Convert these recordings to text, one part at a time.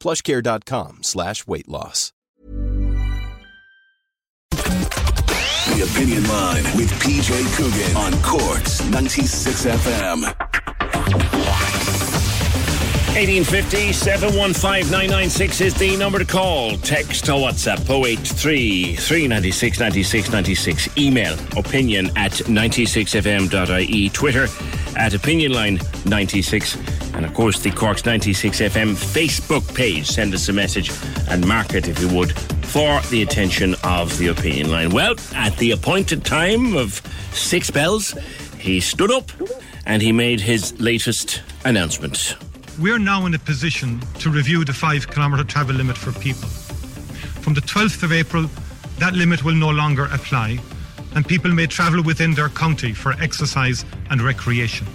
plushcare.com slash weight loss. The Opinion Line with PJ Coogan on Cork's 96 FM. 1850 715 996 is the number to call. Text or WhatsApp 083 396 96 96. Email opinion at 96fm.ie. Twitter at opinionline96. And of course, the Corks 96 FM Facebook page. Send us a message and mark it, if you would, for the attention of the opinion line. Well, at the appointed time of six bells, he stood up and he made his latest announcement. We're now in a position to review the five kilometre travel limit for people. From the 12th of April, that limit will no longer apply, and people may travel within their county for exercise and recreation.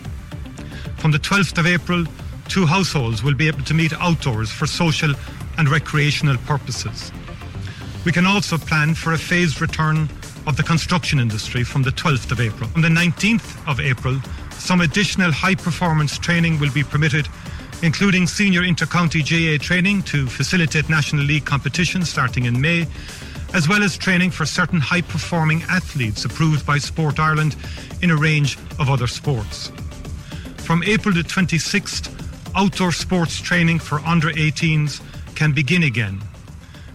From the 12th of April, two households will be able to meet outdoors for social and recreational purposes. We can also plan for a phased return of the construction industry from the 12th of April. On the 19th of April, some additional high performance training will be permitted, including senior intercounty GAA training to facilitate National League competitions starting in May, as well as training for certain high performing athletes approved by Sport Ireland in a range of other sports. From April the 26th, outdoor sports training for under 18s can begin again.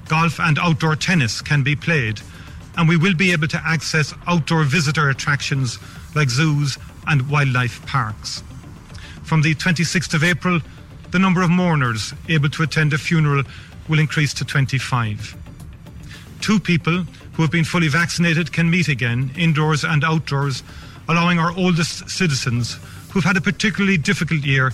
Golf and outdoor tennis can be played, and we will be able to access outdoor visitor attractions like zoos and wildlife parks. From the 26th of April, the number of mourners able to attend a funeral will increase to 25. Two people who have been fully vaccinated can meet again, indoors and outdoors, allowing our oldest citizens who've had a particularly difficult year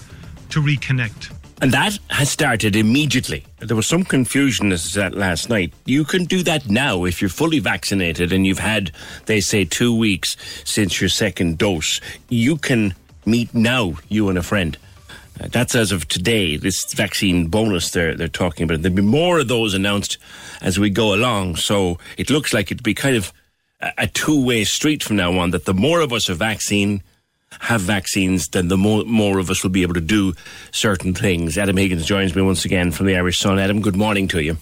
to reconnect. And that has started immediately. There was some confusion as that last night. You can do that now if you're fully vaccinated and you've had, they say, two weeks since your second dose. You can meet now, you and a friend. Uh, that's as of today, this vaccine bonus they're, they're talking about. There'll be more of those announced as we go along. So it looks like it'd be kind of a, a two way street from now on that the more of us are vaccine, have vaccines, then the more, more of us will be able to do certain things. Adam Higgins joins me once again from the Irish Sun. Adam, good morning to you.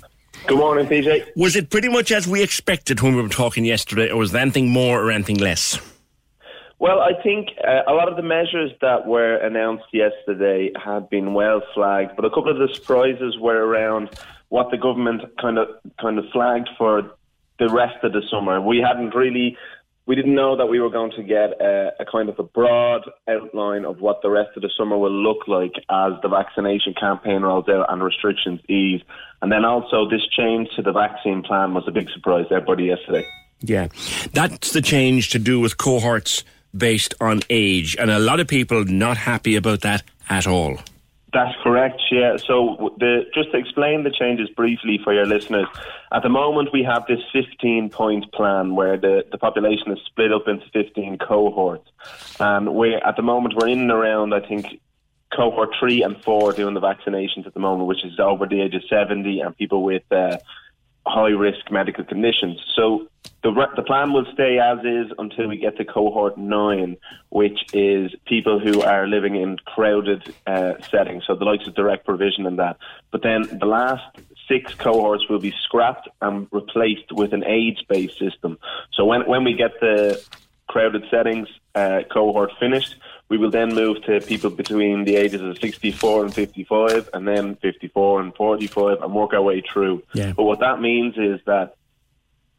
Good morning, PJ. Was it pretty much as we expected when we were talking yesterday, or was there anything more or anything less? Well, I think uh, a lot of the measures that were announced yesterday had been well flagged, but a couple of the surprises were around what the government kind of kind of flagged for the rest of the summer. We hadn't really we didn't know that we were going to get a, a, kind of a broad outline of what the rest of the summer will look like as the vaccination campaign rolls out and restrictions ease. And then also this change to the vaccine plan was a big surprise to everybody yesterday. Yeah, that's the change to do with cohorts based on age, and a lot of people not happy about that at all. That's correct, yeah. So, the, just to explain the changes briefly for your listeners, at the moment we have this 15 point plan where the, the population is split up into 15 cohorts. And we at the moment we're in and around, I think, cohort three and four doing the vaccinations at the moment, which is over the age of 70 and people with uh, high risk medical conditions. So the the plan will stay as is until we get to cohort nine, which is people who are living in crowded uh, settings. So the likes of direct provision and that. But then the last six cohorts will be scrapped and replaced with an age based system. So when when we get the crowded settings uh, cohort finished, We will then move to people between the ages of 64 and 55, and then 54 and 45, and work our way through. Yeah. But what that means is that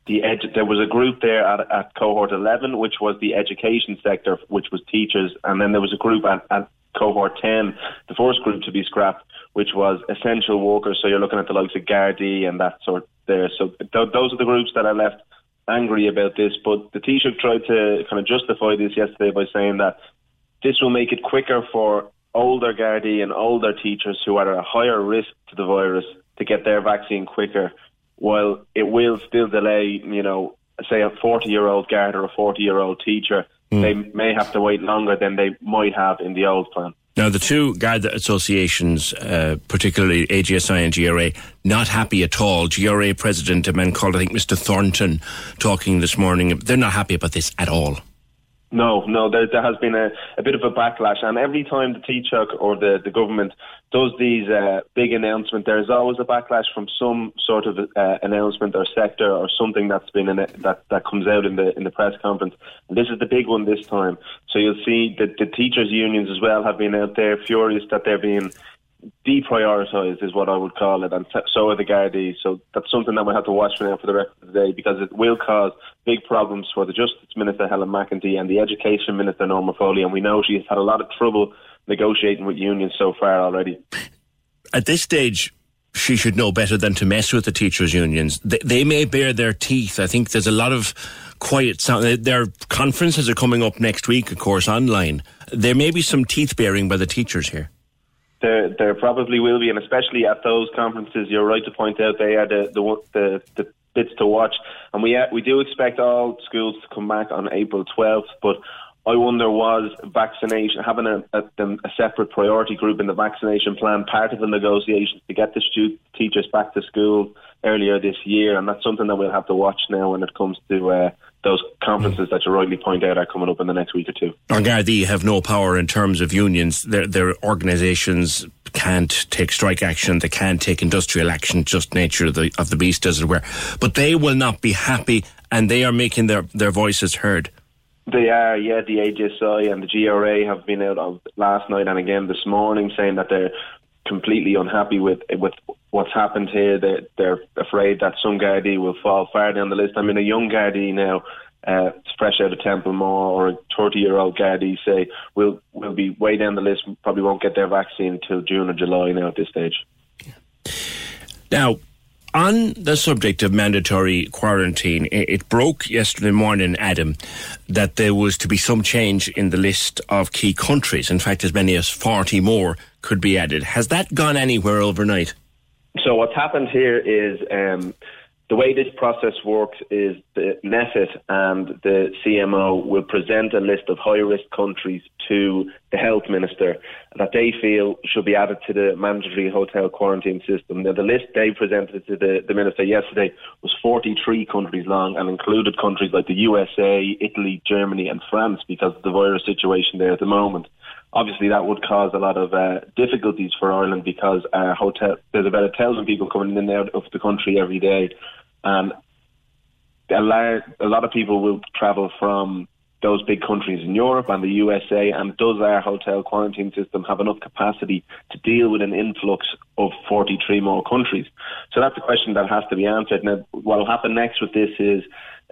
the edu- there was a group there at, at cohort 11, which was the education sector, which was teachers, and then there was a group at, at cohort 10, the first group to be scrapped, which was essential workers. So you're looking at the likes of Gardaí and that sort there. So th- those are the groups that are left angry about this. But the Taoiseach tried to kind of justify this yesterday by saying that this will make it quicker for older Gardaí and older teachers who are at a higher risk to the virus to get their vaccine quicker, while it will still delay, you know, say a 40 year old guard or a 40 year old teacher. They may have to wait longer than they might have in the old plan. Now, the two Garda associations, uh, particularly AGSI and GRA, not happy at all. GRA president, a man called, I think, Mr. Thornton, talking this morning, they're not happy about this at all. No, no, there, there has been a, a bit of a backlash, and every time the Taoiseach or the, the government does these uh, big announcements, there's always a backlash from some sort of uh, announcement or sector or something that's been in it, that that comes out in the in the press conference. And this is the big one this time. So you'll see that the teachers' unions as well have been out there furious that they're being deprioritised is what I would call it, and so are the Gardaí. So that's something that we have to watch for now for the rest of the day because it will cause big problems for the Justice Minister Helen McEntee and the Education Minister Norma Foley, and we know she has had a lot of trouble negotiating with unions so far already. At this stage, she should know better than to mess with the teachers' unions. They, they may bare their teeth. I think there's a lot of quiet sound. Uh, their conferences are coming up next week, of course, online. There may be some teeth baring by the teachers here. There, there probably will be, and especially at those conferences, you're right to point out they are the the the, the bits to watch. And we uh, we do expect all schools to come back on April 12th, but I wonder was vaccination having a, a, a, separate priority group in the vaccination plan part of the negotiations to get the stu- teachers back to school earlier this year, and that's something that we'll have to watch now when it comes to uh, those conferences that you rightly point out are coming up in the next week or two. Gardaí have no power in terms of unions. Their, their organisations can't take strike action. They can't take industrial action. Just nature of the of the beast, as it were. But they will not be happy, and they are making their their voices heard. They are, yeah. The AGSI and the GRA have been out last night and again this morning saying that they're completely unhappy with with what's happened here. They, they're afraid that some Gardaí will fall far down the list. I mean, a young Gardaí now, uh, fresh out of Templemore, or a 30 year old Gardaí, say, will will be way down the list, probably won't get their vaccine until June or July now at this stage. Now, on the subject of mandatory quarantine, it broke yesterday morning, Adam, that there was to be some change in the list of key countries. In fact, as many as 40 more could be added. Has that gone anywhere overnight? So, what's happened here is um, the way this process works is the NPHET and the CMO will present a list of high risk countries to the health minister that they feel should be added to the mandatory hotel quarantine system. Now, the list they presented to the, the minister yesterday was 43 countries long and included countries like the USA, Italy, Germany, and France because of the virus situation there at the moment obviously that would cause a lot of uh, difficulties for Ireland because our hotel there's about a thousand people coming in and out of the country every day, and a lot, a lot of people will travel from those big countries in Europe and the USA. And does our hotel quarantine system have enough capacity to deal with an influx of 43 more countries? So that's a question that has to be answered. Now, what will happen next with this is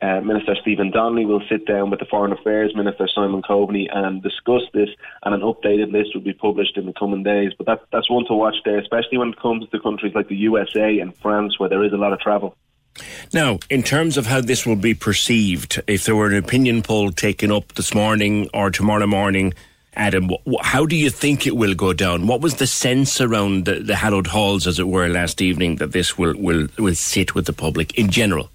uh, Minister Stephen Donnelly will sit down with the Foreign Affairs Minister Simon Coveney and discuss this, and an updated list will be published in the coming days. But that, that's one to watch there, especially when it comes to countries like the USA and France, where there is a lot of travel. Now, in terms of how this will be perceived, if there were an opinion poll taken up this morning or tomorrow morning, Adam, how do you think it will go down? What was the sense around the, the hallowed halls, as it were, last evening that this will, will, will sit with the public in general?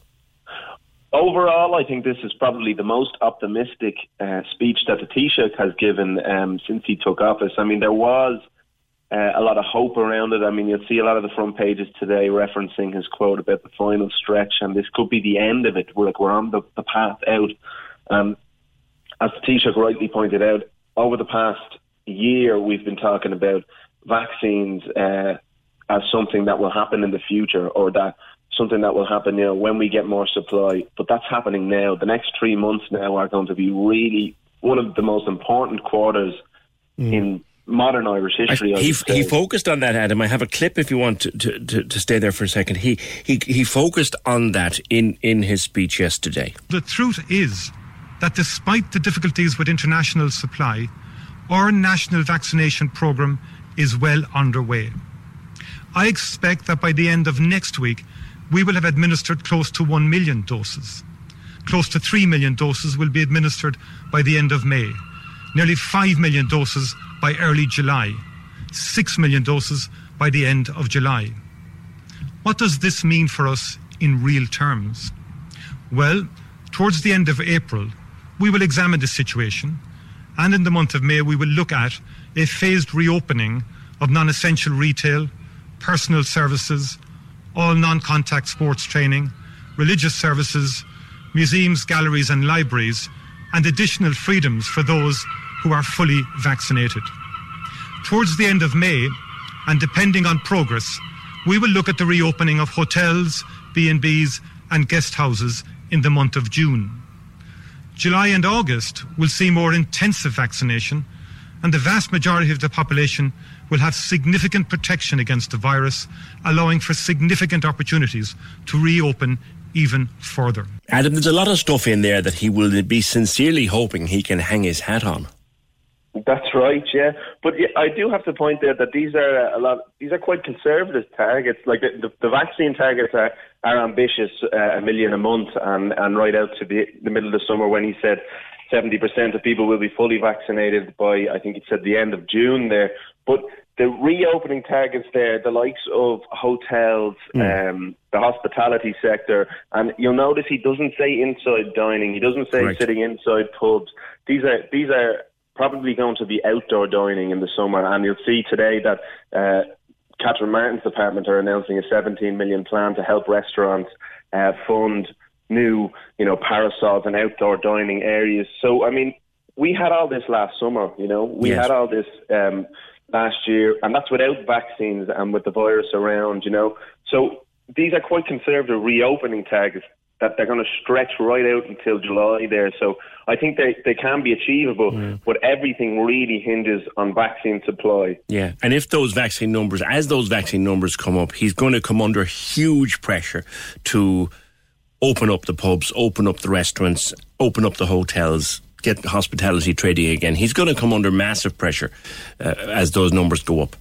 Overall, I think this is probably the most optimistic uh, speech that the Taoiseach has given um, since he took office. I mean, there was uh, a lot of hope around it. I mean, you'll see a lot of the front pages today referencing his quote about the final stretch, and this could be the end of it. We're like we're on the, the path out. Um, as Taoiseach rightly pointed out, over the past year, we've been talking about vaccines uh, as something that will happen in the future, or that something that will happen, you know, when we get more supply. But that's happening now. The next three months now are going to be really one of the most important quarters mm. in modern Irish history. I, he, he focused on that, Adam. I have a clip if you want to, to, to, stay there for a second. He, he, he focused on that in, in his speech yesterday. The truth is that despite the difficulties with international supply, our national vaccination programme is well underway. I expect that by the end of next week, we will have administered close to 1 million doses. Close to 3 million doses will be administered by the end of May. Nearly 5 million doses by early July, 6 million doses by the end of July. What does this mean for us in real terms? Well, towards the end of April, we will examine the situation, and in the month of May, we will look at a phased reopening of non essential retail, personal services, all non contact sports training, religious services, museums, galleries, and libraries, and additional freedoms for those who are fully vaccinated. Towards the end of May, and depending on progress, we will look at the reopening of hotels, B&Bs and guest houses in the month of June. July and August will see more intensive vaccination and the vast majority of the population will have significant protection against the virus, allowing for significant opportunities to reopen even further. Adam, there's a lot of stuff in there that he will be sincerely hoping he can hang his hat on. That's right, yeah. But I do have to point out that these are a lot. These are quite conservative targets. Like the, the, the vaccine targets are, are ambitious, uh, a million a month, and, and right out to the, the middle of the summer when he said 70% of people will be fully vaccinated by, I think he said the end of June there. But the reopening targets there, the likes of hotels, mm. um, the hospitality sector, and you'll notice he doesn't say inside dining, he doesn't say Correct. sitting inside pubs. These are these are probably going to be outdoor dining in the summer, and you'll see today that uh, Catherine Martin's department are announcing a 17 million plan to help restaurants uh, fund new, you know, parasols and outdoor dining areas. So, I mean, we had all this last summer, you know, we yes. had all this um, last year, and that's without vaccines and with the virus around, you know. So these are quite conservative reopening targets that they're going to stretch right out until July there. So I think they, they can be achievable, mm. but everything really hinges on vaccine supply. Yeah, and if those vaccine numbers, as those vaccine numbers come up, he's going to come under huge pressure to open up the pubs, open up the restaurants, open up the hotels, get hospitality trading again. He's going to come under massive pressure uh, as those numbers go up.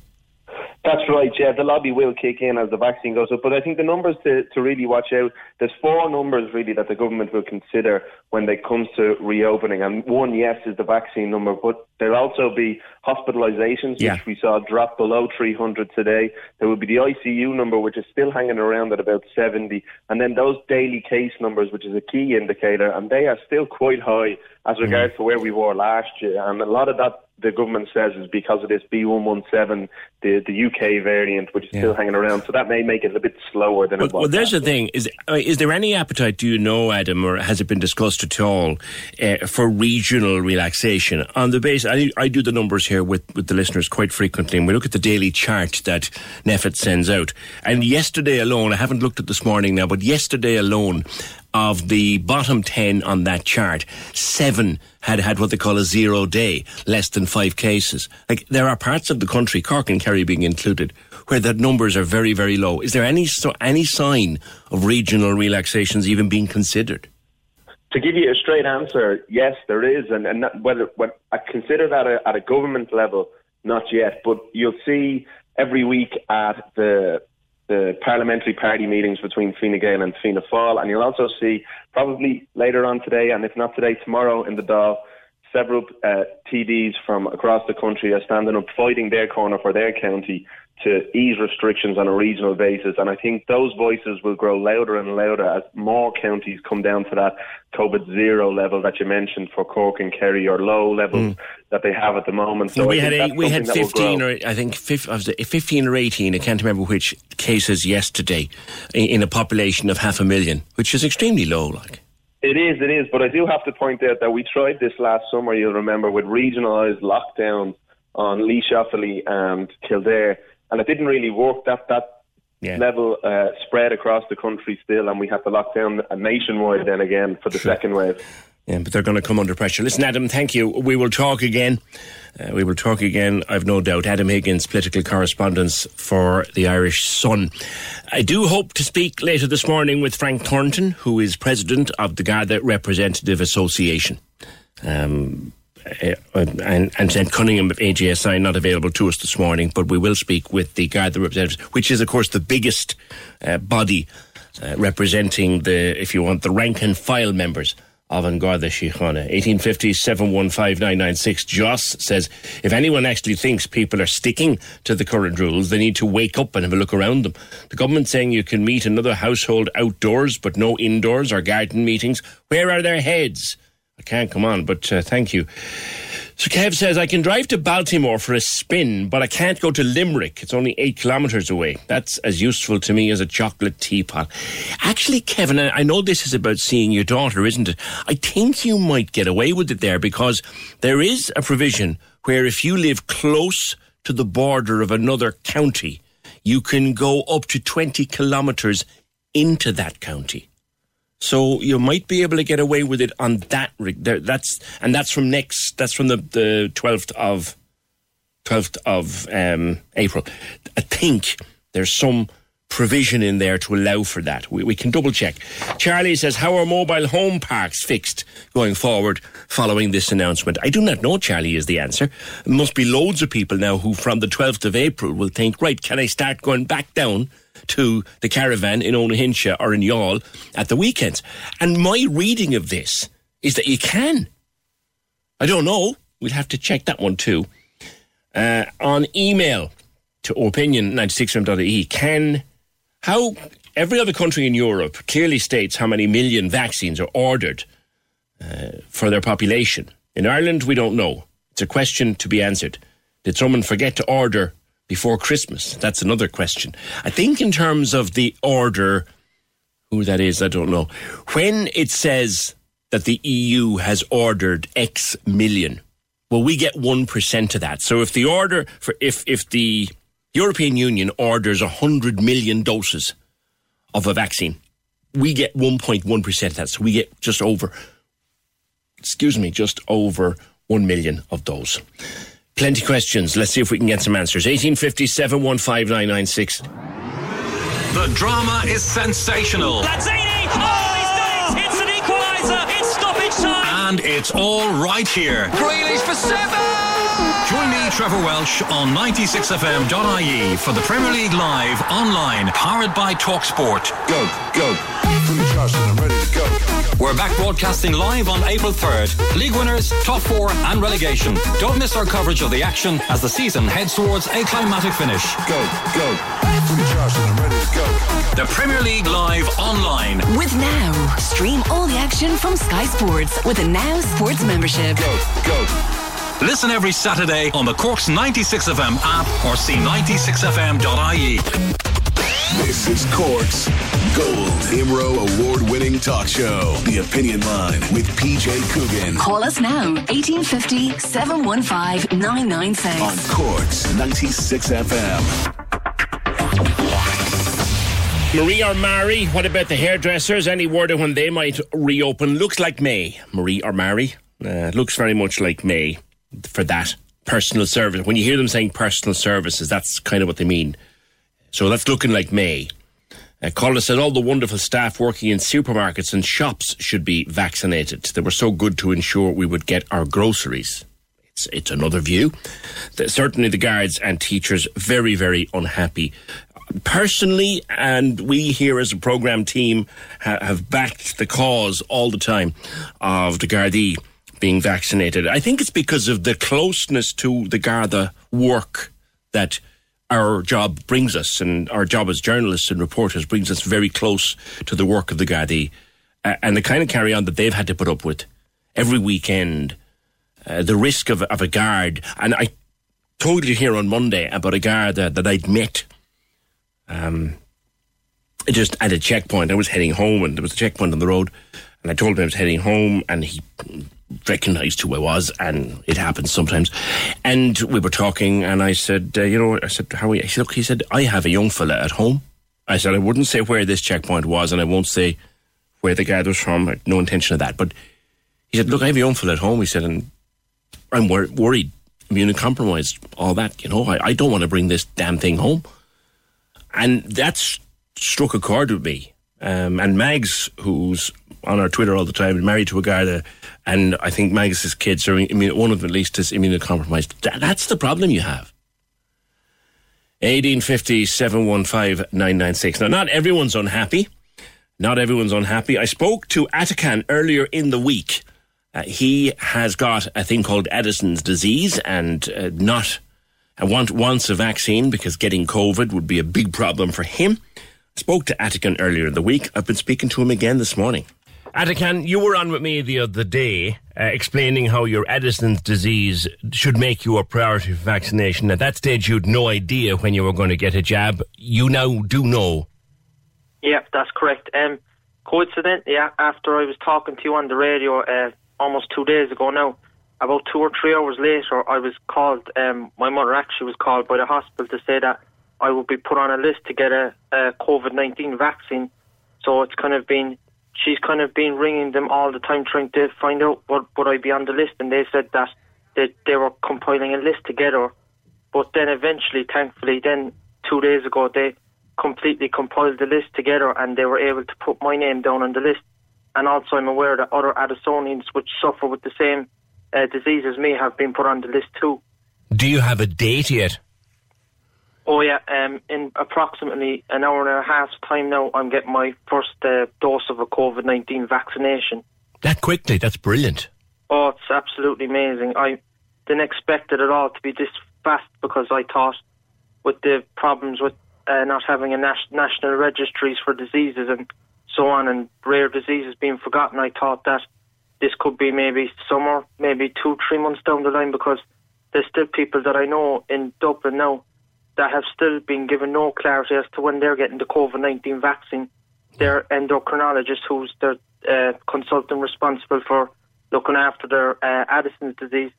That's right, yeah. The lobby will kick in as the vaccine goes up. But I think the numbers to, to really watch out, there's four numbers really that the government will consider when it comes to reopening. And one, yes, is the vaccine number, but there'll also be hospitalizations, yeah. which we saw drop below 300 today. There will be the ICU number, which is still hanging around at about 70. And then those daily case numbers, which is a key indicator, and they are still quite high as regards mm. to where we were last year. And a lot of that the government says is because of this B117, the, the UK variant, which is yeah. still hanging around. So that may make it a bit slower than well, it was. Well, there's the thing. Is, is there any appetite, do you know, Adam, or has it been discussed at all, uh, for regional relaxation? On the base, I, I do the numbers here with, with the listeners quite frequently, and we look at the daily chart that NPHET sends out. And yesterday alone, I haven't looked at this morning now, but yesterday alone, of the bottom 10 on that chart, seven had had what they call a zero day, less than five cases. Like there are parts of the country, Cork and Kerry being included, where the numbers are very, very low. Is there any so, any sign of regional relaxations even being considered? To give you a straight answer, yes, there is, and, and whether, whether I consider that a, at a government level, not yet, but you'll see every week at the the parliamentary party meetings between Fine Gael and Fianna Fáil, and you'll also see probably later on today, and if not today, tomorrow in the Dáil, several uh, TDs from across the country are standing up fighting their corner for their county to ease restrictions on a regional basis. And I think those voices will grow louder and louder as more counties come down to that COVID zero level that you mentioned for Cork and Kerry or low levels mm. that they have at the moment. So we had a, we had 15 or I think 15 or 18, I can't remember which cases yesterday in a population of half a million, which is extremely low like. It is, it is, but I do have to point out that we tried this last summer, you'll remember, with regionalised lockdowns on Offaly and Kildare and it didn't really work. That that yeah. level uh, spread across the country still, and we had to lock down nationwide then again for the sure. second wave. Yeah, but they're going to come under pressure. Listen, Adam, thank you. We will talk again. Uh, we will talk again, I've no doubt. Adam Higgins, political correspondent for the Irish Sun. I do hope to speak later this morning with Frank Thornton, who is president of the Garda Representative Association. Um, and, and St Cunningham of AGSI not available to us this morning, but we will speak with the Garda representatives, which is, of course, the biggest uh, body uh, representing the, if you want, the rank and file members of An Garda Síochána. 1850 715 Joss says, if anyone actually thinks people are sticking to the current rules, they need to wake up and have a look around them. The government saying you can meet another household outdoors, but no indoors or garden meetings. Where are their heads? Can't come on, but uh, thank you. So Kev says, I can drive to Baltimore for a spin, but I can't go to Limerick. It's only eight kilometres away. That's as useful to me as a chocolate teapot. Actually, Kevin, I know this is about seeing your daughter, isn't it? I think you might get away with it there because there is a provision where if you live close to the border of another county, you can go up to 20 kilometres into that county. So you might be able to get away with it on that. That's and that's from next. That's from the twelfth of twelfth of um, April. I think there's some provision in there to allow for that. We, we can double check. Charlie says, How are mobile home parks fixed going forward following this announcement? I do not know, Charlie, is the answer. There must be loads of people now who, from the 12th of April, will think, Right, can I start going back down to the caravan in Owenahincha or in Youghal at the weekends. And my reading of this is that you can. I don't know. We'll have to check that one too. Uh, on email to opinion96fm.ie, can how every other country in Europe clearly states how many million vaccines are ordered uh, for their population. In Ireland, we don't know. It's a question to be answered. Did someone forget to order before Christmas? That's another question. I think in terms of the order, who that is, I don't know. When it says that the EU has ordered X million, well, we get 1% of that. So if the order for, if, if the European Union orders 100 million doses of a vaccine, we get 1.1% of that. So we get just over, excuse me, just over 1 million of those. Plenty questions. Let's see if we can get some answers. 1857 15996. The drama is sensational. Lanzini! Oh, he's done it! It's an equaliser! It's stoppage time! And it's all right here. Grealish for seven! Join me, Trevor Welsh, on 96fm.ie for the Premier League Live online, powered by Talksport. Go, go. From the trust and I'm ready to go. We're back broadcasting live on April 3rd. League winners, top four, and relegation. Don't miss our coverage of the action as the season heads towards a climatic finish. Go, go. From the trust and I'm ready to go. The Premier League Live online. With Now. Stream all the action from Sky Sports with a Now Sports membership. Go, go. Listen every Saturday on the Corks 96FM app or c96fm.ie. This is Cork's Gold Imro Award winning talk show. The Opinion Line with PJ Coogan. Call us now, 1850 715 996. On Cork's 96 FM. Marie or Mary, what about the hairdressers? Any word of when they might reopen? Looks like May. Marie or Mary? Uh, looks very much like May for that personal service. When you hear them saying personal services, that's kind of what they mean. So that's looking like May. Uh, Calder said all the wonderful staff working in supermarkets and shops should be vaccinated. They were so good to ensure we would get our groceries. It's, it's another view. The, certainly the guards and teachers very, very unhappy. Personally, and we here as a programme team ha- have backed the cause all the time of the Gardaí being vaccinated. I think it's because of the closeness to the Garda work that our job brings us, and our job as journalists and reporters brings us very close to the work of the Gardaí and the kind of carry on that they've had to put up with every weekend. Uh, the risk of, of a guard, and I told you here on Monday about a guard uh, that I'd met. Um, just at a checkpoint. I was heading home, and there was a checkpoint on the road, and I told him I was heading home, and he recognised who I was, and it happens sometimes. And we were talking, and I said, uh, you know, I said, how? He said, look, he said, I have a young fella at home. I said, I wouldn't say where this checkpoint was, and I won't say where the guy was from. I had no intention of that. But He said, "Look, I have a young fella at home." He said, "and I'm wor- worried, immunocompromised, all that. You know, I, I don't want to bring this damn thing home." And that's struck a chord with me. Um, and Mags, who's on our Twitter all the time, married to a Garda, and I think Mags's kids are, I mean, one of them at least is immunocompromised. That, that's the problem you have. 1850 715 996. Now, not everyone's unhappy. Not everyone's unhappy. I spoke to Atakan earlier in the week. Uh, he has got a thing called Addison's disease and uh, not uh, want, wants a vaccine because getting COVID would be a big problem for him. I spoke to Atakan earlier in the week. I've been speaking to him again this morning. Atakan, you were on with me the other day uh, explaining how your Addison's disease should make you a priority for vaccination. At that stage, you'd no idea when you were going to get a jab. You now do know. Yeah, that's correct. Um, coincidentally, after I was talking to you on the radio uh, almost two days ago now, about two or three hours later, I was called. Um, my mother actually was called by the hospital to say that I would be put on a list to get a, a COVID nineteen vaccine. So it's kind of been she's kind of been ringing them all the time trying to find out what would I be on the list, and they said that they they were compiling a list together. But then eventually, thankfully, then two days ago they completely compiled the list together, and they were able to put my name down on the list. And also, I'm aware that other Addisonians which suffer with the same uh, disease as me have been put on the list too. Do you have a date yet? Oh yeah, um, in approximately an hour and a half's time now, I'm getting my first uh, dose of a COVID nineteen vaccination. That quickly? That's brilliant. Oh, it's absolutely amazing. I didn't expect it at all to be this fast because I thought with the problems with uh, not having a nas- national registries for diseases and so on and rare diseases being forgotten, I thought that this could be maybe summer, maybe two, three months down the line because there's still people that I know in Dublin now that have still been given no clarity as to when they're getting the COVID 19 vaccine. Their endocrinologist, who's the uh, consultant responsible for looking after their uh, Addison's disease,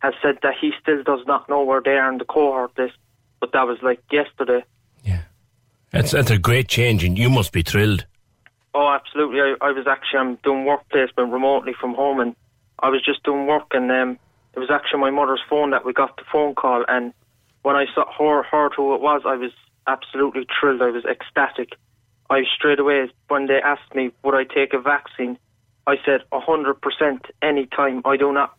has said that he still does not know where they are in the cohort list. But that was like yesterday. Yeah. That's, that's a great change, and you must be thrilled. Oh, absolutely. I, I was actually I'm doing work placement remotely from home, and I was just doing work, and um, it was actually my mother's phone that we got the phone call, and when I saw her, heard who it was, I was absolutely thrilled. I was ecstatic. I straight away, when they asked me would I take a vaccine, I said a hundred percent any time. I do not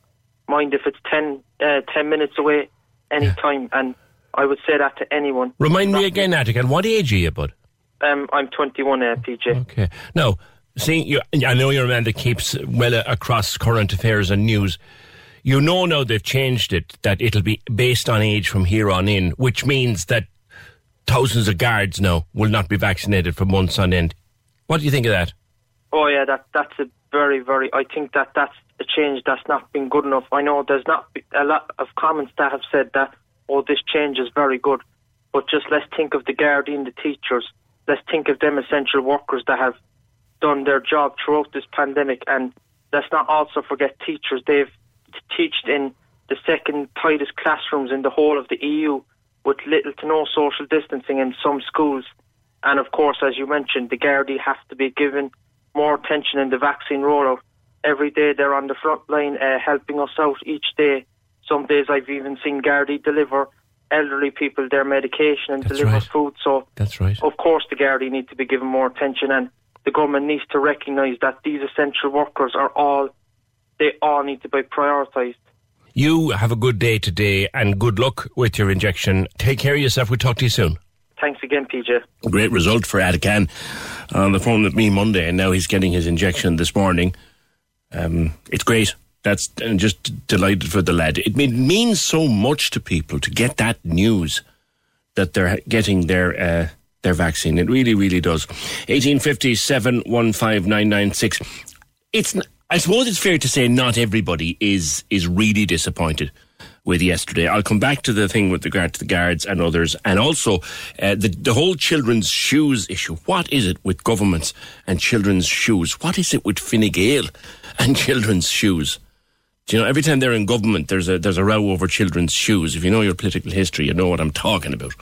mind if it's 10, uh, 10 minutes away, any time, and I would say that to anyone. Remind me again, Atakan, what age are you, bud? Um, I'm 21, uh, PJ. Okay. Now, see, you, I know you're a man that keeps well across current affairs and news. You know now they've changed it, that it'll be based on age from here on in, which means that thousands of guards now will not be vaccinated for months on end. What do you think of that? Oh yeah, that that's a very very. I think that that's a change that's not been good enough. I know there's not a lot of comments that have said that oh this change is very good, but just let's think of the guardian, the teachers. Let's think of them essential workers that have done their job throughout this pandemic, and let's not also forget teachers. They've taught in the second tightest classrooms in the whole of the EU with little to no social distancing in some schools. And of course, as you mentioned, the Gardaí have to be given more attention in the vaccine rollout. Every day they're on the front line uh, helping us out each day. Some days I've even seen Gardaí deliver elderly people their medication and deliver right. food. So That's right. of course the Gardaí need to be given more attention and the government needs to recognise that these essential workers are all, they all need to be prioritised. You have a good day today and good luck with your injection. Take care of yourself. We'll talk to you soon. Thanks again, PJ. Great result for Atakan on the phone with me Monday, and now he's getting his injection this morning. Um, it's great. That's and just delighted for the lad. It means so much to people to get that news that they're getting their uh, their vaccine. It really, really does. Eighteen fifty seven one five nine nine six. It's. n- I suppose it's fair to say not everybody is is really disappointed with yesterday. I'll come back to the thing with regard to the guards and others, and also uh, the the whole children's shoes issue. What is it with governments and children's shoes? What is it with Fine Gael and children's shoes? Do you know every time they're in government, there's a there's a row over children's shoes. If you know your political history, you know what I'm talking about.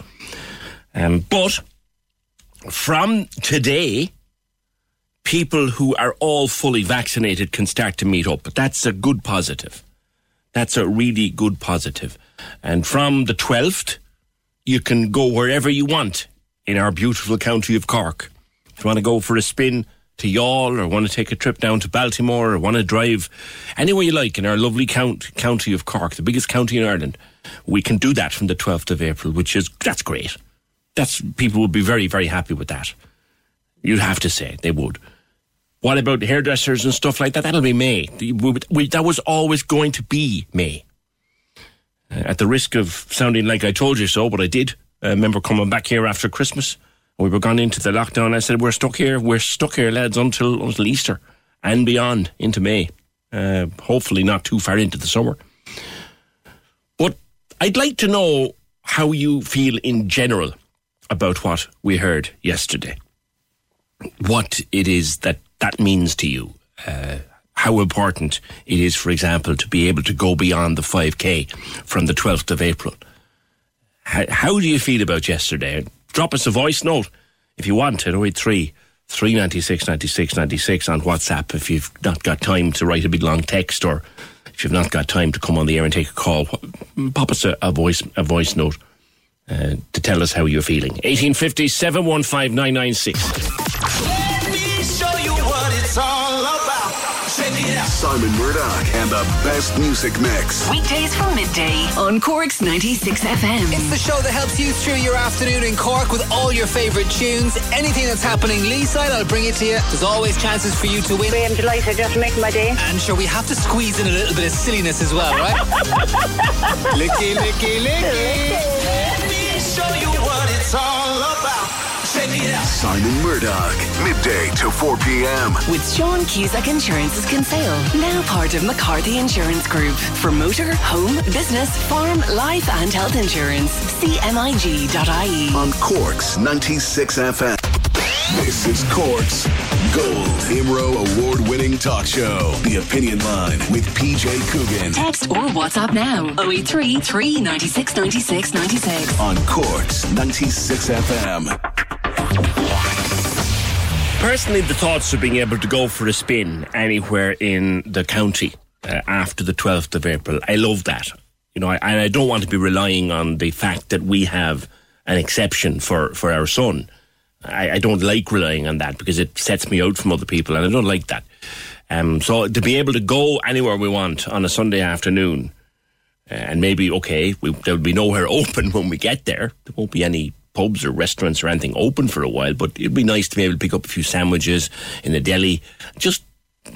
Um, but from today, people who are all fully vaccinated can start to meet up. But that's a good positive. That's a really good positive. And from the 12th, you can go wherever you want in our beautiful county of Cork. If you want to go for a spin to Youghal or want to take a trip down to Baltimore or want to drive anywhere you like in our lovely count, county of Cork, the biggest county in Ireland, we can do that from the 12th of April, which is, that's great. That's, people would be very, very happy with that. You'd have to say, they would. What about hairdressers and stuff like that? That'll be May. That was always going to be May. Uh, at the risk of sounding like I told you so, but I did. I remember coming back here after Christmas. We were gone into the lockdown. I said, "We're stuck here. We're stuck here, lads, until until Easter and beyond into May. Uh, hopefully, not too far into the summer." But I'd like to know how you feel in general about what we heard yesterday. What it is that that means to you. Uh, how important it is, for example, to be able to go beyond the 5K from the 12th of April. How, how do you feel about yesterday? Drop us a voice note if you want at 083 396 96 96 on WhatsApp if you've not got time to write a big long text or if you've not got time to come on the air and take a call, pop us a, a voice a voice note uh, to tell us how you're feeling. 1850 715 Simon Murdoch and the best music mix. Weekdays from midday on Cork's 96 FM. It's the show that helps you through your afternoon in Cork with all your favourite tunes. Anything that's happening Leeside, I'll bring it to you. There's always chances for you to win. I'm delighted just to make my day. And sure, we have to squeeze in a little bit of silliness as well, right? licky, licky, licky. Let me show you what it's all about. Check it out. Simon Murdoch, midday to 4 p.m. With Sean Cusack Insurance's Kinsale, now part of McCarthy Insurance Group. For motor, home, business, farm, life and health insurance. CMIG.ie. On Cork's 96 FM. This is Cork's Gold Imro award winning talk show. The Opinion Line with PJ Coogan. Text or WhatsApp now 083 396 96 96. On Cork's 96 FM. Personally, the thoughts of being able to go for a spin anywhere in the county uh, after the 12th of April, I love that. You know, I, I don't want to be relying on the fact that we have an exception for, for our son. I, I don't like relying on that because it sets me out from other people, and I don't like that. Um, so to be able to go anywhere we want on a Sunday afternoon, uh, and maybe okay, we, there'll be nowhere open when we get there. There won't be any pubs or restaurants or anything open for a while, but it'd be nice to be able to pick up a few sandwiches in the deli, just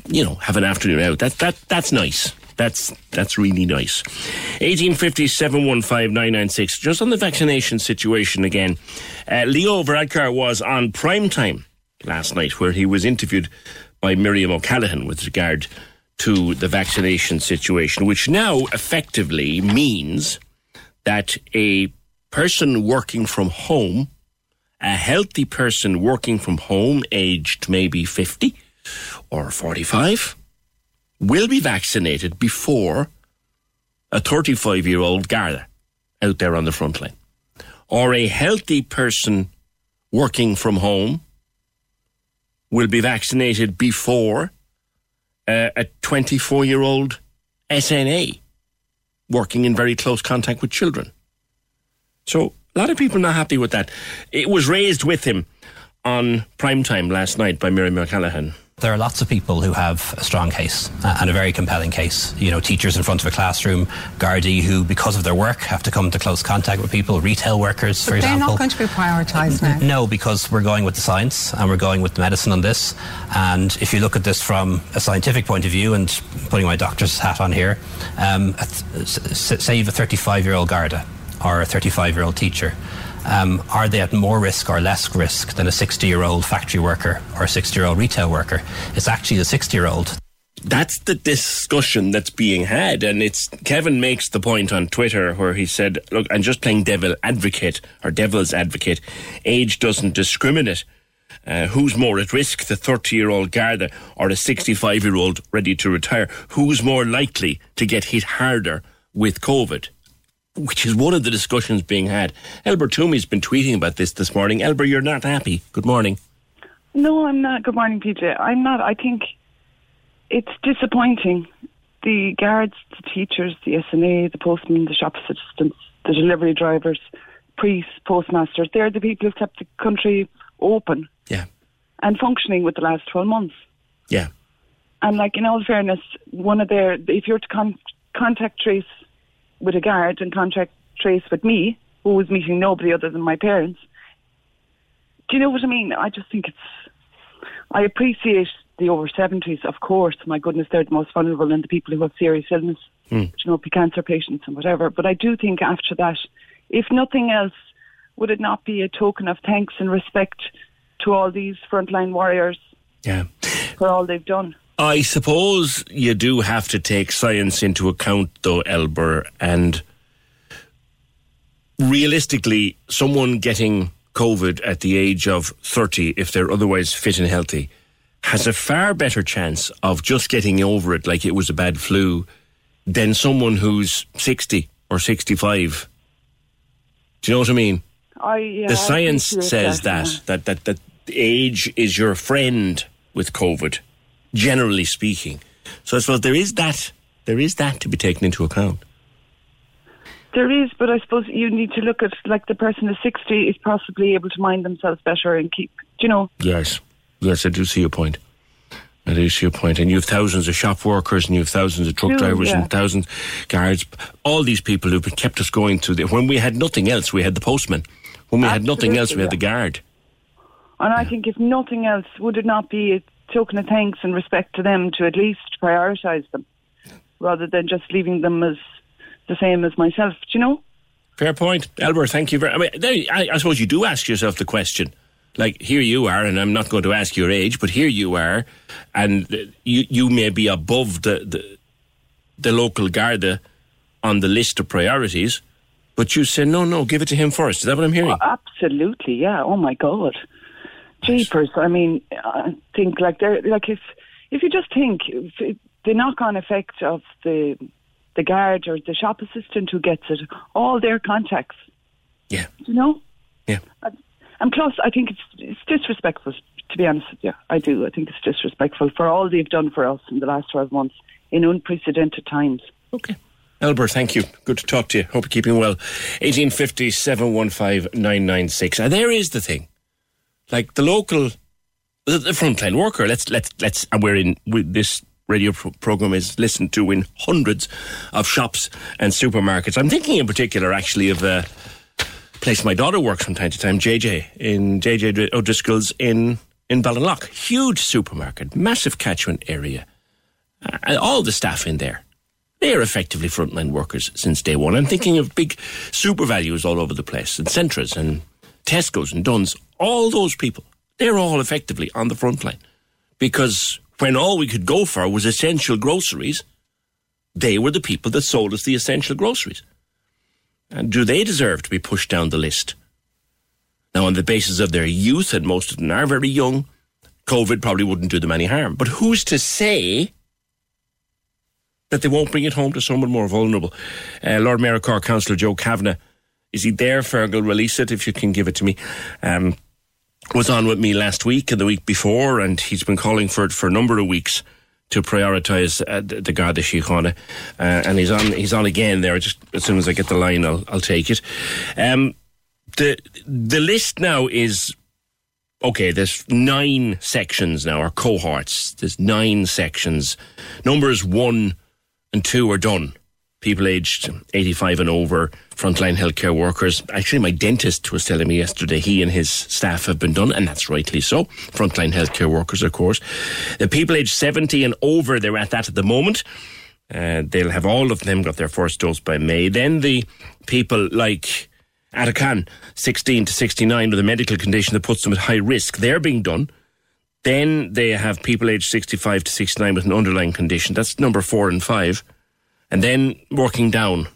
you know, have an afternoon out. That that that's nice. That's that's really nice. Eighteen fifty seven one five nine nine six. Just on the vaccination situation again. Uh, Leo Varadkar was on prime time last night, where he was interviewed by Miriam O'Callaghan with regard to the vaccination situation, which now effectively means that a person working from home, a healthy person working from home, aged maybe 50 or 45, will be vaccinated before a 35 year old Garda out there on the front line. Or a healthy person working from home will be vaccinated before uh, a 24 year old SNA working in very close contact with children. So a lot of people are not happy with that. It was raised with him on prime time last night by Miriam O'Callaghan. There are lots of people who have a strong case uh, and a very compelling case. You know, teachers in front of a classroom, Gardaí who, because of their work, have to come into close contact with people, retail workers, but for they're example. not going to be prioritised now. No, because we're going with the science and we're going with the medicine on this. And if you look at this from a scientific point of view, and putting my doctor's hat on here, um, a th- s- say you have a 35 year old Garda or a 35 year old teacher. Um, are they at more risk or less risk than a 60 year old factory worker or a 60 year old retail worker? It's actually the 60 year old That's the discussion that's being had, and it's Kevin makes the point on Twitter where he said, "Look, I'm just playing devil advocate or devil's advocate. Age doesn't discriminate. Uh, who's more at risk, the 30 year old Garda or a 65 year old ready to retire? Who's more likely to get hit harder with COVID?" Which is one of the discussions being had. Elber Toomey's been tweeting about this this morning. Elber, you're not happy. Good morning. No, I'm not. Good morning, PJ. I'm not. I think it's disappointing. The guards, the teachers, the SNA, the postmen, the shop assistants, the delivery drivers, priests, postmasters, they're the people who've kept the country open Yeah. and functioning with the last 12 months. Yeah. And like in all fairness, one of their if you're to con- contact trace with a guard and contact trace with me, who was meeting nobody other than my parents, do you know what I mean? I just think it's. I appreciate the over seventies, of course. My goodness, they're the most vulnerable and the people who have serious illness, Hmm. you know, be cancer patients and whatever. But I do think after that, if nothing else, would it not be a token of thanks and respect to all these frontline warriors Yeah. for all they've done? I suppose you do have to take science into account, though, Albert, and realistically, someone getting COVID at the age of 30, if they're otherwise fit and healthy, has a far better chance of just getting over it like it was a bad flu than someone who's 60 or 65. Do you know what I mean? I yeah, the science says that, that, that, that age is your friend with COVID, generally speaking. So I suppose there is that. There is that to be taken into account. There is, but I suppose you need to look at like the person who's sixty is possibly able to mind themselves better and keep, do you know, Yes. Yes, I do see your point. I do see your point. And you have thousands of shop workers and you have thousands of truck drivers yeah. and thousands guards. All these people who've kept us going through the, when we had nothing else, we had the postman. When we had nothing else, we had the guard. And I think if nothing else, would it not be token of thanks and respect to them to at least prioritise them, rather than just leaving them as the same as myself? Do you know? Fair point, Albert. Thank you very. I mean, I, I suppose you do ask yourself the question. Like here you are, and I'm not going to ask your age, but here you are, and uh, you you may be above the the, the local Garda on the list of priorities, but you say no, no, give it to him first. Is that what I'm hearing? Absolutely, yeah. Oh my God, jeepers! I mean, I think like they're like if if you just think if the knock-on effect of the the guard or the shop assistant who gets it, all their contacts. Yeah. You know. Yeah. And plus, I think it's it's disrespectful. To be honest with you, I do. I think it's disrespectful for all they've done for us in the last twelve months in unprecedented times. Okay. Albert, thank you. Good to talk to you. Hope you're keeping well. 1850 715 996. And there is the thing. Like the local, the, the frontline worker, let's, let's, let's, and we're in, we, this radio pro- program is listened to in hundreds of shops and supermarkets. I'm thinking in particular, actually, of a place my daughter works from time to time, JJ, in JJ O'Driscoll's in, in Ballinlough. Huge supermarket, massive catchment area. Uh, all the staff in there. They are effectively frontline workers since day one. I'm thinking of big SuperValus all over the place, and Centras and Tesco's and Dunnes. All those people, they're all effectively on the front line. Because when all we could go for was essential groceries, they were the people that sold us the essential groceries. And do they deserve to be pushed down the list? Now, on the basis of their youth, and most of them are very young, COVID probably wouldn't do them any harm. But who's to say that they won't bring it home to someone more vulnerable? Uh, Lord Mayor of Cork, Councillor Joe Kavanagh, is he there, Fergal? Release it if you can give it to me. Um, was on with me last week and the week before, and he's been calling for it for a number of weeks to prioritise uh, the Garda Síochána. Uh, and he's on he's on again there. Just as soon as I get the line, I'll I'll take it. Um, the the list now is okay. There's nine sections now, or cohorts. There's nine sections. Numbers one and two are done. People aged 85 and over, frontline healthcare workers. Actually, my dentist was telling me yesterday he and his staff have been done, and that's rightly so. Frontline healthcare workers, of course. The people aged 70 and over, they're at that at the moment. Uh, they'll have all of them got their first dose by May. Then the people like Atacan, 16 to 69, with a medical condition that puts them at high risk, they're being done. Then they have people aged 65 to 69 with an underlying condition. That's number four and five. And then working down,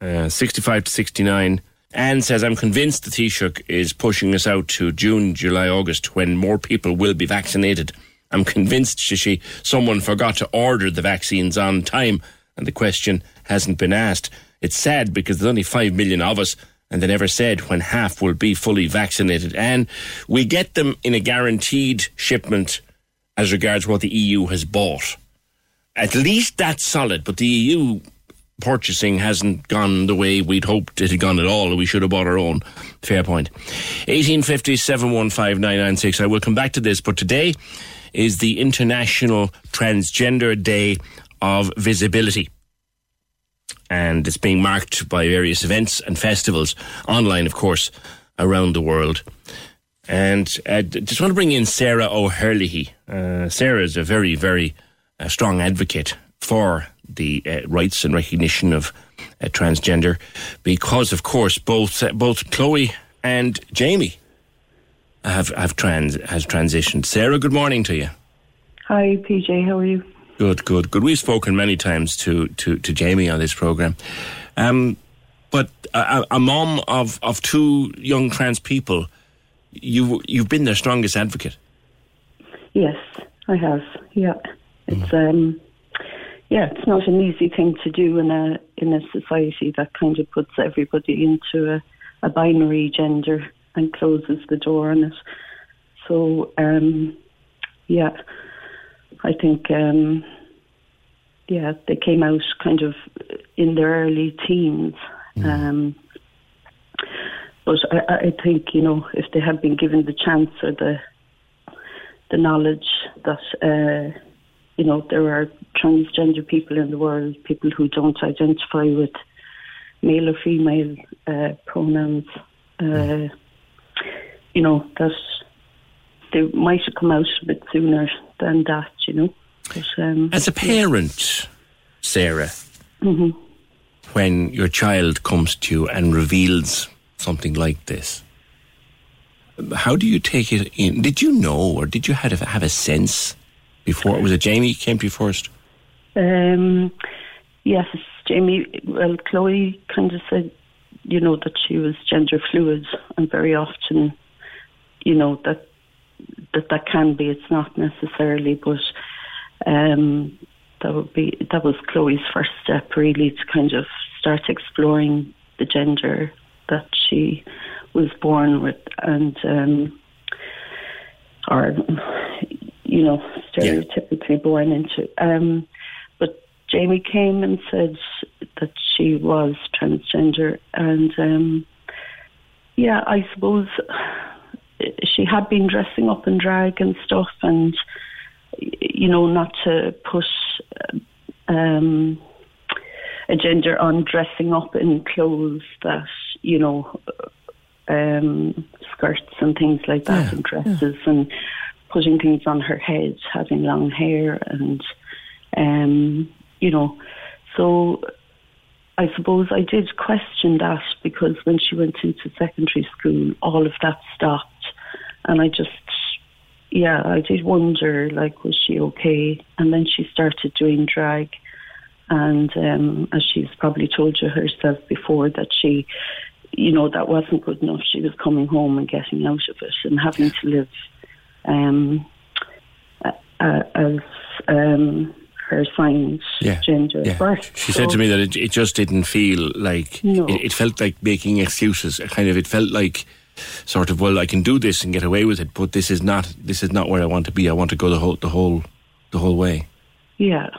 uh, 65 to 69. Anne says, I'm convinced the Taoiseach is pushing us out to June, July, August when more people will be vaccinated. I'm convinced, Shishi, someone forgot to order the vaccines on time and the question hasn't been asked. It's sad because there's only 5 million of us And they never said when half will be fully vaccinated. And we get them in a guaranteed shipment as regards what the EU has bought. At least that's solid, but the EU purchasing hasn't gone the way we'd hoped it had gone at all. We should have bought our own. Fair point. 1850 715 996. I will come back to this, but today is the International Transgender Day of Visibility. And it's being marked by various events and festivals, online, of course, around the world. And I uh, just want to bring in Sarah O'Herlihy. Uh, Sarah is a very, very uh, strong advocate for the uh, rights and recognition of uh, transgender, because, of course, both uh, both Chloe and Jamie have have trans has transitioned. Sarah, good morning to you. Hi, PJ. How are you? Good, good, good. We've spoken many times to to, to Jamie on this program, um, but a, a mom of of two young trans people, you you've been their strongest advocate. Yes, I have. Yeah, it's um, yeah, it's not an easy thing to do in a in a society that kind of puts everybody into a, a binary gender and closes the door on it. So um, yeah, I think um, yeah they came out kind of in their early teens. Mm. Um, but I, I think you know if they had been given the chance or the the knowledge that uh, you know there are transgender people in the world, people who don't identify with male or female uh, pronouns. Uh, you know, that they might have come out a bit sooner than that, you know. But, um, As a parent. Sarah, mm-hmm. when your child comes to you and reveals something like this, how do you take it in? Did you know, or did you have, have a sense before? Was it Jamie came to you first? Um, yes, Jamie. Well, Chloe kind of said, you know, that she was gender fluid, and very often you know that that that can be. It's not necessarily, but um, that would be that was Chloe's first step, really, to kind of start exploring the gender that she was born with, and um, or you know stereotypically yeah. born into. Um, but Jamie came and said that she was transgender, and um, yeah, I suppose she had been dressing up in drag and stuff, and you know, not to push um, a gender on dressing up in clothes that you know, um, skirts and things like that, yeah, and dresses, yeah. and putting things on her head, having long hair, and um, you know, so I suppose I did question that because when she went into secondary school, all of that stopped. And I just, yeah, I did wonder, like, was she okay? And then she started doing drag. And um, as she's probably told you herself before, that she, you know, that wasn't good enough. She was coming home and getting out of it and having to live um, uh, as um, her assigned yeah. gender yeah. birth. She so, said to me that it, it just didn't feel like, no. it, it felt like making excuses. Kind of, it felt like sort of well I can do this and get away with it, but this is not this is not where I want to be. I want to go the whole the whole the whole way. Yeah,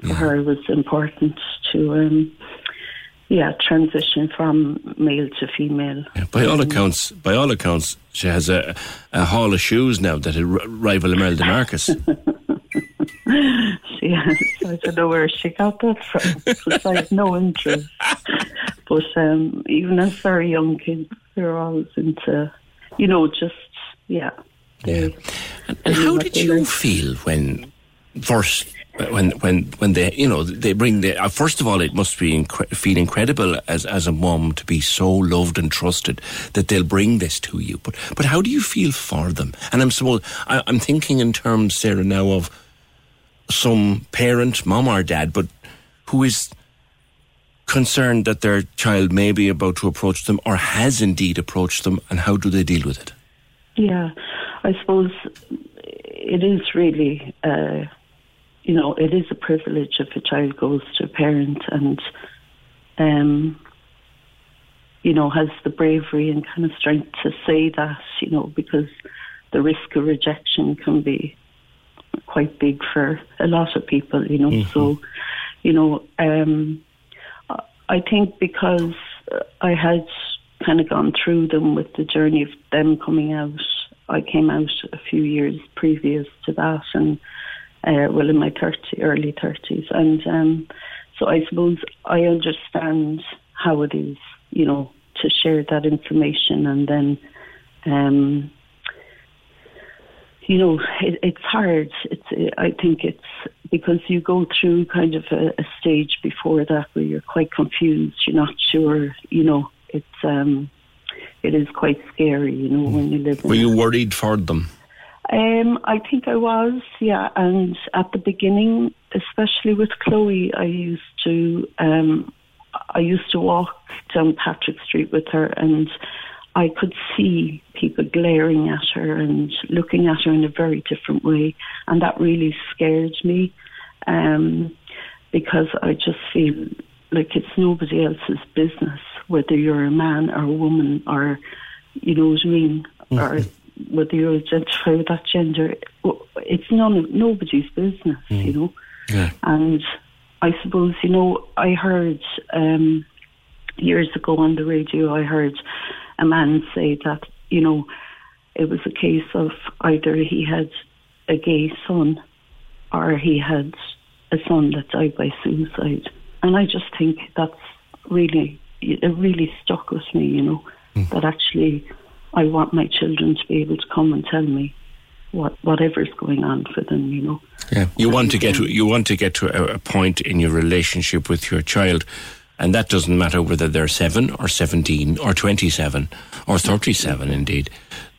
for yeah. her it was important to um, yeah transition from male to female. Yeah, by all accounts, by all accounts, she has a a haul of shoes now that rival Imelda Marcos. she has. I don't know where she got that from because I have no interest. But um, even as very young kids, they're always into, you know, just yeah. Yeah. And, and how did you feel when first when when when they you know they bring the uh, first of all it must be incre- feel incredible as as a mom to be so loved and trusted that they'll bring this to you but but how do you feel for them and I'm so I, I'm thinking in terms Sarah now of some parent mom or dad but who is concerned that their child may be about to approach them or has indeed approached them, and how do they deal with it? Yeah, I suppose it is really, uh, you know, it is a privilege if a child goes to a parent, and um, you know, has the bravery and kind of strength to say that, you know, because the risk of rejection can be quite big for a lot of people, you know. Mm-hmm. So, you know, um, I think because I had kind of gone through them with the journey of them coming out, I came out a few years previous to that, and uh, well, in my 30, early 30s. And um, so I suppose I understand how it is, you know, to share that information and then. Um, you know, it, it's hard. It's. I think it's because you go through kind of a, a stage before that where you're quite confused. You're not sure. You know, it's. um It is quite scary. You know, when you live. In Were you worried for them? Um, I think I was, yeah. And at the beginning, especially with Chloe, I used to, um, I used to walk down Patrick Street with her, and I could see people glaring at her and looking at her in a very different way, and that really scared me, um, because I just feel like it's nobody else's business whether you're a man or a woman or, you know what I mean, or whether you identify with that gender, it's none nobody's business, you know. Yeah. And I suppose you know I heard um, years ago on the radio. I heard a man say that you know it was a case of either he had a gay son or he had a son that died by suicide, and I just think that's really it really stuck with me. You know that actually I want my children to be able to come and tell me what whatever's going on for them, you know. Yeah, you want to get to, you want to get to a, a point in your relationship with your child, and that doesn't matter whether they're seven or seventeen or twenty-seven or thirty-seven. Indeed,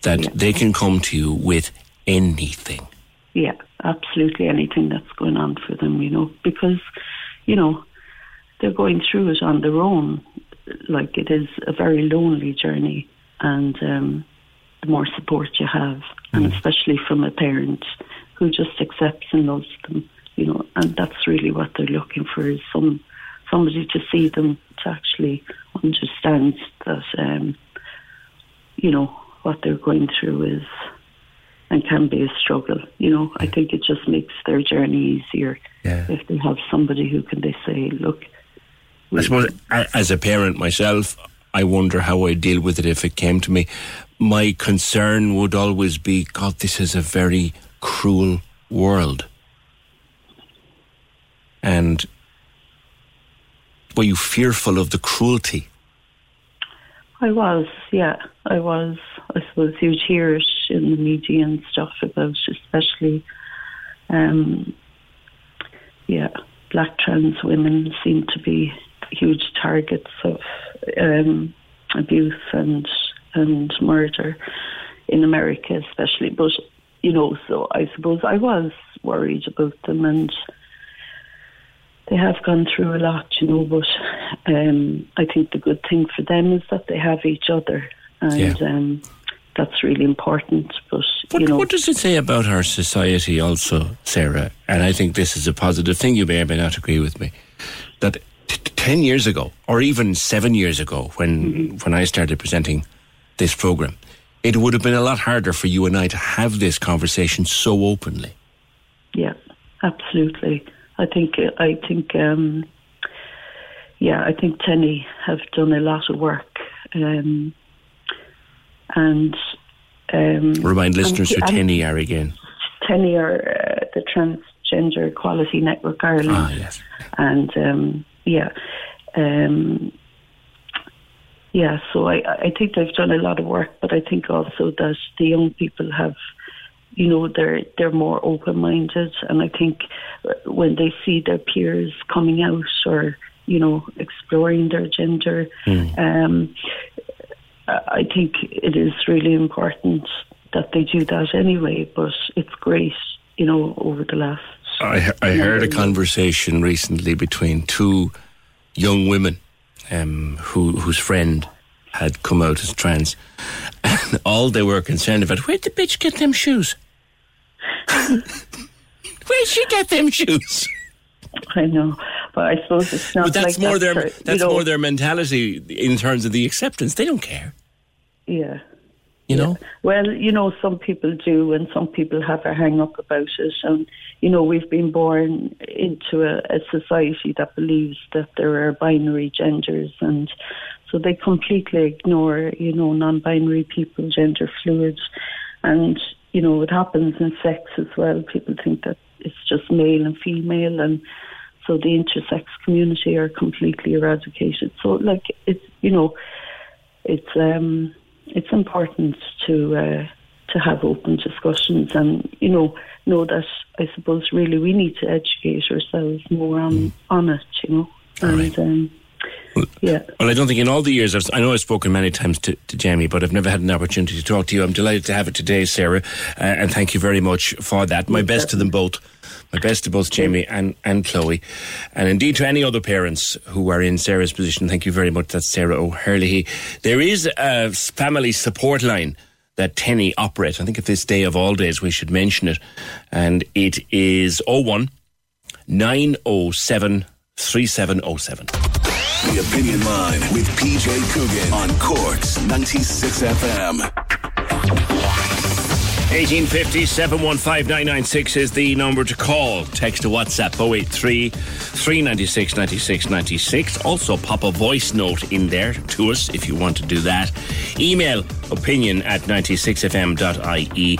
that they can come to you with anything. Yeah, absolutely anything that's going on for them, you know, because, you know, they're going through it on their own. Like it is a very lonely journey, and um, the more support you have, and especially from a parent who just accepts and loves them, you know, and that's really what they're looking for is some somebody to see them to actually understand that, um, you know, what they're going through is and can be a struggle. You know, I think it just makes their journey easier Yeah. if they have somebody who can they say, look, I suppose, as a parent myself, I wonder how I'd deal with it if it came to me. My concern would always be, God, this is a very cruel world. And were you fearful of the cruelty? I was, yeah, I was. I suppose you'd hear it in the media and stuff about, especially, um, yeah, black trans women seem to be huge targets of um, abuse and and murder in America, especially. But you know, so I suppose I was worried about them, and they have gone through a lot, you know. But um, I think the good thing for them is that they have each other, and um, that's really important. But What, you know, what does it say about our society, also, Sarah? And I think this is a positive thing. You may or may not agree with me. That ten years ago, or even seven years ago, when when I started presenting this program, it would have been a lot harder for you and I to have this conversation so openly. Yeah, absolutely. I think I think um, yeah, I think TENI have done a lot of work, um, and um, Remind listeners who and, TENI are again. TENI are uh, the Transgender Equality Network Ireland, Ah, yes. and um, yeah. Um, yeah, so I, I think they've done a lot of work, but I think also that the young people have, you know, they're they're more open minded, and I think when they see their peers coming out or you know exploring their gender, um, I I think it is really important that they do that anyway. But it's great, you know, over the last. I, I heard a conversation recently between two young women um, who, whose friend had come out as trans. And all they were concerned about, where'd the bitch get them shoes? Where'd she get them shoes? I know, But I suppose it's not. But that's like more that their for- that's know, more their mentality in terms of the acceptance. They don't care, Yeah. You know. Well, you know, some people do, and some people have a hang up about it. And, you know, we've been born into a, a society that believes that there are binary genders, and so they completely ignore, you know, non binary people, gender fluid. And, you know, it happens in sex as well. People think that it's just male and female, and so the intersex community are completely eradicated. So, like, it's, you know, it's um it's important to uh, to have open discussions and you know know that I suppose really we need to educate ourselves more on on it you know and um, yeah Well, I don't think in all the years, I've, I know I've spoken many times to, to Jamie, but I've never had an opportunity to talk to you. I'm delighted to have it today, Sarah, uh, and thank you very much for that. My best to them both. My best to both Jamie and, and Chloe. And indeed to any other parents who are in Sarah's position, thank you very much. That's Sarah O'Hurley. There is a family support line that TENI operates. I think at this day of all days, we should mention it. And it is 01 907 3707. The Opinion Line with PJ Coogan on Cork's 96 FM. 1850 715 996 is the number to call. Text to WhatsApp 083 396 96 96. Also, pop a voice note in there to us if you want to do that. Email opinion at 96fm.ie.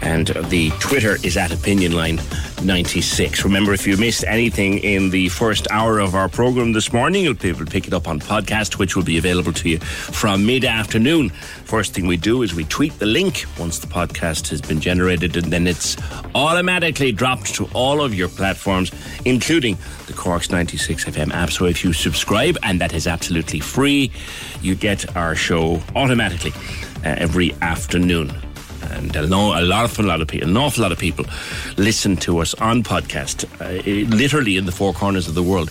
And the Twitter is at Opinion Line 96. Remember, if you missed anything in the first hour of our program this morning, you'll be able to pick it up on podcast, which will be available to you from mid afternoon. First thing we do is we tweet the link once the podcast has been generated, and then it's automatically dropped to all of your platforms, including the Cork's 96 FM app. So if you subscribe, and that is absolutely free, you get our show automatically uh, every afternoon and a, lo- a lot of a lot of people, an awful lot of people, listen to us on podcast, uh, literally in the four corners of the world.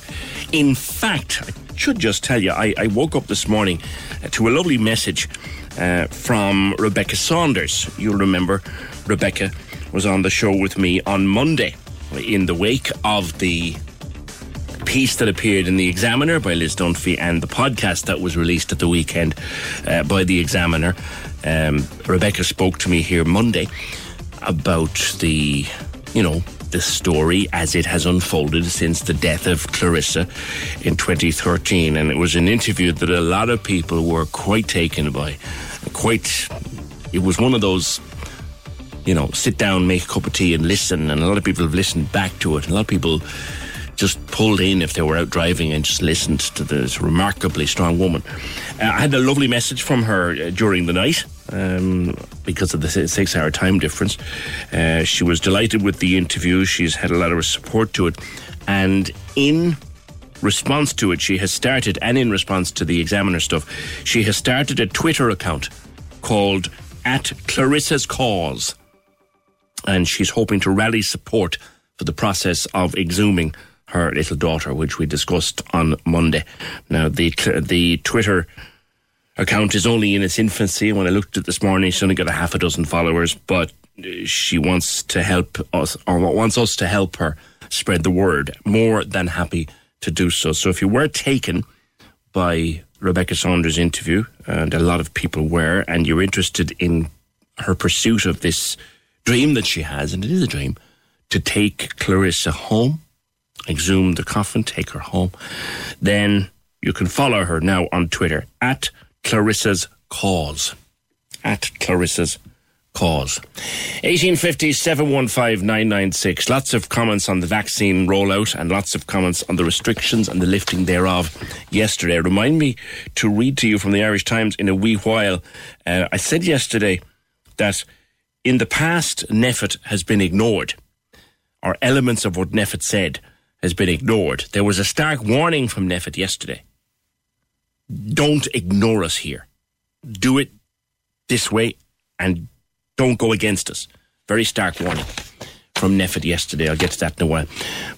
In fact, I should just tell you, I, I woke up this morning uh, to a lovely message uh, from Rebecca Saunders. You'll remember Rebecca was on the show with me on Monday in the wake of the piece that appeared in the Examiner by Liz Dunphy and the podcast that was released at the weekend uh, by the Examiner. Um, Rebecca spoke to me here Monday about the, you know, the story as it has unfolded since the death of Clarissa in 2013, and it was an interview that a lot of people were quite taken by. Quite, it was one of those you know, sit down, make a cup of tea, and listen. And a lot of people have listened back to it. A lot of people just pulled in if they were out driving and just listened to this remarkably strong woman. Uh, I had a lovely message from her uh, during the night. Um, because of the six hour time difference. Uh, she was delighted with the interview. She's had a lot of support to it. And in response to it, she has started, and in response to the examiner stuff, she has started a Twitter account called at Clarissa's Cause and she's hoping to rally support for the process of exhuming her little daughter, which we discussed on Monday. Now, the the Twitter account is only in its infancy. When I looked at this morning, she's only got a half a dozen followers, but uh, she wants to help us, or wants us to help her spread the word. More than happy to do so. So, if you were taken by Rebecca Saunders' interview, and a lot of people were, and you're interested in her pursuit of this dream that she has, and it is a dream, to take Clarissa home, exhume the coffin, take her home, then you can follow her now on Twitter at Clarissa's Cause. At Clarissa's Cause. 1850 715 996. Lots of comments on the vaccine rollout and lots of comments on the restrictions and the lifting thereof yesterday. Remind me to read to you from the Irish Times in a wee while. Uh, I said yesterday that in the past, NPHET has been ignored, or elements of what NPHET said has been ignored. There was a stark warning from NPHET yesterday. Don't ignore us here. Do it this way and don't go against us. Very stark warning from NPHET yesterday. I'll get to that in a while.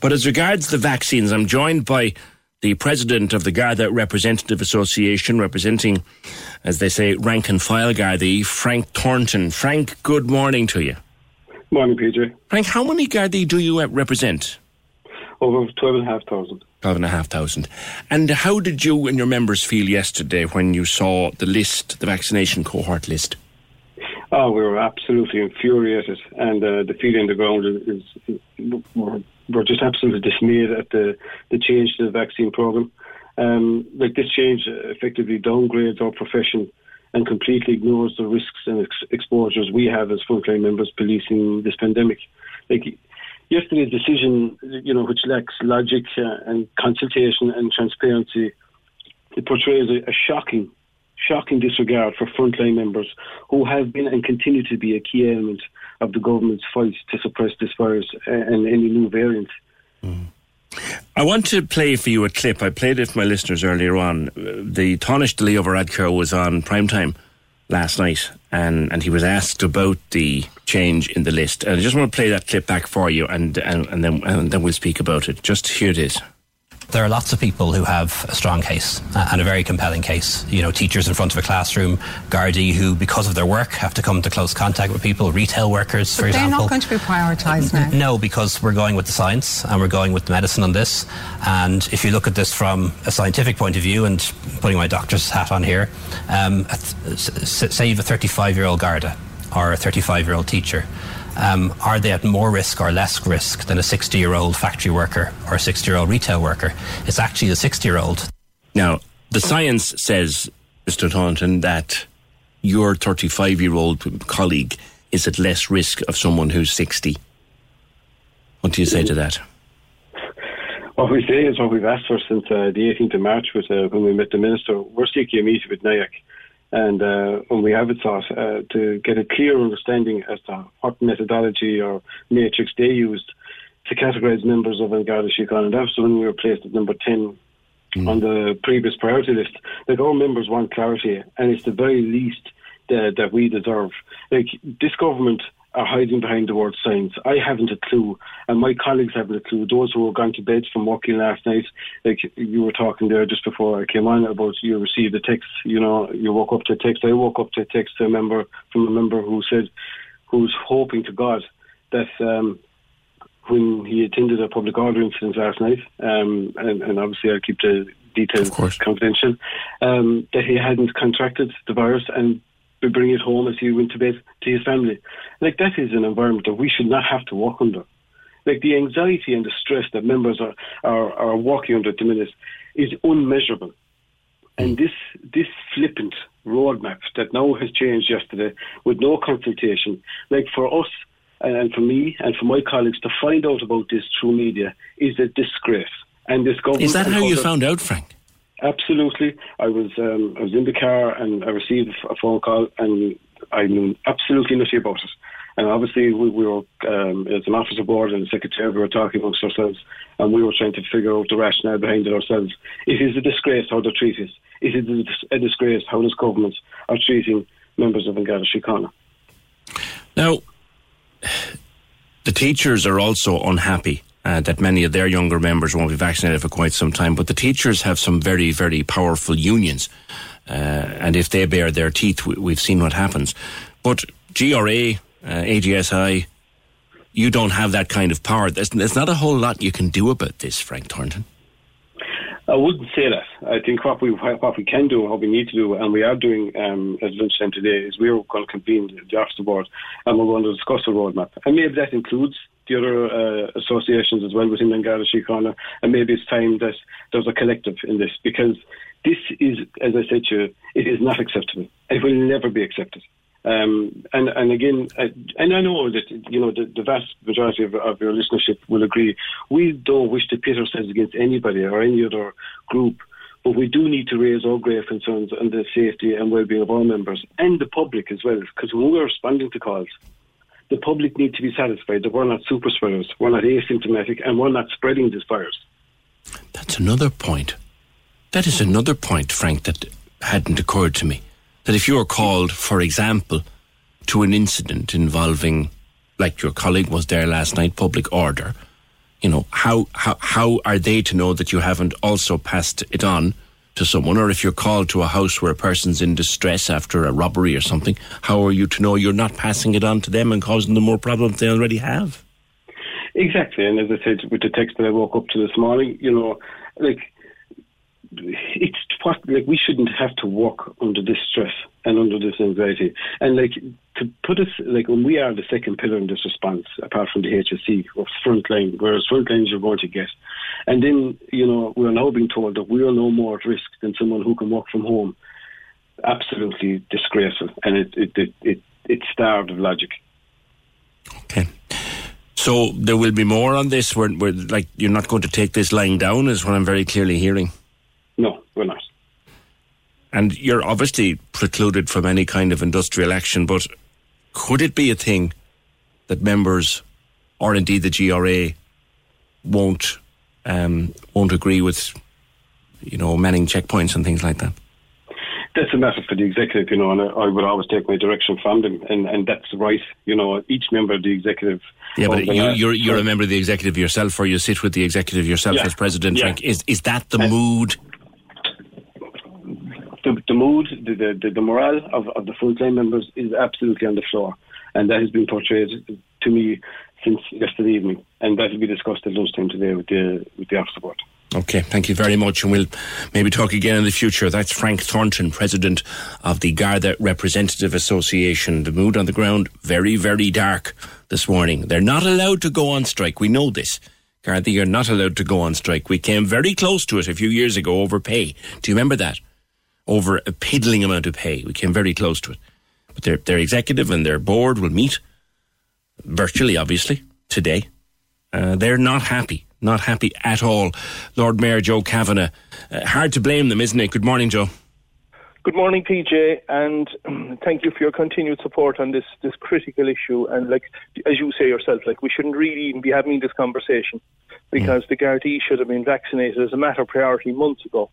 But as regards the vaccines, I'm joined by the president of the Garda Representative Association, representing, as they say, rank and file Gardaí, Frank Thornton. Frank, good morning to you. Morning, PJ. Frank, how many Gardaí do you represent? Over 12,500. 12,500. And how did you and your members feel yesterday when you saw the list, the vaccination cohort list? Oh, we were absolutely infuriated, and uh, the feeling on the ground is, is we're, we're, just absolutely dismayed at the, the change to the vaccine program. Um, like this change effectively downgrades our profession and completely ignores the risks and ex- exposures we have as frontline members policing this pandemic. Like yesterday's decision, you know, which lacks logic uh, and consultation and transparency, it portrays a, a shocking, shocking disregard for frontline members who have been and continue to be a key element of the government's fight to suppress this virus and any new variant. Mm. I want to play for you a clip. I played it for my listeners earlier on. The de Leo Varadkar was on primetime last night and, and he was asked about the change in the list. And I just want to play that clip back for you and, and, and, then, and then we'll speak about it. Just here it is there are lots of people who have a strong case uh, and a very compelling case. You know, teachers in front of a classroom, Gardaí who, because of their work, have to come into close contact with people, retail workers, but for example. They're not going to be prioritised now. No, because we're going with the science and we're going with the medicine on this. And if you look at this from a scientific point of view, and putting my doctor's hat on here, um, say you have a 35 year old Garda or a 35 year old teacher um, are they at more risk or less risk than a 60 year old factory worker or a 60 year old retail worker? It's actually the 60 year old. Now, the science says, Mr. Thornton, that your 35 year old colleague is at less risk of someone who's 60. What do you say to that? What we say is what we've asked for since uh, the 18th of March with, uh, when we met the Minister. We're seeking a meeting with NIAC and uh, when we have it sought uh, to get a clear understanding as to what methodology or matrix they used to categorise members of An Garda Síochána. And that's when we were placed at number 10 mm. on the previous priority list. Like our members want clarity, and it's the very least that, that we deserve. Like this government are hiding behind the word science. I haven't a clue, and my colleagues haven't a clue. Those who were gone to bed from working last night, like you were talking there just before I came on about you received a text, you know, you woke up to a text. I woke up to a text to a member from a member who said, who's hoping to God that um, when he attended a public order incident last night, um, and, and obviously I'll keep the details confidential, um, that he hadn't contracted the virus and we bring it home as he went to bed to his family. Like that is an environment that we should not have to work under. Like the anxiety and the stress that members are, are, are working under at the minute is unmeasurable. And this this flippant roadmap that now has changed yesterday with no consultation, like for us and for me and for my colleagues to find out about this through media is a disgrace. And this government is that how you found out, Frank? Absolutely. I was um, I was in the car and I received a phone call and I knew absolutely nothing about it. And obviously, we, we were, um, as an officer board and a secretary, we were talking amongst ourselves and we were trying to figure out the rationale behind it ourselves. It is a disgrace how they treat us. It is a disgrace how this government are treating members of An Garda Síochána. Now, the teachers are also unhappy uh, that many of their younger members won't be vaccinated for quite some time. But the teachers have some very, very powerful unions. Uh, and if they bare their teeth, we, have seen what happens. But GRA, uh, AGSI, you don't have that kind of power. There's, there's not a whole lot you can do about this, Frank Thornton. I wouldn't say that. I think what we what we can do, what we need to do, and we are doing um, at lunchtime today, is we're going to convene the officer board and we're going to discuss a roadmap. And maybe that includes the other uh, associations as well within An Garda Síochána, and maybe it's time that there's a collective in this because this is, as I said to you, it is not acceptable. It will never be accepted. Um, and and again, uh, and I know that you know the, the vast majority of, of, your listenership will agree. We don't wish to pit ourselves against anybody or any other group, but we do need to raise our grave concerns on the safety and well-being of our members and the public as well. Because when we're responding to calls, the public need to be satisfied that we're not super spreaders, we're not asymptomatic, and we're not spreading this virus. That's another point. That is another point, Frank, that hadn't occurred to me. That if you are called, for example, to an incident involving, like your colleague was there last night, public order, you know, how, how, how are they to know that you haven't also passed it on to someone, or if you're called to a house where a person's in distress after a robbery or something, how are you to know you're not passing it on to them and causing them more problems they already have? Exactly, and as I said with the text that I woke up to this morning, you know, like it's what like we shouldn't have to walk under this stress and under this anxiety, and like to put us like when we are the second pillar in this response, apart from the HSE, or frontline, whereas frontlines you're going to get, and then you know we're now being told that we are no more at risk than someone who can work from home. Absolutely disgraceful, and it it it, it it's starved of logic. Okay. So there will be more on this. Where, where, like, you're not going to take this lying down, is what I'm very clearly hearing. No, we're not. And you're obviously precluded from any kind of industrial action. But could it be a thing that members, or indeed the GRA, won't um, won't agree with, you know, manning checkpoints and things like that? that's a matter for the executive, you know, and I, I would always take my direction from them, and, and that's right. You know, each member of the executive. Yeah, but you, are you're, you're a member of the executive yourself, or you sit with the executive yourself Yeah. as president. Yeah. Frank. Is is that the mood? the, the mood, the, the, the, morale of, of the full-time members is absolutely on the floor. And that has been portrayed to me since yesterday evening. And that will be discussed at lunchtime today with the, with the officer board. Okay, thank you very much, and we'll maybe talk again in the future. That's Frank Thornton, president of the Garda Representative Association. The mood on the ground very, very dark this morning. They're not allowed to go on strike. We know this. Garda, you're not allowed to go on strike. We came very close to it a few years ago over pay. Do you remember that? Over a piddling amount of pay. We came very close to it. But their their executive and their board will meet virtually, obviously, today. Uh, they're not happy, not happy at all. Lord Mayor Joe Kavanagh, uh, hard to blame them, isn't it? Good morning, Joe. Good morning, PJ, and thank you for your continued support on this this critical issue. And like as you say yourself, like we shouldn't really even be having this conversation because the Gardaí should have been vaccinated as a matter of priority months ago.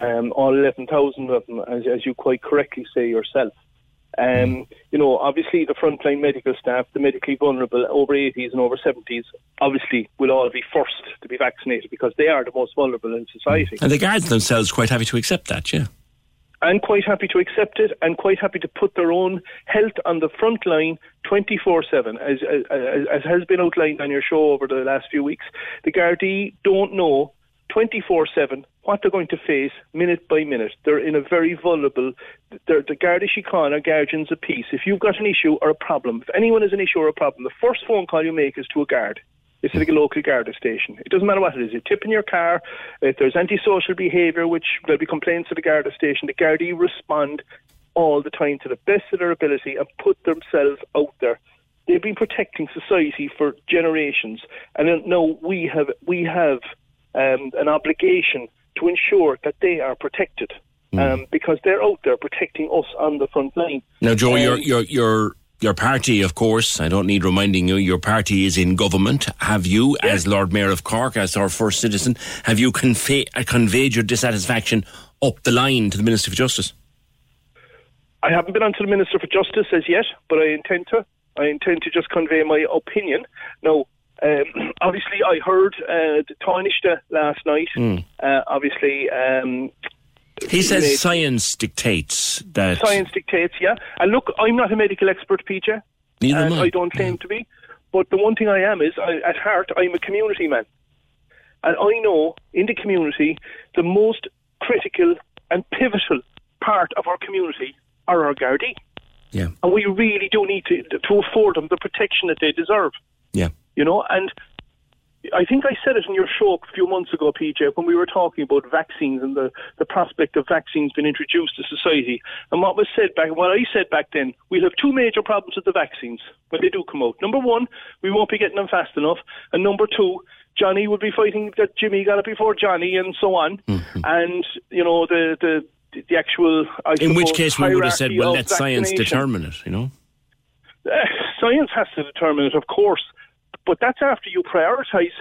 Um, all 11,000 of them, as, as you quite correctly say yourself. Um, you know, obviously the frontline medical staff, the medically vulnerable, over 80s and over 70s, obviously will all be first to be vaccinated because they are the most vulnerable in society. And the guards themselves quite happy to accept that, yeah. and quite happy to accept it and quite happy to put their own health on the front line 24-7 as, as, as has been outlined on your show over the last few weeks. The Gardaí don't know 24-7 what they're going to face minute by minute. They're in a very vulnerable, they're, the Garda Síochána guardians of peace. If you've got an issue or a problem, if anyone has an issue or a problem, the first phone call you make is to a guard. It's at a local Garda station. It doesn't matter what it is. You tip in your car. If there's antisocial behaviour, which there'll be complaints at the Garda station, the Gardaí respond all the time to the best of their ability and put themselves out there. They've been protecting society for generations, and now we have we have um, an obligation to ensure that they are protected um, because they're out there protecting us on the front line. Now, Joe, your Um, your your your party, of course, I don't need reminding you, your party is in government. Have you, as Lord Mayor of Cork, as our first citizen, have you convey, uh, conveyed your dissatisfaction up the line to the Minister for Justice? I haven't been on to the Minister for Justice as yet, but I intend to. I intend to just convey my opinion. Now, um, obviously, I heard uh, the Tánaiste last night. Mm. Uh, obviously, um, He says made- science dictates that. science dictates, yeah. And look, I'm not a medical expert, PJ. Neither am and I. I don't claim to be. But the one thing I am is, I, at heart, I'm a community man. And I know in the community, the most critical and pivotal part of our community are our Gardaí. Yeah. And we really do need to, to afford them the protection that they deserve. You know, and I think I said it in your show a few months ago, PJ, when we were talking about vaccines and the, the prospect of vaccines being introduced to society. And what was said back, what I said back then, we'll have two major problems with the vaccines when they do come out. Number one, we won't be getting them fast enough. And number two, Johnny would be fighting that Jimmy got it before Johnny and so on. And, you know, the, the, the actual, I In which case we would have said, well, let science determine it, you know? Uh, science has to determine it, of course, but that's after you prioritise,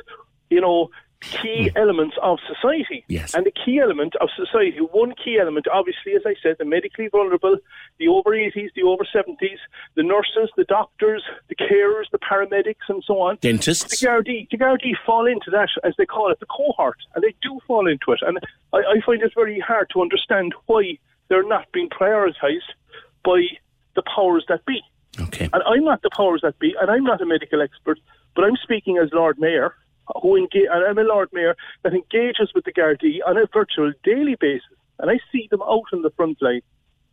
you know, key mm. elements of society. Yes. And the key element of society, one key element, obviously, as I said, the medically vulnerable, the over 80s, the over 70s, the nurses, the doctors, the carers, the paramedics, and so on. Dentists. The Gardaí, the Gardaí fall into that, as they call it, the cohort, and they do fall into it. And I, I find it very hard to understand why they're not being prioritised by the powers that be. Okay. And I'm not the powers that be, and I'm not a medical expert, But I'm speaking as Lord Mayor, who engage, and I'm a Lord Mayor that engages with the Gardaí on a virtual daily basis, and I see them out on the front line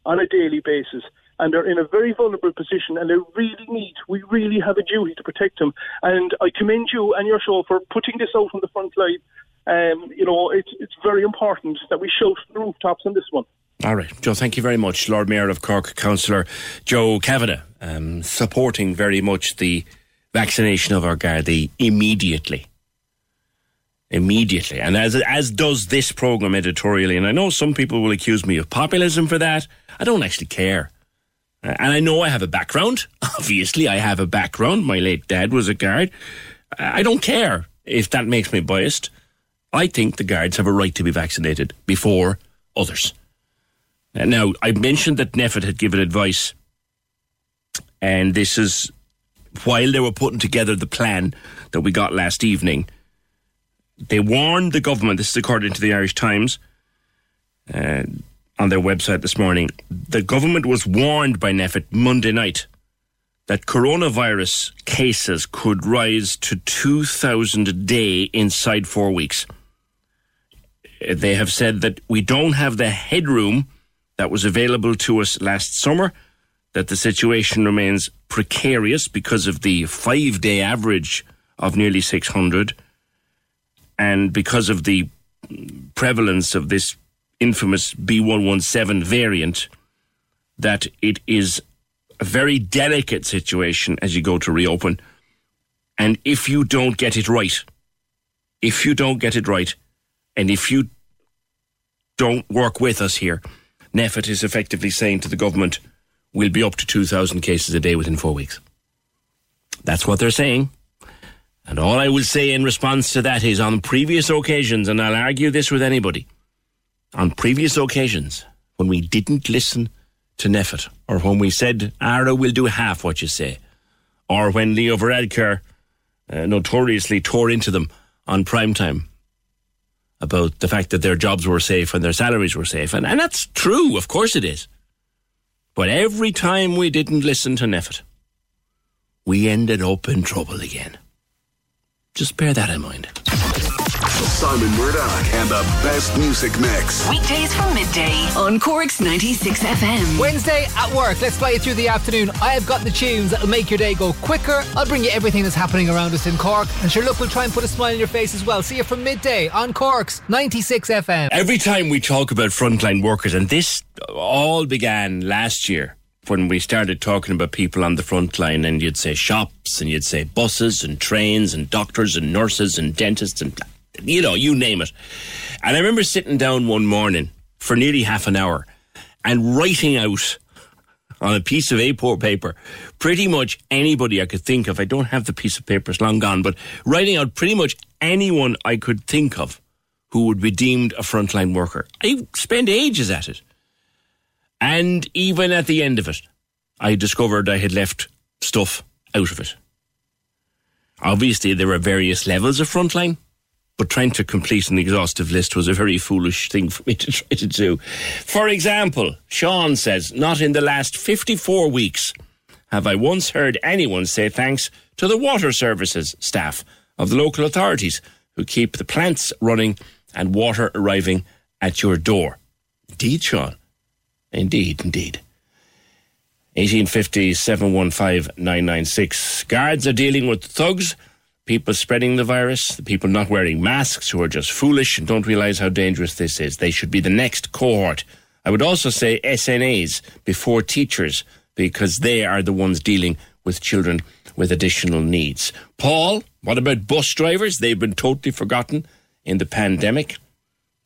on a daily basis. And they're in a very vulnerable position, and they really need, we really have a duty to protect them. And I commend you and your show for putting this out on the front line. Um, you know, it's, it's very important that we shout from the rooftops on this one. All right, Joe, thank you very much. Lord Mayor of Cork, Councillor Joe Kavanagh, um, supporting very much the vaccination of our Gardaí immediately. Immediately. And as, as does this programme editorially. And I know some people will accuse me of populism for that. I don't actually care. Uh, and I know I have a background. Obviously, I have a background. My late dad was a guard. I don't care if that makes me biased. I think the guards have a right to be vaccinated before others. Now, I mentioned that NPHET had given advice, and this is while they were putting together the plan that we got last evening. They warned the government, this is according to the Irish Times uh, on their website this morning. The government was warned by NPHET Monday night that coronavirus cases could rise to 2,000 a day inside four weeks. They have said that we don't have the headroom that was available to us last summer, that the situation remains precarious because of the five day average of nearly 600, and because of the prevalence of this infamous B117 variant, that it is a very delicate situation as you go to reopen. And if you don't get it right, if you don't get it right, and if you don't work with us here, NPHET is effectively saying to the government, we'll be up to 2,000 cases a day within four weeks. That's what they're saying. And all I will say in response to that is on previous occasions, and I'll argue this with anybody, on previous occasions, when we didn't listen to NPHET, or when we said, Ara will do half what you say, or when Leo Varadkar uh, notoriously tore into them on prime time about the fact that their jobs were safe and their salaries were safe. And, and that's true, of course it is. But every time we didn't listen to NPHET, we ended up in trouble again. Just bear that in mind. Simon Murdoch and the best music mix. Weekdays from midday on Cork's 96 FM. Wednesday at work. Let's play it through the afternoon. I have got the tunes that'll make your day go quicker. I'll bring you everything that's happening around us in Cork. And sure, look, we'll try and put a smile on your face as well. See you from midday on Cork's 96 FM. Every time we talk about frontline workers, and this all began last year when we started talking about people on the front line, and you'd say shops, and you'd say buses, and trains, and doctors, and nurses, and dentists, and you know, you name it. And I remember sitting down one morning for nearly half an hour and writing out on a piece of A4 paper pretty much anybody I could think of. I don't have the piece of paper, it's long gone, but writing out pretty much anyone I could think of who would be deemed a frontline worker. I spent ages at it. And even at the end of it, I discovered I had left stuff out of it. Obviously, there are various levels of frontline, but trying to complete an exhaustive list was a very foolish thing for me to try to do. For example, Sean says, Not in the last 54 weeks have I once heard anyone say thanks to the water services staff of the local authorities who keep the plants running and water arriving at your door. Indeed, Sean. Indeed, indeed. 1850 715 996. Guards are dealing with thugs, people spreading the virus, the people not wearing masks who are just foolish and don't realise how dangerous this is. They should be the next cohort. I would also say SNAs before teachers because they are the ones dealing with children with additional needs. Paul, what about bus drivers? They've been totally forgotten in the pandemic.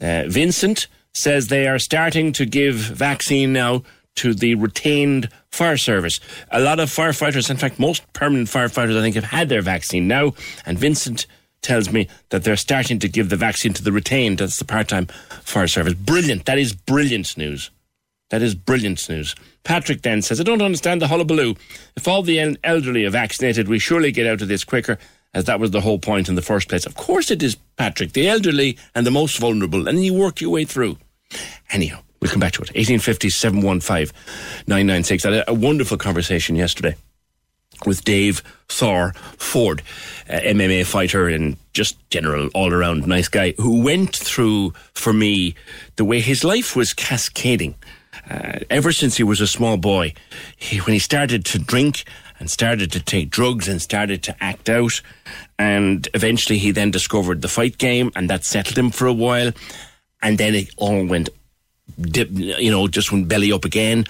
Uh, Vincent says they are starting to give vaccine now to the retained fire service. A lot of firefighters, in fact, most permanent firefighters, I think, have had their vaccine now. And Vincent tells me that they're starting to give the vaccine to the retained, that's the part time fire service. Brilliant. That is brilliant news. That is brilliant news. Patrick then says, I don't understand the hullabaloo. If all the elderly are vaccinated, we surely get out of this quicker, as that was the whole point in the first place. Of course it is, Patrick. The elderly and the most vulnerable, and you work your way through. Anyhow, we'll come back to it. 1850 715 996. I had a wonderful conversation yesterday with Dave Thor Ford, MMA fighter and just general all around nice guy, who went through for me the way his life was cascading. Uh, ever since he was a small boy, he, when he started to drink and started to take drugs and started to act out, and eventually he then discovered the fight game, and that settled him for a while, and then it all went, dip, you know, just went belly up again,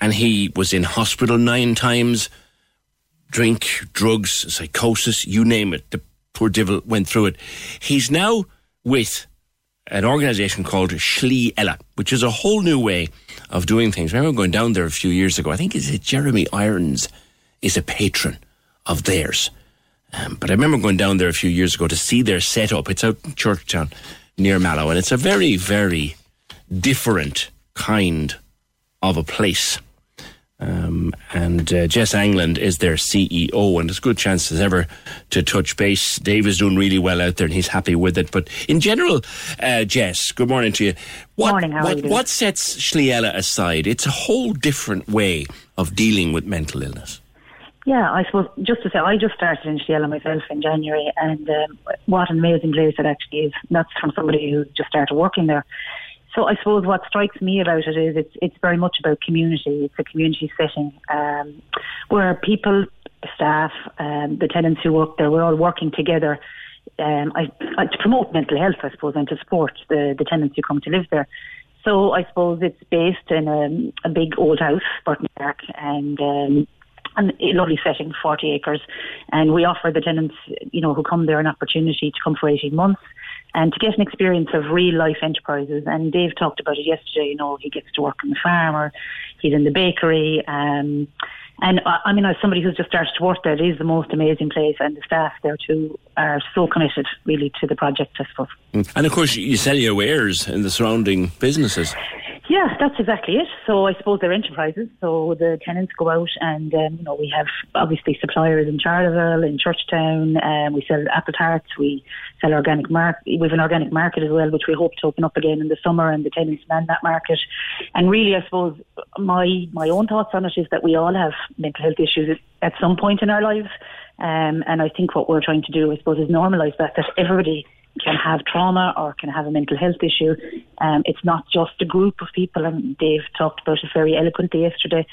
and he was in hospital nine times drink, drugs, psychosis, you name it. The poor devil went through it. He's now with an organisation called Slí Eile, which is a whole new way of doing things. I remember going down there a few years ago. I think it's Jeremy Irons is a patron of theirs. Um, but I remember going down there a few years ago to see their setup. It's out in Churchtown near Mallow, and it's a very, very different kind of a place. Um, and uh, Jess Angland is their CEO, and there's good chance as ever to touch base. Dave is doing really well out there, and he's happy with it. But in general, uh, Jess, good morning to you. What, morning, how what, are you what sets Eile aside? It's a whole different way of dealing with mental illness. Yeah, I suppose just to say, I just started in Slí Eile myself in January, and um, what an amazing place it actually is. That's from somebody who just started working there. So I suppose what strikes me about it is it's it's very much about community. It's a community setting um, where people, staff, um, the tenants who work there, we're all working together. Um, I, I, to promote mental health, I suppose, and to support the, the tenants who come to live there. So I suppose it's based in a, a big old house, Burton Park, and um, and a lovely setting, 40 acres. And we offer the tenants, you know, who come there an opportunity to come for 18 months and to get an experience of real life enterprises. And Dave talked about it yesterday, you know, he gets to work on the farm or he's in the bakery. Um, and I I mean, as somebody who's just started to work there, it is the most amazing place, and the staff there too are so committed, really, to the project. I suppose. And of course, you sell your wares in the surrounding businesses. Yeah, that's exactly it. So I suppose they're enterprises. So the tenants go out and, um, you know, we have obviously suppliers in Charleville, in Churchtown. Um, we sell apple tarts. We sell organic market. We have an organic market as well, which we hope to open up again in the summer and the tenants man that market. And really, I suppose my, my own thoughts on it is that we all have mental health issues at some point in our lives. Um, and I think what we're trying to do, I suppose, is normalise that, that everybody can have trauma or can have a mental health issue. Um, it's not just a group of people, and Dave talked about it very eloquently yesterday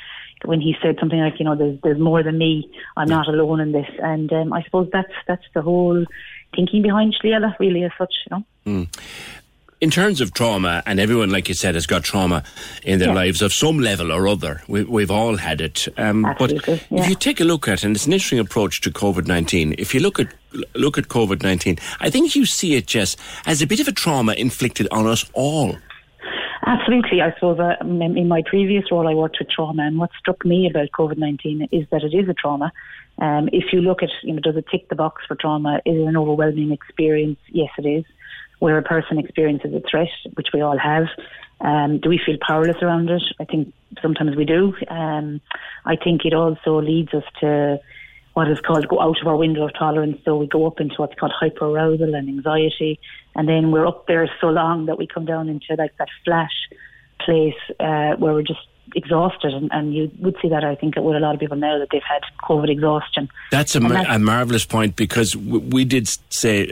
when he said something like, you know, there's, there's more than me. I'm not alone in this. And um, I suppose that's that's the whole thinking behind Eile, really, as such, you know. Mm. In terms of trauma, and everyone, like you said, has got trauma in their Yeah. lives of some level or other. We, we've all had it. Um, but Absolutely, if you take a look at, and it's an interesting approach to COVID nineteen. If you look at look at COVID nineteen, I think you see it, Jess, as a bit of a trauma inflicted on us all. Absolutely. I suppose uh, in in my previous role, I worked with trauma, and what struck me about COVID 19 is that it is a trauma. Um, if you look at, you know, does it tick the box for trauma? Is it an overwhelming experience? Yes, it is. Where a person experiences a threat, which we all have. Um, do we feel powerless around it? I think sometimes we do. Um, I think it also leads us to what is called go out of our window of tolerance. So we go up into what's called hyperarousal and anxiety, and then we're up there so long that we come down into like that flash place uh, where we're just exhausted. And, and you would see that I think with a lot of people now that they've had COVID exhaustion. That's a, mar- that's- a marvelous point because w- we did say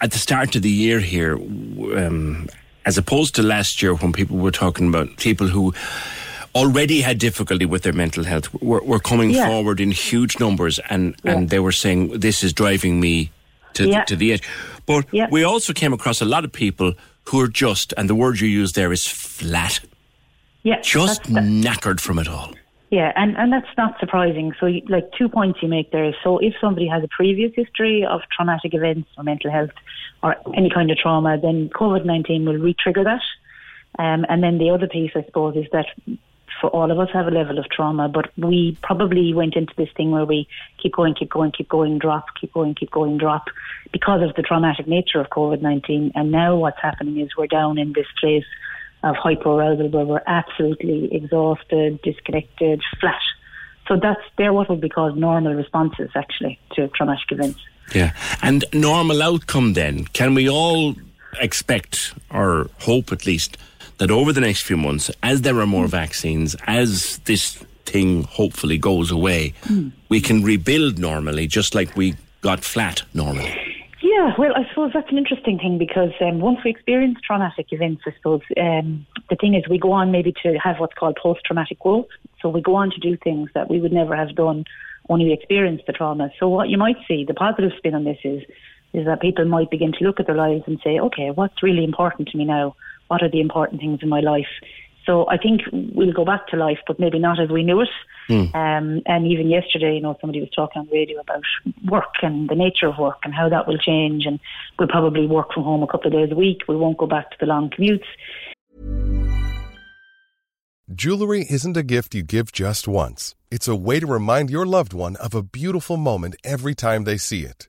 at the start of the year here, um, as opposed to last year when people were talking about people who already had difficulty with their mental health were, were coming Yeah. forward in huge numbers and, and they were saying this is driving me to, Yeah. to the edge. But Yeah. we also came across a lot of people who are just, and the word you use there is flat, Yeah, just that's- that- knackered from it all. Yeah, and, and that's not surprising. So, you- like, two points you make there. So, if somebody has a previous history of traumatic events or mental health or any kind of trauma, then COVID 19 will re trigger that. Um, and then the other piece, I suppose, is that for all of us have a level of trauma, but we probably went into this thing where we keep going, keep going, keep going, drop, keep going, keep going, drop because of the traumatic nature of COVID 19. And now what's happening is we're down in this place of hyperarousal where we're absolutely exhausted, disconnected, flat. So that's they're what would be called normal responses actually to traumatic events. Yeah. And normal outcome then, can we all expect, or hope at least, that over the next few months, as there are more vaccines, as this thing hopefully goes away, Hmm. we can rebuild normally, just like we got flat normally. Yeah, well, I suppose that's an interesting thing because um, once we experience traumatic events, I suppose um, the thing is we go on maybe to have what's called post-traumatic growth. So we go on to do things that we would never have done only we experienced the trauma. So what you might see, the positive spin on this is, is that people might begin to look at their lives and say, okay, what's really important to me now? What are the important things in my life? So I think we'll go back to life, but maybe not as we knew it. Um, and even yesterday, you know, somebody was talking on the radio about work and the nature of work and how that will change. And we'll probably work from home a couple of days a week. We won't go back to the long commutes. Jewelry isn't a gift you give just once. It's a way to remind your loved one of a beautiful moment every time they see it.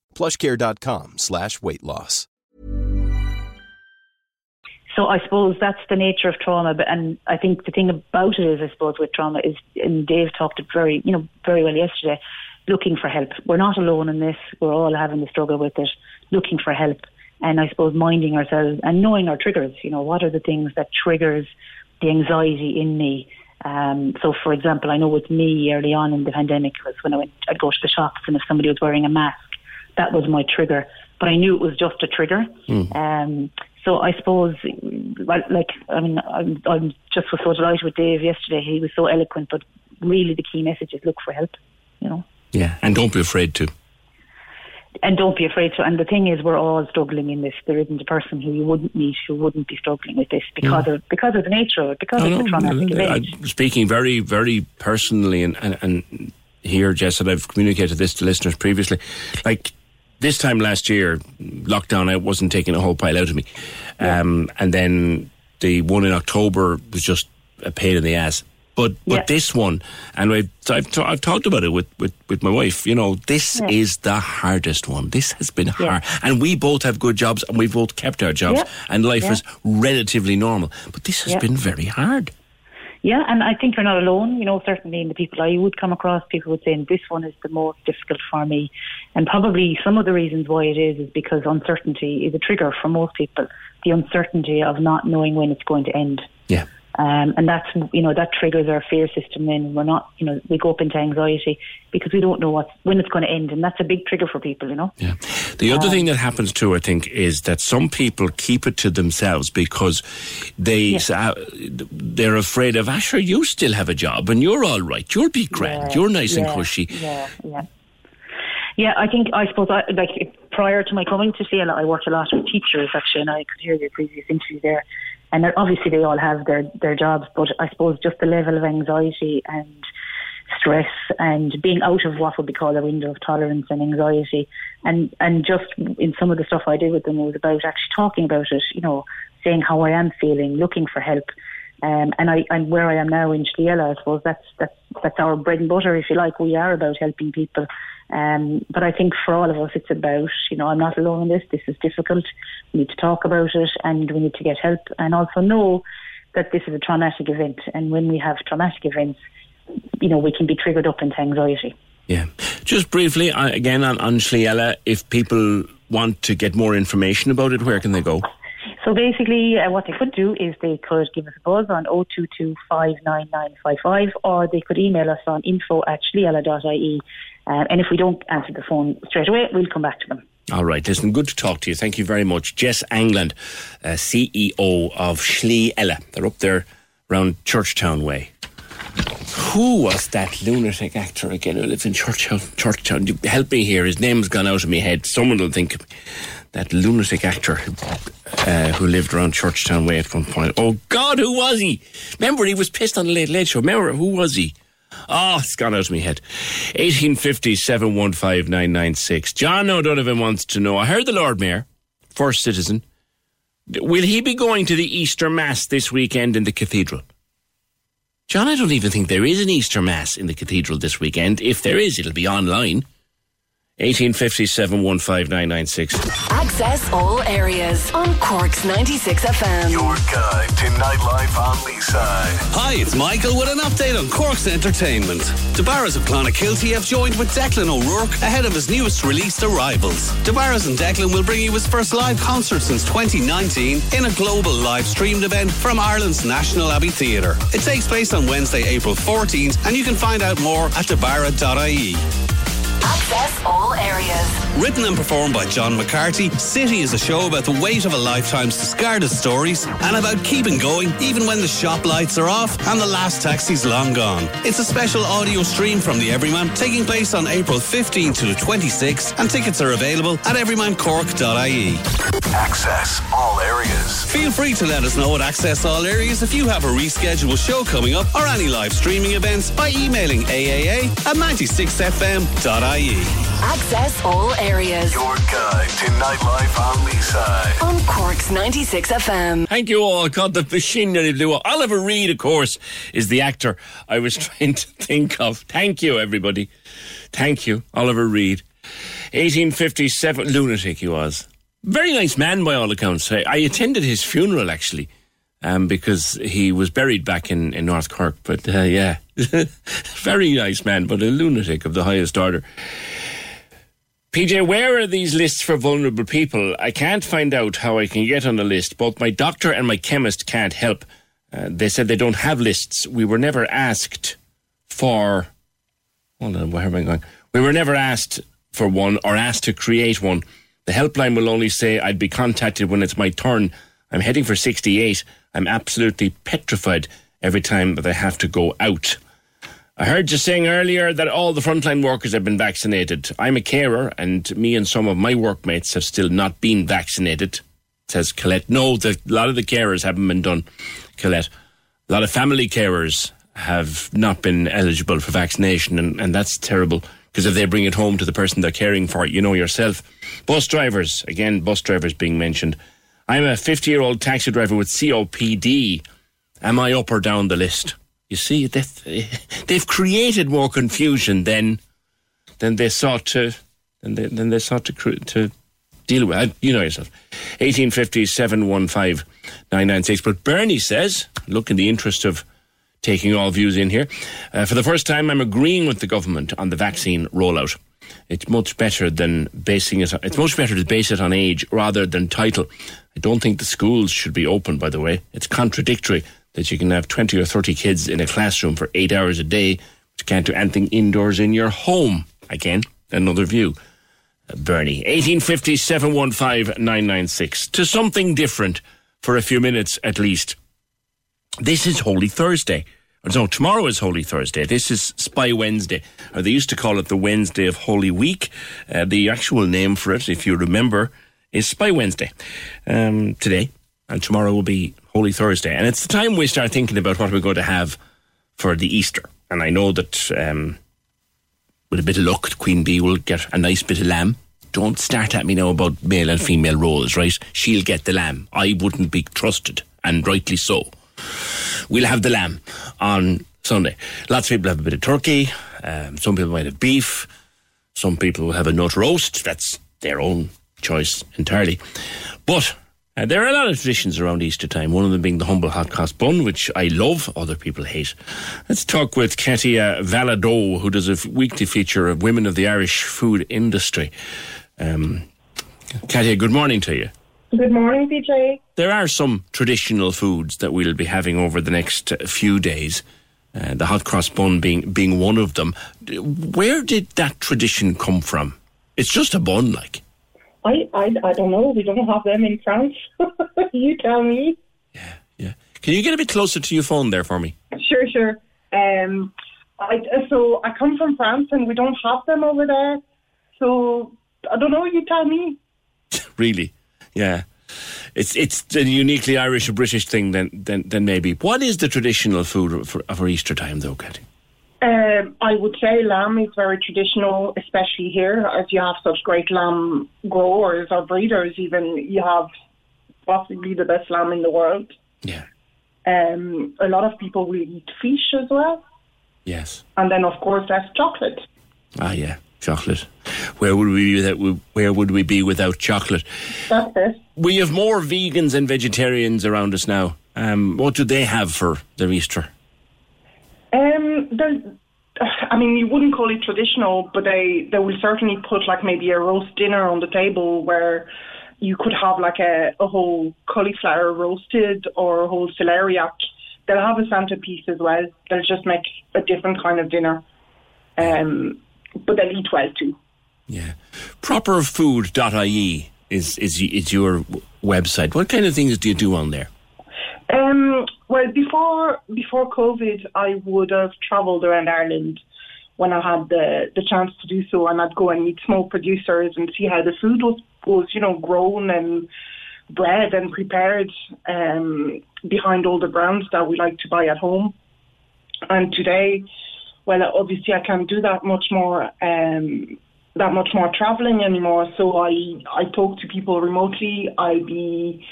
plushcare.com slash weight loss. So I suppose that's the nature of trauma. But and I think the thing about it is, I suppose, with trauma is, and Dave talked it very, you know, very well yesterday. Looking for help. We're not alone in this. We're all having the struggle with it. Looking for help, and I suppose minding ourselves and knowing our triggers. You know, what are the things that triggers the anxiety in me? Um, so, for example, I know with me early on in the pandemic was when I went, I'd go to the shops, and if somebody was wearing a mask, that was my trigger. But I knew it was just a trigger. Um, so I suppose, like, like I mean, I'm, I'm just was so delighted with Dave yesterday. He was so eloquent, but really the key message is look for help. You know, Yeah, and don't be afraid to. and don't be afraid to. And the thing is, we're all struggling in this. There isn't a person who you wouldn't meet who wouldn't be struggling with this because of because of the nature of it, because No, of the traumatic no, event. I'm speaking very, very personally, and, and, and here, Jess, and I've communicated this to listeners previously. Like this time last year, lockdown, I wasn't taking a whole pile out of me. Um, and then the one in October was just a pain in the ass. But but Yeah. this one, and I've, I've, ta- I've talked about it with, with, with my wife, you know, this Yeah. is the hardest one. This has been hard. And we both have good jobs and we've both kept our jobs and life is relatively normal. But this has been very hard. Yeah, and I think you're not alone. You know, certainly in the people I would come across, people would say this one is the most difficult for me. And probably some of the reasons why it is is because uncertainty is a trigger for most people. The uncertainty of not knowing when it's going to end. Yeah. Um, and that's, you know, that triggers our fear system then. We're not, you know, we go up into anxiety because we don't know what, when it's going to end. And that's a big trigger for people, you know. Yeah. The other Um, thing that happens too, I think, is that some people keep it to themselves because they uh, they're afraid of. Asher, you still have a job and you're all right. You'll be grand. Yeah, you're nice and cushy. Yeah, yeah. Yeah, I think I suppose I, like prior to my coming to Slí Eile, I worked a lot with teachers actually, and I could hear your previous interview there. And obviously, they all have their their jobs, but I suppose just the level of anxiety and stress and being out of what would be called a window of tolerance and anxiety, and and just in some of the stuff I did with them it was about actually talking about it. You know, saying how I am feeling, looking for help. Um, and I and where I am now in Slí Eile, I suppose that's that's that's our bread and butter, if you like. We are about helping people. Um, but I think for all of us, it's about you know I'm not alone in this. This is difficult. We need to talk about it, and we need to get help, and also know that this is a traumatic event. And when we have traumatic events, you know we can be triggered up into anxiety. Yeah. Just briefly, again on, on if people want to get more information about it, where can they go? So basically, uh, what they could do is they could give us a buzz on 022599955 or they could email us on info at slieile.ie. Um, and if we don't answer the phone straight away, we'll come back to them. All right, listen, good to talk to you. Thank you very much. Jess Angland, uh, CEO of Slí Eile. They're up there around Churchtown Way. Who was that lunatic actor again who lives in Churchtown? Churchtown. Help me here. His name's gone out of my head. Someone will think that lunatic actor uh, who lived around Churchtown Way at one point. Oh God, who was he? Remember, he was pissed on the Late Late Show. Remember, who was he? Oh, it's gone out of my head. 1850 715 996. John O'Donovan wants to know. I heard the Lord Mayor, first citizen, will he be going to the Easter Mass this weekend in the cathedral? John, I don't even think there is an Easter Mass in the cathedral this weekend. If there is, it'll be online. 1857 15996. Access all areas on Cork's 96 FM. Your guide to nightlife on Leeside. Hi, it's Michael with an update on Cork's entertainment. De Barras of Clonakilty have joined with Declan O'Rourke ahead of his newest released Arrivals. De Barras and Declan will bring you his first live concert since 2019 in a global live streamed event from Ireland's National Abbey Theatre. It takes place on Wednesday, April 14th, and you can find out more at debarra.ie. Access all areas. Written and performed by John McCarthy, City is a show about the weight of a lifetime's discarded stories and about keeping going even when the shop lights are off and the last taxi's long gone. It's a special audio stream from the Everyman taking place on April 15 to the 26th and tickets are available at everymancork.ie. Access all areas. Feel free to let us know at Access All Areas if you have a rescheduled show coming up or any live streaming events by emailing AAA at 96fm.ie. Access all areas Your guide to nightlife on the side. on Cork's 96 FM. Thank you all. God, the machine nearly blew up. Oliver Reed, of course, is the actor I was trying to think of. Thank you, everybody. Thank you, Oliver Reed. 1857, lunatic he was. Very nice man, by all accounts. I, I attended his funeral, actually, um, because he was buried back in, in North Cork. But uh, yeah, very nice man, but a lunatic of the highest order. PJ, where are these lists for vulnerable people? I can't find out how I can get on the list. Both my doctor and my chemist can't help. Uh, they said they don't have lists. We were never asked for. Hold on, where am I going? We were never asked for one or asked to create one. The helpline will only say I'd be contacted when it's my turn. I'm heading for 68. I'm absolutely petrified every time that I have to go out. I heard you saying earlier that all the frontline workers have been vaccinated. I'm a carer, and me and some of my workmates have still not been vaccinated, says Colette. No, the, a lot of the carers haven't been done, Colette. A lot of family carers have not been eligible for vaccination, and, and that's terrible because if they bring it home to the person they're caring for, you know yourself. Bus drivers, again, bus drivers being mentioned. I'm a 50 year old taxi driver with COPD. Am I up or down the list? You see, they've, created more confusion than than they sought to than they, than they sought to to deal with. You know yourself. 1850 715 996. But Bernie says, look, in the interest of taking all views in here, uh, for the first time, I'm agreeing with the government on the vaccine rollout. It's much better than basing it. It's much better to base it on age rather than title. I don't think the schools should be open. By the way, it's contradictory that you can have twenty or thirty kids in a classroom for eight hours a day, but you can't do anything indoors in your home. Again, another view. Uh, Bernie, 1850 715 996. To something different for a few minutes at least. This is Holy Thursday. No, tomorrow is Holy Thursday. This is Spy Wednesday. Or they used to call it the Wednesday of Holy Week. Uh, the actual name for it, if you remember, is Spy Wednesday. Um, today and tomorrow will be Holy Thursday. And it's the time we start thinking about what we're going to have for the Easter. And I know that um, with a bit of luck, Queen Bee will get a nice bit of lamb. Don't start at me now about male and female roles, right? She'll get the lamb. I wouldn't be trusted, and rightly so. We'll have the lamb on Sunday. Lots of people have a bit of turkey. Um, some people might have beef. Some people will have a nut roast. That's their own choice entirely. But uh, there are a lot of traditions around Easter time, one of them being the humble hot cross bun, which I love, other people hate. Let's talk with Katia Valadeau, who does a weekly feature of women of the Irish food industry. Um, Katia, good morning to you. Good morning, PJ. There are some traditional foods that we'll be having over the next uh, few days. Uh, the hot cross bun being being one of them. Where did that tradition come from? It's just a bun, like. I, I, I don't know. We don't have them in France. you tell me. Yeah, yeah. Can you get a bit closer to your phone there for me? Sure, sure. Um, I, so I come from France and we don't have them over there. So I don't know. You tell me. Really? Yeah. It's it's a uniquely Irish or British thing then then then maybe. What is the traditional food for, for Easter time though, Kathy? Um, I would say lamb is very traditional, especially here, as you have such great lamb growers or breeders. Even you have possibly the best lamb in the world. Yeah. Um, a lot of people will eat fish as well, Yes. and then of course there's chocolate. Ah, yeah, chocolate. Where would we be without, where would we be without chocolate? That's it. We have more vegans and vegetarians around us now. Um, what do they have for their Easter? Um, I mean, you wouldn't call it traditional, but they they will certainly put like maybe a roast dinner on the table where you could have like a, a whole cauliflower roasted or a whole celeriac. They'll have a centerpiece as well. They'll just make a different kind of dinner, um, but they'll eat well too. Yeah, properfood.ie is, is, is your website. What kind of things do you do on there? Um, well, before before COVID, I would have travelled around Ireland when I had the, the chance to do so, and I'd go and meet small producers and see how the food was, was you know, grown and bred and prepared um, behind all the brands that we like to buy at home. And today, well, obviously, I can't do that much more. Um, that much more traveling anymore. So I I talk to people remotely. I'll be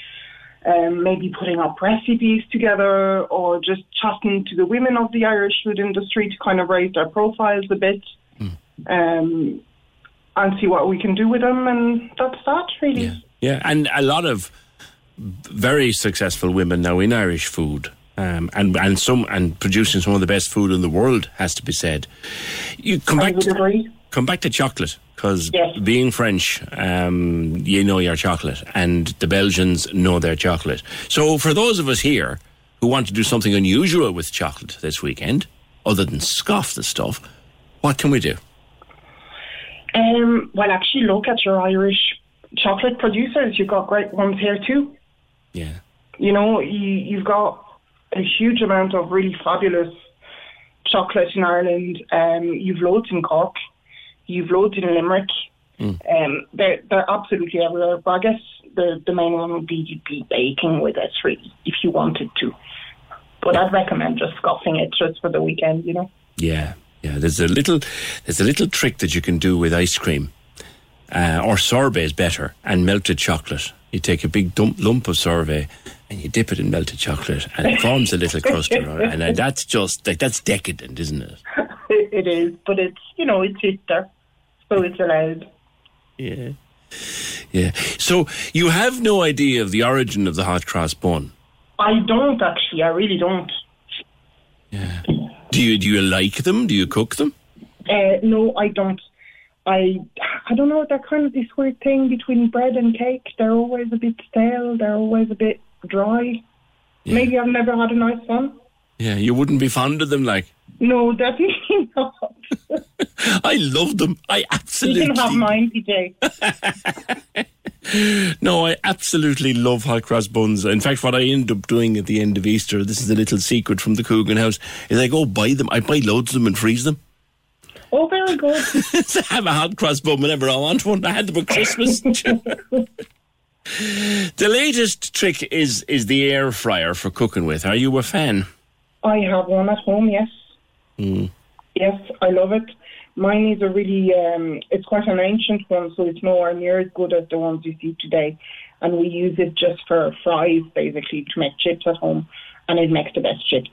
um, maybe putting up recipes together or just chatting to the women of the Irish food industry to kind of raise their profiles a bit um, and see what we can do with them. And that's that, really. Yeah, and a lot of very successful women now in Irish food. Um, and and some and producing some of the best food in the world has to be said. You come back to, come back to chocolate because being French, um, you know your chocolate, and the Belgians know their chocolate. So for those of us here who want to do something unusual with chocolate this weekend, other than scoff the stuff, what can we do? Um, well, actually, look at your Irish chocolate producers. You've got great ones here too. Yeah. You know, you, you've got a huge amount of really fabulous chocolate in Ireland. Um, you've loads in Cork. You've loads in Limerick. Um, they're, they're absolutely everywhere. But I guess the, the main one would be you'd be baking with it, really, if you wanted to. But I'd recommend just scoffing it just for the weekend, you know. Yeah, yeah. There's a little, there's a little trick that you can do with ice cream, uh, or sorbet is better, and melted chocolate. You take a big dump, lump of sorbet and you dip it in melted chocolate, and it forms a little crust around it. And that's just like that's decadent, isn't it? it, it is, but it's, you know, it's Easter, so it's allowed. Yeah, yeah. So you have no idea of the origin of the hot cross bun. I don't actually, I really don't. Yeah. Do you do you like them? Do you cook them? Uh, no, I don't. I I don't know. They're kind of this weird thing between bread and cake. They're always a bit stale. They're always a bit dry. Maybe I've never had a nice one. Yeah, you wouldn't be fond of them, like. No, definitely not. I love them. I absolutely. You can have mine, PJ. No, I absolutely love hot cross buns. In fact, what I end up doing at the end of Easter, this is a little secret from the Coogan House, is I go buy them. I buy loads of them and freeze them. Oh, very good. so I have a hot cross bun whenever I want one. I had them at Christmas. the latest trick is is the air fryer for cooking with. Are you a fan? I have one at home. Yes, Mm. Yes, I love it. Mine is a really, um, it's quite an ancient one, so it's nowhere near as good as the ones you see today. And we use it just for fries, basically, to make chips at home, and it makes the best chips.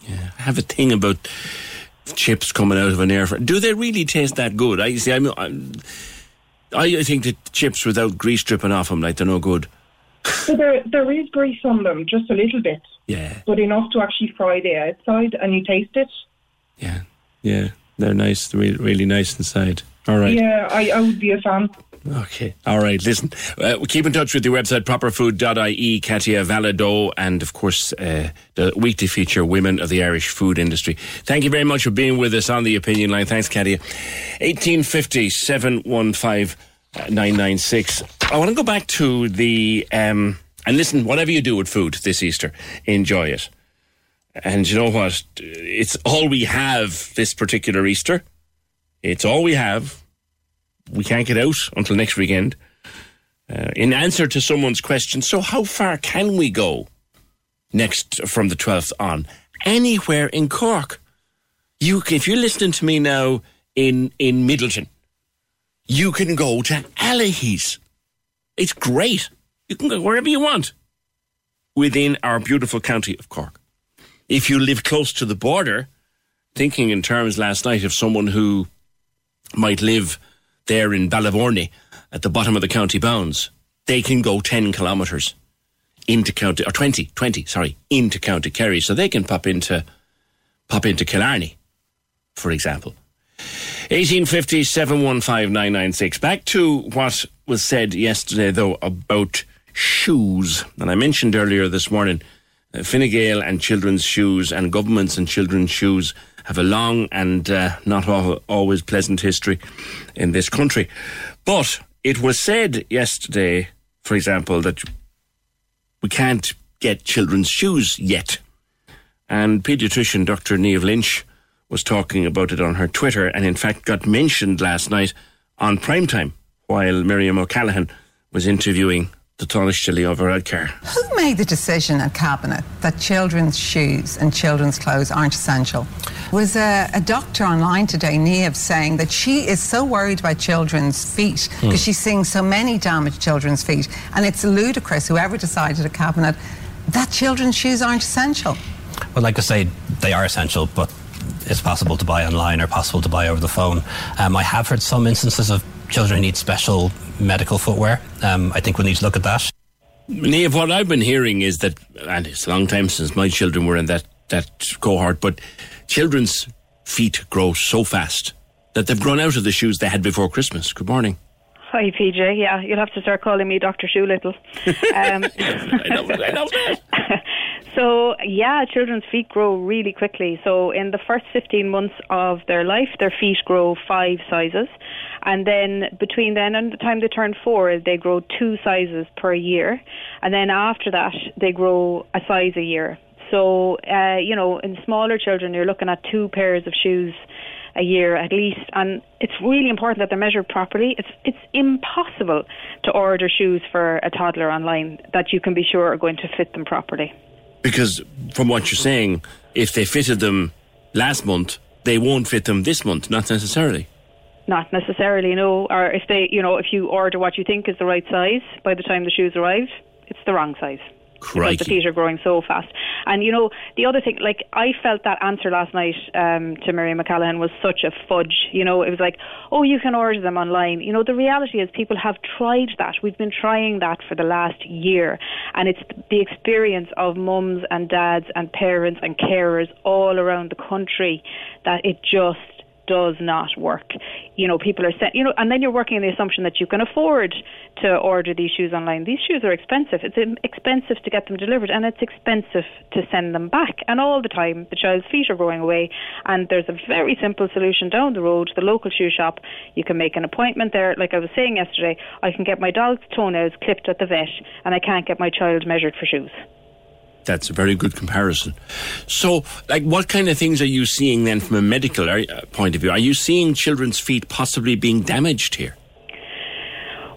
Yeah, I have a thing about chips coming out of an air fryer. Do they really taste that good? I see. I'm, I'm, I think that chips without grease dripping off them, like they're no good. So there, there is grease on them, just a little bit, Yeah, but enough to actually fry the outside, and you taste it. yeah, they're nice. They're really, nice inside. All right. Yeah, I, I would be a fan. Okay. All right. Listen, uh, we keep in touch with the website properfood.ie, Katia Valadeau, and of course, uh, the weekly feature, Women of the Irish Food Industry. Thank you very much for being with us on the opinion line. Thanks, Katia. 1850 715 996. I want to go back to the, um, and listen, whatever you do with food this Easter, enjoy it. And you know what? It's all we have this particular Easter. It's all we have we can't get out until next weekend. Uh, in answer to someone's question, so how far can we go next from the 12th on? Anywhere in Cork. You, if you're listening to me now in, in Midleton, you can go to Allihies. It's great. You can go wherever you want within our beautiful county of Cork. If you live close to the border, thinking in terms last night of someone who might live there in Ballyvourney at the bottom of the county bounds, they can go 10 kilometres into county, or 20, 20, sorry, into County Kerry. So they can pop into, pop into Killarney, for example. 1850 715 Back to what was said yesterday, though, about shoes. And I mentioned earlier this morning Fine Gael and children's shoes and governments and children's shoes have a long and uh, not always pleasant history in this country. But it was said yesterday, for example, that we can't get children's shoes yet. And paediatrician Dr. Niamh Lynch was talking about it on her Twitter and, in fact, got mentioned last night on primetime while Miriam O'Callaghan was interviewing the Taoiseach over Varadkar. Who made the decision at Cabinet that children's shoes and children's clothes aren't essential? Was a, a doctor online today, Niamh, saying that she is so worried about children's feet because Hmm. she's seeing so many damaged children's feet. And it's ludicrous, whoever decided at Cabinet, that children's shoes aren't essential. Well, like I say, they are essential, but it's possible to buy online or possible to buy over the phone. Um, I have heard some instances of children who need special medical footwear. Um, I think we need to look at that. Niamh, what I've been hearing is that, and it's a long time since my children were in that, that cohort, but children's feet grow so fast that they've grown out of the shoes they had before Christmas. Good morning. Hi, PJ. Yeah, you'll have to start calling me Dr. Shoelittle. Um, I know, I know that. so, yeah, children's feet grow really quickly. So, in the first 15 months of their life, their feet grow five sizes. And then between then and the time they turn four, they grow two sizes per year. And then after that, they grow a size a year. So, uh, you know, in smaller children, you're looking at two pairs of shoes a year at least, and it's really important that they're measured properly. It's it's impossible to order shoes for a toddler online that you can be sure are going to fit them properly. Because from what you're saying, if they fitted them last month, they won't fit them this month, not necessarily. Not necessarily, no. Or if they, you know, if you order what you think is the right size, by the time the shoes arrive, it's the wrong size. Because the Crikey. feet are growing so fast. And you know, the other thing, like I felt that answer last night um, to Miriam O'Callaghan was such a fudge. You know, it was like, oh, you can order them online. You know, the reality is people have tried that. We've been trying that for the last year, and it's the experience of mums and dads and parents and carers all around the country that it just does not work. You know, people are sent, you know, and then you're working on the assumption that you can afford to order these shoes online. These shoes are expensive. It's expensive to get them delivered and it's expensive to send them back. And all the time, the child's feet are growing away. And there's a very simple solution down the road, the local shoe shop. You can make an appointment there. Like I was saying yesterday, I can get my dog's toenails clipped at the vet and I can't get my child measured for shoes. That's a very good comparison. So, like, what kind of things are you seeing then from a medical uh, point of view? Are you seeing children's feet possibly being damaged here?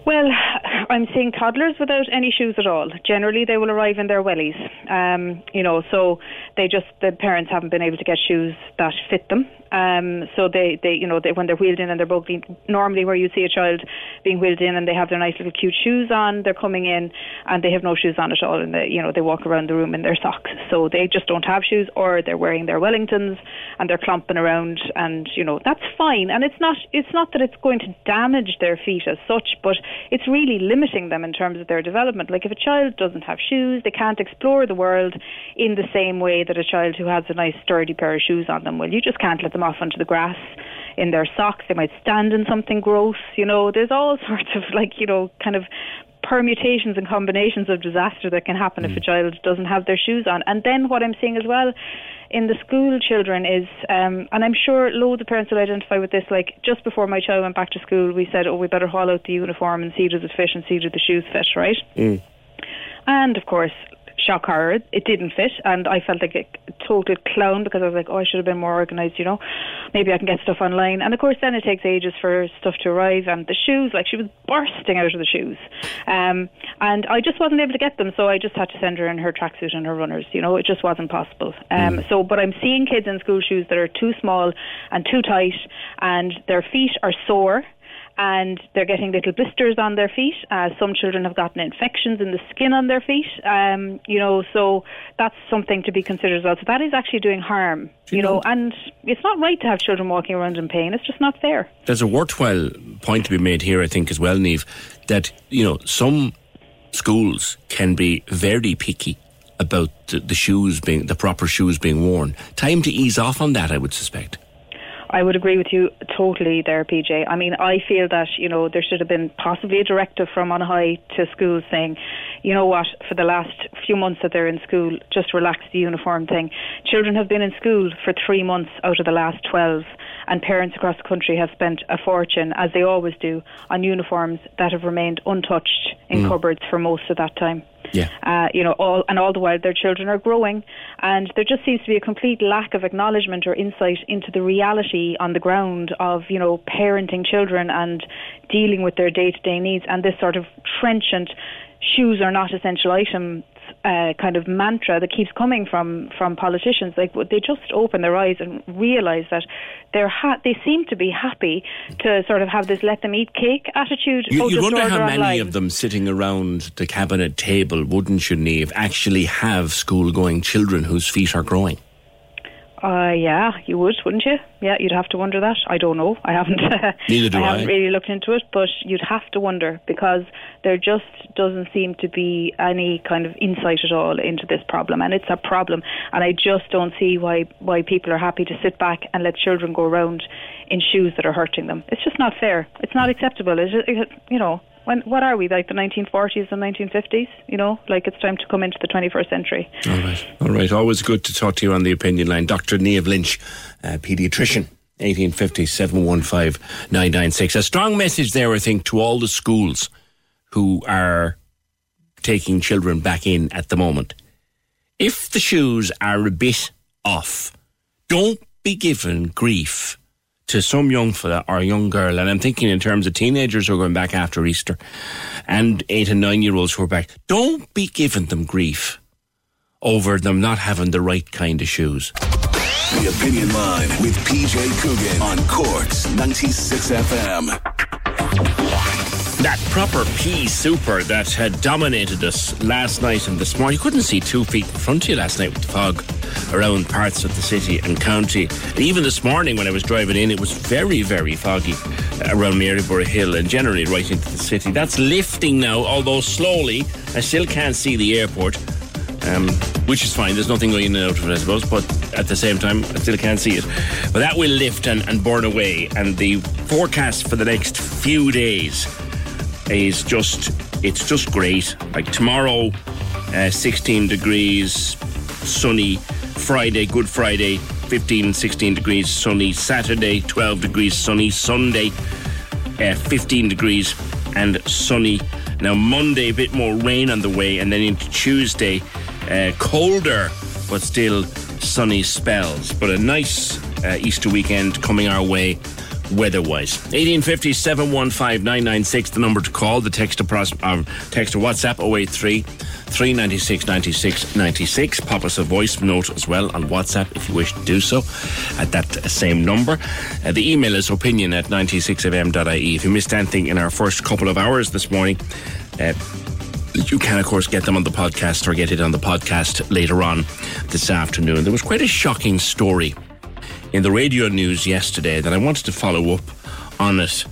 Well, I'm seeing toddlers without any shoes at all. Generally, they will arrive in their wellies. Um, you know, so they just the parents haven't been able to get shoes that fit them. Um, so they, they, you know, they, when they're wheeled in and they're bugly, normally where you see a child being wheeled in and they have their nice little cute shoes on, they're coming in and they have no shoes on at all, and they, you know, they walk around the room in their socks. So they just don't have shoes, or they're wearing their Wellingtons and they're clomping around, and you know, that's fine. And it's not, it's not that it's going to damage their feet as such, but it's really limiting them in terms of their development. Like if a child doesn't have shoes, they can't explore the world in the same way that a child who has a nice sturdy pair of shoes on them will. You just can't let them off onto the grass in their socks. They might stand in something gross. You know, there's all sorts of like you know kind of permutations and combinations of disaster that can happen if a child doesn't have their shoes on. And then what I'm seeing as well in the school children is, um, and I'm sure loads of parents will identify with this. Like just before my child went back to school, we said, "Oh, we better haul out the uniform and see does it fit and see do the shoes fit." Right. Mm. And of course, shock horror, it didn't fit, and I felt like a total clown because I was like, oh, I should have been more organised, you know. Maybe I can get stuff online. And of course, then it takes ages for stuff to arrive, and the shoes, like she was bursting out of the shoes, um, and I just wasn't able to get them, so I just had to send her in her tracksuit and her runners. You know, it just wasn't possible. Um, So, but I'm seeing kids in school shoes that are too small and too tight, and their feet are sore and they're getting little blisters on their feet. Uh, some children have gotten infections in the skin on their feet. Um, you know, so that's something to be considered as well. So that is actually doing harm. You know, and it's not right to have children walking around in pain. It's just not fair. There's a worthwhile point to be made here, I think, as well, Niamh, that, you know, some schools can be very picky about the, the shoes being, the proper shoes being worn. Time to ease off on that, I would suspect. I would agree with you totally there, PJ. I mean, I feel that, you know, there should have been possibly a directive from on high to schools saying, you know what, for the last few months that they're in school, just relax the uniform thing. Children have been in school for three months out of the last 12, and parents across the country have spent a fortune, as they always do, on uniforms that have remained untouched in Mm. cupboards for most of that time. Yeah. Uh, you know, all and all the while their children are growing, and there just seems to be a complete lack of acknowledgement or insight into the reality on the ground of you know parenting children and dealing with their day-to-day needs, and this sort of trenchant shoes are not essential items uh, kind of mantra that keeps coming from from politicians. Like they just open their eyes and realize that they're ha- they seem to be happy to sort of have this let them eat cake attitude. You, oh, you wonder how many online. of them sitting around the cabinet table, wouldn't you, Niamh, actually have school going children whose feet are growing? Uh, yeah, you would, wouldn't you? Yeah, you'd have to wonder that. I don't know. I haven't. Neither do I I haven't really looked into it, but you'd have to wonder because there just doesn't seem to be any kind of insight at all into this problem, and it's a problem. And I just don't see why why people are happy to sit back and let children go around in shoes that are hurting them. It's just not fair. It's not acceptable. It's, it, you know. When, what are we like the 1940s and 1950s? You know, like it's time to come into the 21st century. All right. All right. Always good to talk to you on the opinion line. Dr. Niamh Lynch, uh, paediatrician. 1850 715 996. A strong message there, I think, to all the schools who are taking children back in at the moment. If the shoes are a bit off, don't be given grief to some young fella or young girl, and I'm thinking in terms of teenagers who are going back after Easter and eight and nine year olds who are back, don't be giving them grief over them not having the right kind of shoes. The Opinion Line with PJ Coogan on Cork's 96 FM. That proper pea super that had dominated us last night and this morning. You couldn't see two feet in front of you last night with the fog around parts of the city and county. And even this morning when I was driving in, it was very, very foggy around Maryborough Hill and generally right into the city. That's lifting now, although slowly. I still can't see the airport. Um, which is fine. There's nothing going in and out of it, I suppose. But at the same time, I still can't see it. But that will lift and, and burn away. And the forecast for the next few days is just it's just great. Like tomorrow, uh, 16 degrees, sunny. Friday, Good Friday, 15, 16 degrees, sunny. Saturday, 12 degrees, sunny. Sunday, uh, 15 degrees and sunny. Now Monday, a bit more rain on the way, and then into Tuesday, uh, colder but still sunny spells. But a nice uh, Easter weekend coming our way weather-wise. 1850 715 996, the number to call. The text to, pros- um, text to WhatsApp 083 396 96 96. Pop us a voice note as well on WhatsApp if you wish to do so at that same number. Uh, the email is opinion at 96fm.ie. If you missed anything in our first couple of hours this morning, uh, you can, of course, get them on the podcast or get it on the podcast later on this afternoon. There was quite a shocking story in the radio news yesterday that I wanted to follow up on it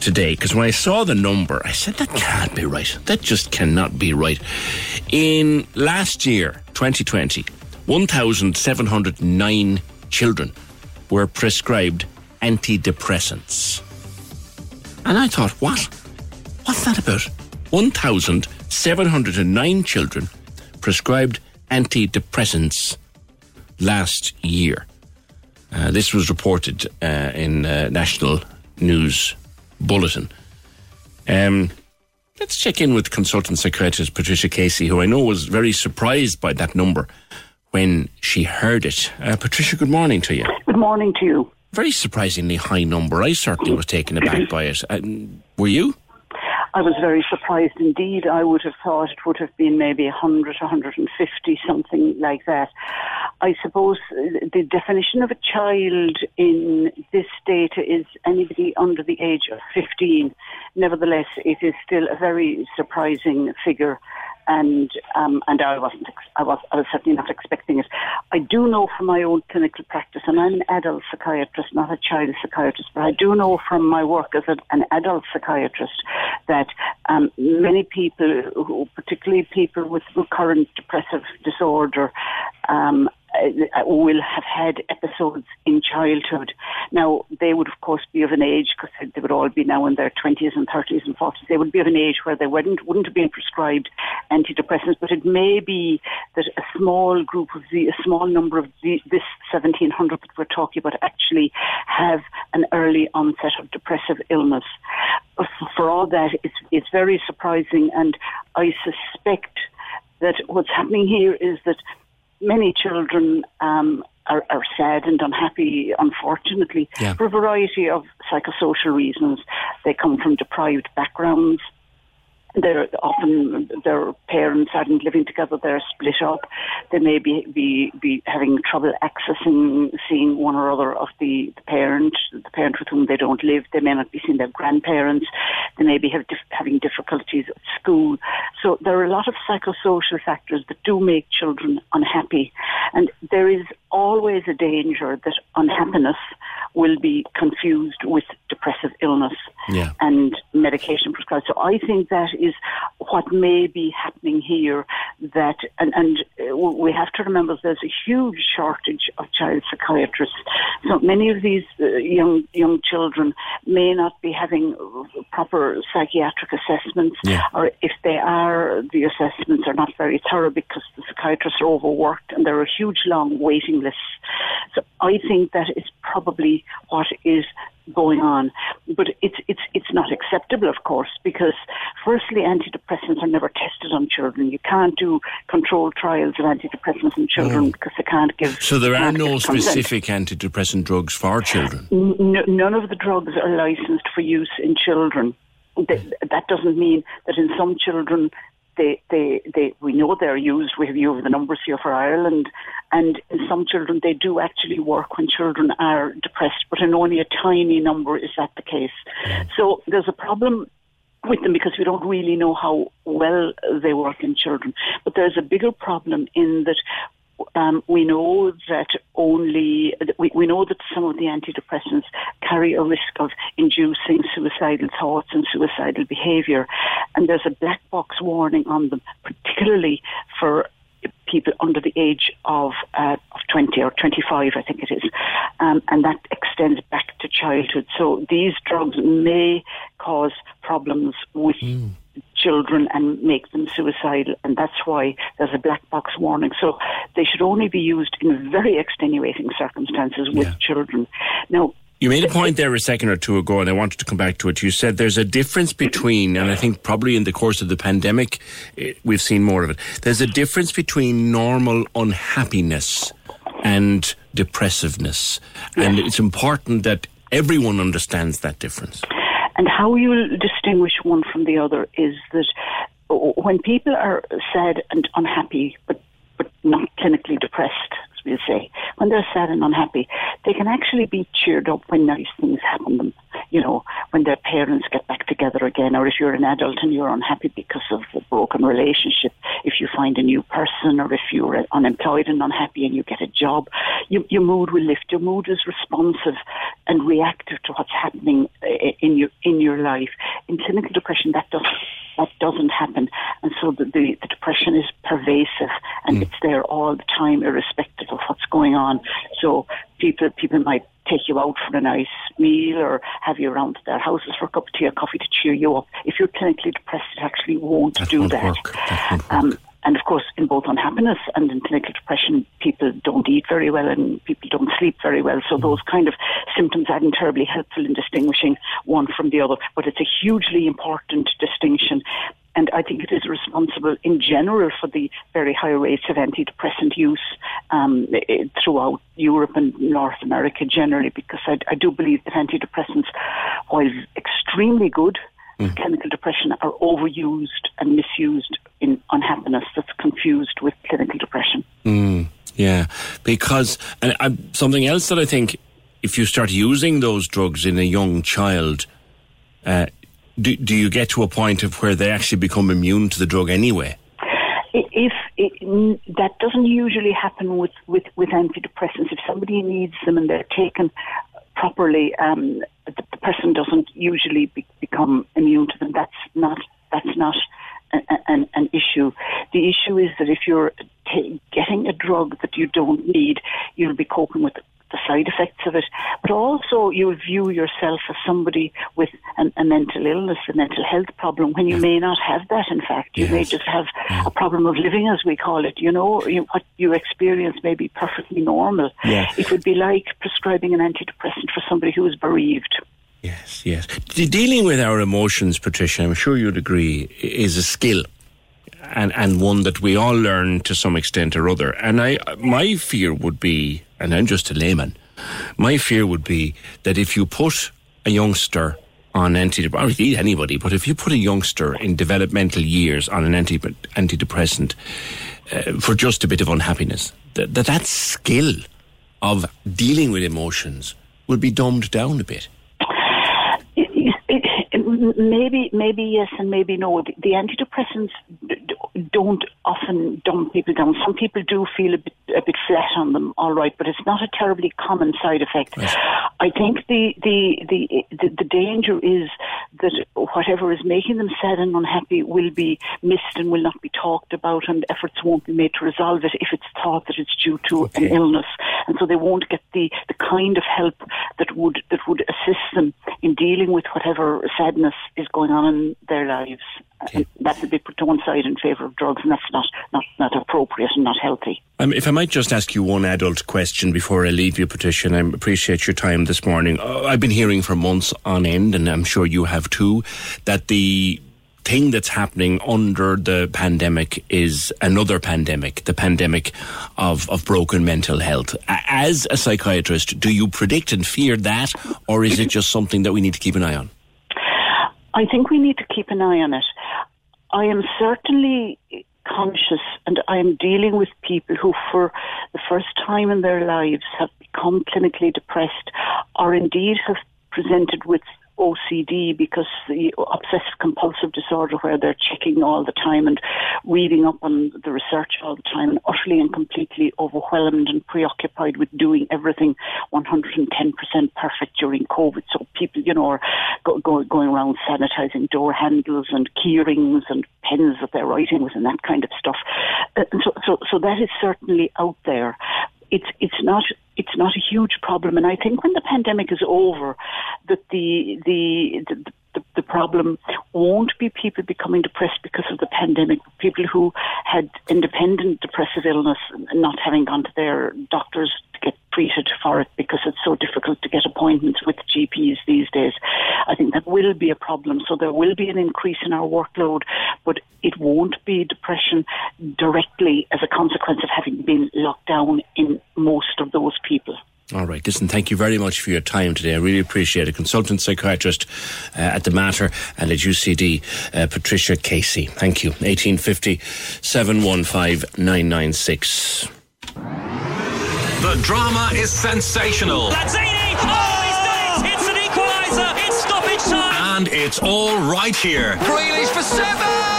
today because when I saw the number, I said, that can't be right. That just cannot be right. In last year, 2020, 1,709 children were prescribed antidepressants. And I thought, what? What's that about? 1,709 children prescribed antidepressants last year. Uh, this was reported uh, in uh, National News Bulletin. Um, let's check in with consultant psychiatrist Patricia Casey, who I know was very surprised by that number when she heard it. Uh, Patricia, good morning to you. Good morning to you. Very surprisingly high number. I certainly was taken aback by it. Uh, were you? I was very surprised indeed. I would have thought it would have been maybe 100, 150, something like that. I suppose uh, the definition of a child in this data is anybody under the age of 15. Nevertheless, it is still a very surprising figure and um, and I wasn't I was I was certainly not expecting it. I do know from my own clinical practice, and I'm an adult psychiatrist, not a child psychiatrist, but I do know from my work as a, an adult psychiatrist that um, many people, who, particularly people with recurrent depressive disorder, um, uh, will have had episodes in childhood. Now, they would, of course, be of an age, because they would all be now in their 20s and 30s and 40s, they would be of an age where they wouldn't, wouldn't have been prescribed antidepressants, but it may be that a small group of the, a small number of the, this 1700 that we're talking about actually have an early onset of depressive illness. For all that, it's, it's very surprising, and I suspect that what's happening here is that many children um, are, are, sad and unhappy, unfortunately, yeah. for a variety of psychosocial reasons. They come from deprived backgrounds they're often their parents aren't living together; they're split up. They may be be, be having trouble accessing seeing one or other of the, the parent, the parent with whom they don't live. They may not be seeing their grandparents. They may be have having difficulties at school. So there are a lot of psychosocial factors that do make children unhappy, and there is always a danger that unhappiness will be confused with depressive illness yeah. and medication prescribed. So I think that is what may be happening here. That and, and we have to remember there's a huge shortage of child psychiatrists. So many of these uh, young young children may not be having proper psychiatric assessments, yeah. or if they are, the assessments are not very thorough because the psychiatrists are overworked and there are huge long waiting lists. So I think that is probably what is going on. But it's it's it's not acceptable, of course, because firstly, antidepressants are never tested on children. You can't do controlled trials of antidepressants in children Mm. because they can't give. So there are no give consent. specific antidepressant drugs for children. N- none of the drugs are licensed for use in children. Th- that doesn't mean that in some children they, they, they, we know they're used. We have you have the numbers here for Ireland, and in some children they do actually work when children are depressed, but in only a tiny number is that the case. So there's a problem with them because we don't really know how well they work in children. But there's a bigger problem in that um, we know that only we, we know that some of the antidepressants carry a risk of inducing suicidal thoughts and suicidal behaviour, and there's a black box warning on them, particularly for people under the age of, uh, of 20 or 25, I think it is, um, and that extends back to childhood. So these drugs may cause problems with children and make them suicidal, and that's why there's a black box warning. So they should only be used in very extenuating circumstances with children. Now, You made a point there a second or two ago, and I wanted to come back to it. You said there's a difference between, and I think probably in the course of the pandemic, eh, we've seen more of it. There's a difference between normal unhappiness and depressiveness. And it's important that everyone understands that difference. And how you distinguish one from the other is that when people are sad and unhappy, but but not clinically depressed, we'll say, when they're sad and unhappy, they can actually be cheered up when nice things happen them. You know, when their parents get back together again, or if you're an adult and you're unhappy because of a broken relationship, if you find a new person, or if you're unemployed and unhappy and you get a job, you, your mood will lift. Your mood is responsive and reactive to what's happening eh, in your in your life. In clinical depression, that doesn't that doesn't happen, and so the, the, the depression is pervasive and it's there all the time, irrespective of what's going on. So people people might take you out for a nice meal or have you around to their houses for a cup of tea or coffee to cheer you up. If you're clinically depressed, it actually won't do won't that. That won't. Um, and of course, in both unhappiness and in clinical depression, people don't eat very well and people don't sleep very well. So those kind of symptoms aren't terribly helpful in distinguishing one from the other. But it's a hugely important distinction. And I think it is responsible in general for the very high rates of antidepressant use um, throughout Europe and North America generally, because I, I do believe that antidepressants, while extremely good, clinical depression are overused and misused in unhappiness that's confused with clinical depression. Mm, yeah, because and uh, something else that I think, if you start using those drugs in a young child, uh, do, do you get to a point of where they actually become immune to the drug anyway? If it, that doesn't usually happen with, with, with antidepressants, if somebody needs them and they're taken properly, um, the, the person doesn't usually be, become immune to them. That's not that's not an, an issue. The issue is that if you're ta getting a drug that you don't need, you'll be coping with the side effects of it. But also, you'll view yourself as somebody with an, a mental illness, a mental health problem, when you may not have that. In fact, you may just have a problem of living, as we call it. You know, you, what you experience may be perfectly normal. It would be like prescribing an antidepressant for somebody who is bereaved. Yes, yes. De- dealing with our emotions, Patricia, I'm sure you'd agree, is a skill. And, and one that we all learn to some extent or other. And I, my fear would be, and I'm just a layman, my fear would be that if you put a youngster on antidepressant, anybody, but if you put a youngster in developmental years on an anti, antidepressant uh, for just a bit of unhappiness, that, that that skill of dealing with emotions will be dumbed down a bit. Maybe, maybe yes, and maybe no. The, the antidepressants d- don't often dumb people down. Some people do feel a bit, a bit flat on them, all right, but it's not a terribly common side effect. I think the, the, the, the, the danger is that whatever is making them sad and unhappy will be missed and will not be talked about, and efforts won't be made to resolve it if it's thought that it's due to an illness, and so they won't get the, the kind of help that would that would assist them in dealing with whatever sadness is going on in their lives. And that would be put to one side in favour of drugs, and that's not, not, not appropriate and not healthy. Um, if I might just ask you one adult question before I leave you, Patricia, and I appreciate your time this morning. Uh, I've been hearing for months on end, and I'm sure you have too, that the thing that's happening under the pandemic is another pandemic, the pandemic of, of broken mental health. As a psychiatrist, do you predict and fear that, or is it just something that we need to keep an eye on? I think we need to keep an eye on it. I am certainly conscious and I am dealing with people who, for the first time in their lives, have become clinically depressed or indeed have presented with OCD because the obsessive compulsive disorder where they're checking all the time and reading up on the research all the time and utterly and completely overwhelmed and preoccupied with doing everything 110% perfect during COVID. So people, you know, are go, go, going around sanitizing door handles and key rings and pens that they're writing with and that kind of stuff. Uh, so, so, so that is certainly out there it's it's not it's not a huge problem, and I think when the pandemic is over, that the the the, the, the problem won't be people becoming depressed because of the pandemic. People who had independent depressive illness, and not having gone to their doctors to get treated for it because it's so difficult to get appointments with GPs these days. I think that will be a problem. So there will be an increase in our workload, but it won't be depression directly as a consequence of having been locked down in most of those people. All right. Listen, thank you very much for your time today. I really appreciate it. Consultant psychiatrist uh, at the Mater and at UCD, uh, Patricia Casey. Thank you. 1850 715 996. The drama is sensational. Lanzini! Oh, he's done it! It's an equaliser! It's stoppage time! And it's all right here. Grealish for seven!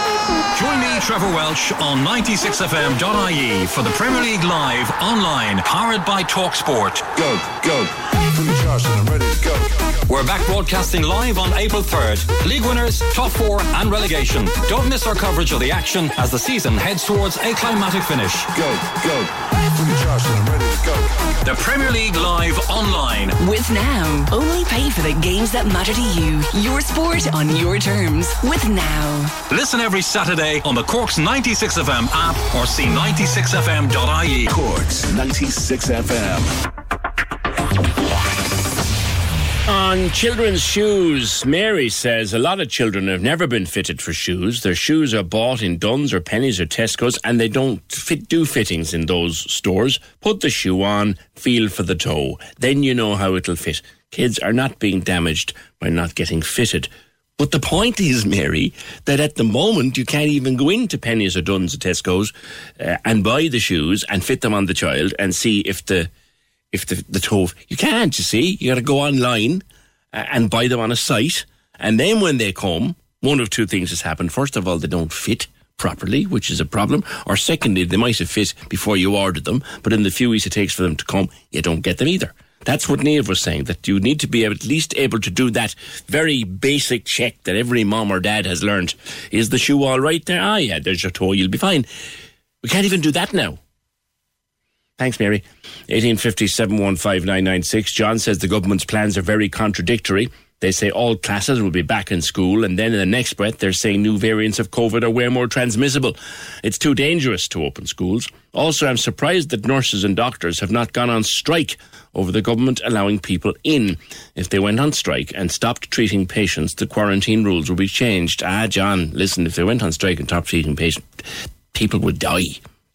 Join me, Trevor Welch, on 96fm.ie for the Premier League Live online, powered by TalkSport. Go, go. I'm ready to go. We're back broadcasting live on April 3rd. League winners, top four, and relegation. Don't miss our coverage of the action as the season heads towards a climatic finish. Go, go. The Premier League Live online. With Now. Only pay for the games that matter to you. Your sport on your terms. With Now. Listen every Saturday on the Cork's 96 FM app or see 96fm.ie. Cork's 96 FM. On children's shoes, Mary says a lot of children have never been fitted for shoes. Their shoes are bought in Dunnes or Penneys or Tesco's and they don't fit, do fittings in those stores. Put the shoe on, feel for the toe. Then you know how it'll fit. Kids are not being damaged by not getting fitted. But the point is, Mary, that at the moment you can't even go into Penneys or Dunnes or Tesco's uh, and buy the shoes and fit them on the child and see if the if the, the toe, you can't, you see. You got to go online uh, and buy them on a site. And then when they come, one of two things has happened. First of all, they don't fit properly, which is a problem. Or secondly, they might have fit before you ordered them, but in the few weeks it takes for them to come, you don't get them either. That's what Neil was saying, that you need to be at least able to do that very basic check that every mom or dad has learned. Is the shoe all right there? Ah, yeah, there's your toe, you'll be fine. We can't even do that now. Thanks, Mary. 1850 John says the government's plans are very contradictory. They say all classes will be back in school, and then in the next breath, they're saying new variants of COVID are way more transmissible. It's too dangerous to open schools. Also, I'm surprised that nurses and doctors have not gone on strike over the government allowing people in. If they went on strike and stopped treating patients, the quarantine rules would be changed. Ah, John, listen, if they went on strike and stopped treating patients, people would die.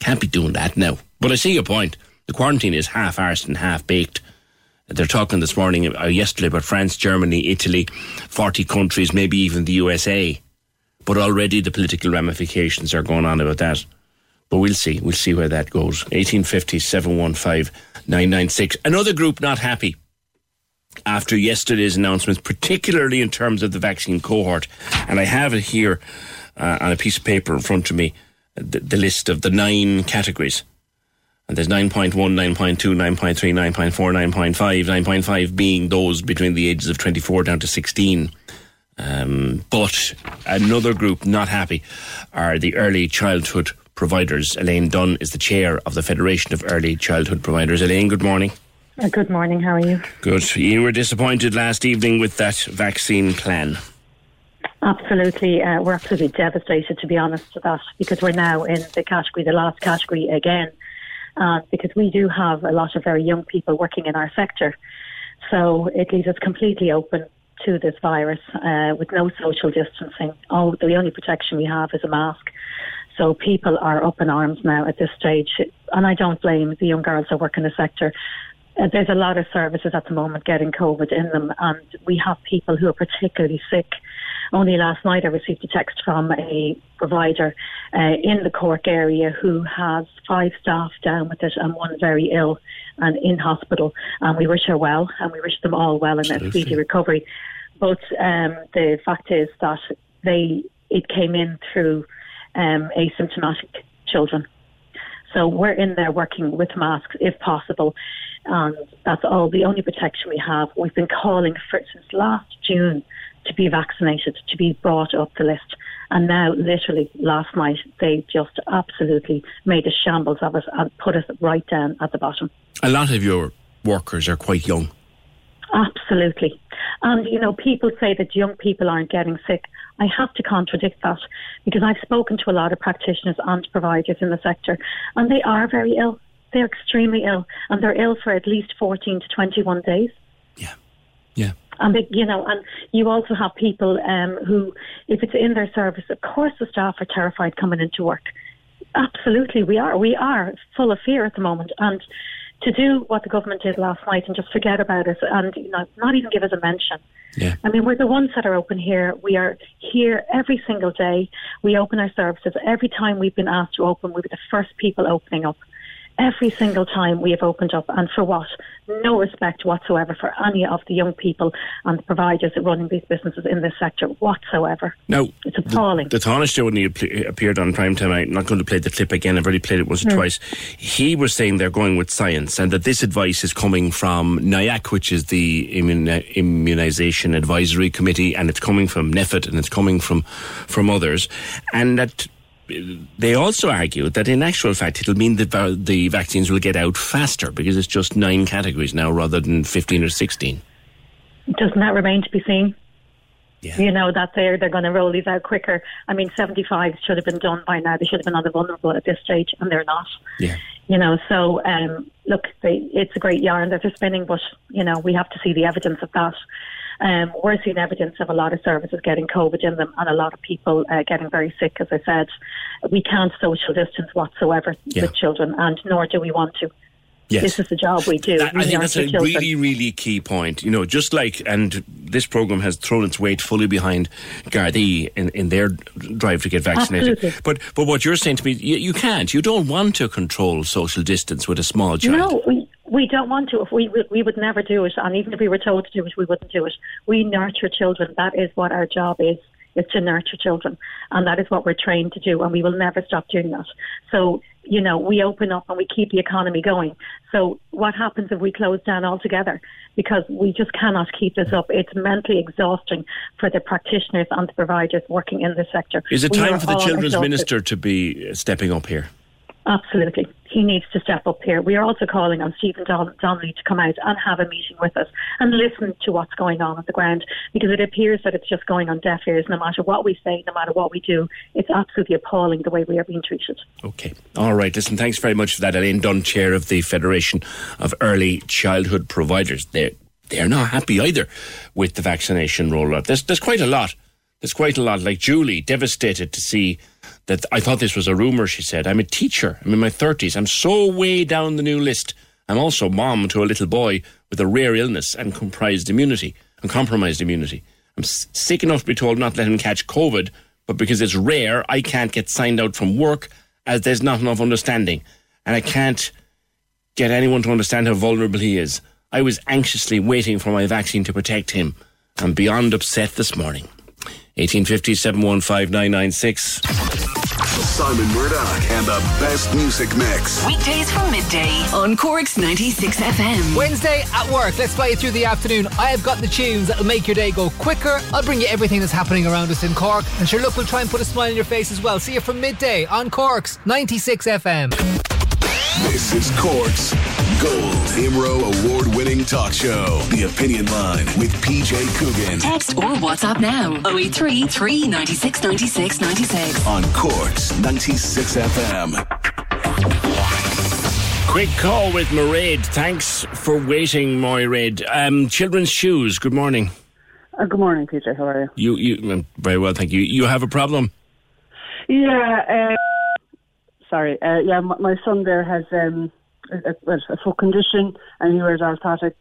Can't be doing that now. But I see your point. The quarantine is half arsed and half baked. They're talking this morning, uh, yesterday, about France, Germany, Italy, 40 countries, maybe even the USA. But already the political ramifications are going on about that. But we'll see. We'll see where that goes. 1850 715 996. Another group not happy after yesterday's announcements, particularly in terms of the vaccine cohort. And I have it here uh, on a piece of paper in front of me the, the list of the nine categories. And there's 9.1, 9.2, 9.3, 9.4, 9.5, 9.5 being those between the ages of 24 down to 16. Um, but another group not happy are the early childhood providers. Elaine Dunn is the chair of the Federation of Early Childhood Providers. Elaine, good morning. Uh, good morning, how are you? Good. You were disappointed last evening with that vaccine plan. Absolutely. Uh, we're absolutely devastated, to be honest, with that, because we're now in the category, the last category again uh, because we do have a lot of very young people working in our sector. So it leaves us completely open to this virus uh, with no social distancing. Oh, the only protection we have is a mask. So people are up in arms now at this stage, and I don't blame the young girls that work in the sector. Uh, there's a lot of services at the moment getting COVID in them, and we have people who are particularly sick only last night I received a text from a provider uh, in the Cork area who has five staff down with it and one very ill and in hospital. And we wish her well and we wish them all well in a speedy recovery. But um, the fact is that they it came in through um, asymptomatic children. So we're in there working with masks if possible. And that's all the only protection we have. We've been calling for since last June to be vaccinated, to be brought up the list. And now, literally, last night, they just absolutely made a shambles of us and put us right down at the bottom. A lot of your workers are quite young. Absolutely. And, you know, people say that young people aren't getting sick. I have to contradict that because I've spoken to a lot of practitioners and providers in the sector, and they are very ill. They're extremely ill, and they're ill for at least 14 to 21 days. Yeah. Yeah. And they, you know, and you also have people um, who, if it's in their service, of course the staff are terrified coming into work. Absolutely, we are. We are full of fear at the moment, and to do what the government did last night and just forget about it and you know, not even give us a mention. Yeah. I mean, we're the ones that are open here. We are here every single day. We open our services. Every time we've been asked to open, we're the first people opening up every single time we have opened up, and for what? No respect whatsoever for any of the young people and the providers running these businesses in this sector whatsoever. No. it's appalling. The, the Taoiseach, when he appeared on prime time, I'm not going to play the clip again, I've already played it once or mm. twice. He was saying they're going with science and that this advice is coming from NIAC, which is the Immun- Immunisation Advisory Committee, and it's coming from NPHET and it's coming from, from others, and that they also argue that in actual fact it'll mean that the vaccines will get out faster because it's just nine categories now rather than 15 or 16. Doesn't that remain to be seen? You know that they're they're going to roll these out quicker. I mean, seventy five should have been done by now. They should have been on the vulnerable at this stage, and they're not. Yeah. You know, so um, look, they, it's a great yarn that they're spinning, but you know we have to see the evidence of that. Um, we're seeing evidence of a lot of services getting COVID in them and a lot of people uh, getting very sick. As I said, we can't social distance whatsoever Yeah. with children, and nor do we want to. Yes. This is the job we do. That- we I think that's a children. really, really key point. You know, just like, and this program has thrown its weight fully behind Gardaí in, in their drive to get vaccinated. Absolutely. But but what you're saying to me, you, you can't. You don't want to control social distance with a small child. No, we we don't want to. If we we- we would never do it, and even if we were told to do it, we wouldn't do it. We nurture children. That is what our job is. Is to nurture children, and that is what we're trained to do, and we will never stop doing that. So, you know, we open up and we keep the economy going. So, what happens if we close down altogether? Because we just cannot keep this up. It's mentally exhausting for the practitioners and the providers working in this sector. Is it We time for the children's exhausted. minister to be stepping up here? Absolutely. He needs to step up here. We are also calling on Stephen Donnelly to come out and have a meeting with us and listen to what's going on at the ground because it appears that it's just going on deaf ears no matter what we say, no matter what we do. It's absolutely appalling the way we are being treated. Okay. All right. Listen, thanks very much for that. Elaine Dunn, chair of the Federation of Early Childhood Providers. They're, they're not happy either with the vaccination rollout. There's, there's quite a lot. There's quite a lot. Like Julie, devastated to see that I thought this was a rumour, she said. I'm a teacher. I'm in my 30s. I'm so way down the new list. I'm also mom to a little boy with a rare illness and comprised immunity and compromised immunity. I'm sick enough to be told not to let him catch COVID, but because it's rare, I can't get signed out from work as there's not enough understanding. And I can't get anyone to understand how vulnerable he is. I was anxiously waiting for my vaccine to protect him. I'm beyond upset this morning. 1850 715 996. Simon Murdoch and the best music mix. Weekdays from midday on Cork's 96 FM. Wednesday at work, let's play it through the afternoon. I have got the tunes that'll make your day go quicker. I'll bring you everything that's happening around us in Cork. And sure, look, we'll try and put a smile on your face as well. See you from midday on Cork's 96 FM. This is Cork's Gold Imro award winning talk show. The Opinion Line with PJ Coogan Text or WhatsApp now 083 396 96 96. on Cork's 96 FM. Quick call with Mairead. Thanks for waiting, Mairead. Um, children's shoes. Good morning. Uh, good morning, PJ. How are you? You, you, um, very well, thank you. You have a problem. Yeah. Uh, sorry. Uh, yeah, my, my son there has um, a, a, a foot condition, and he wears orthotics,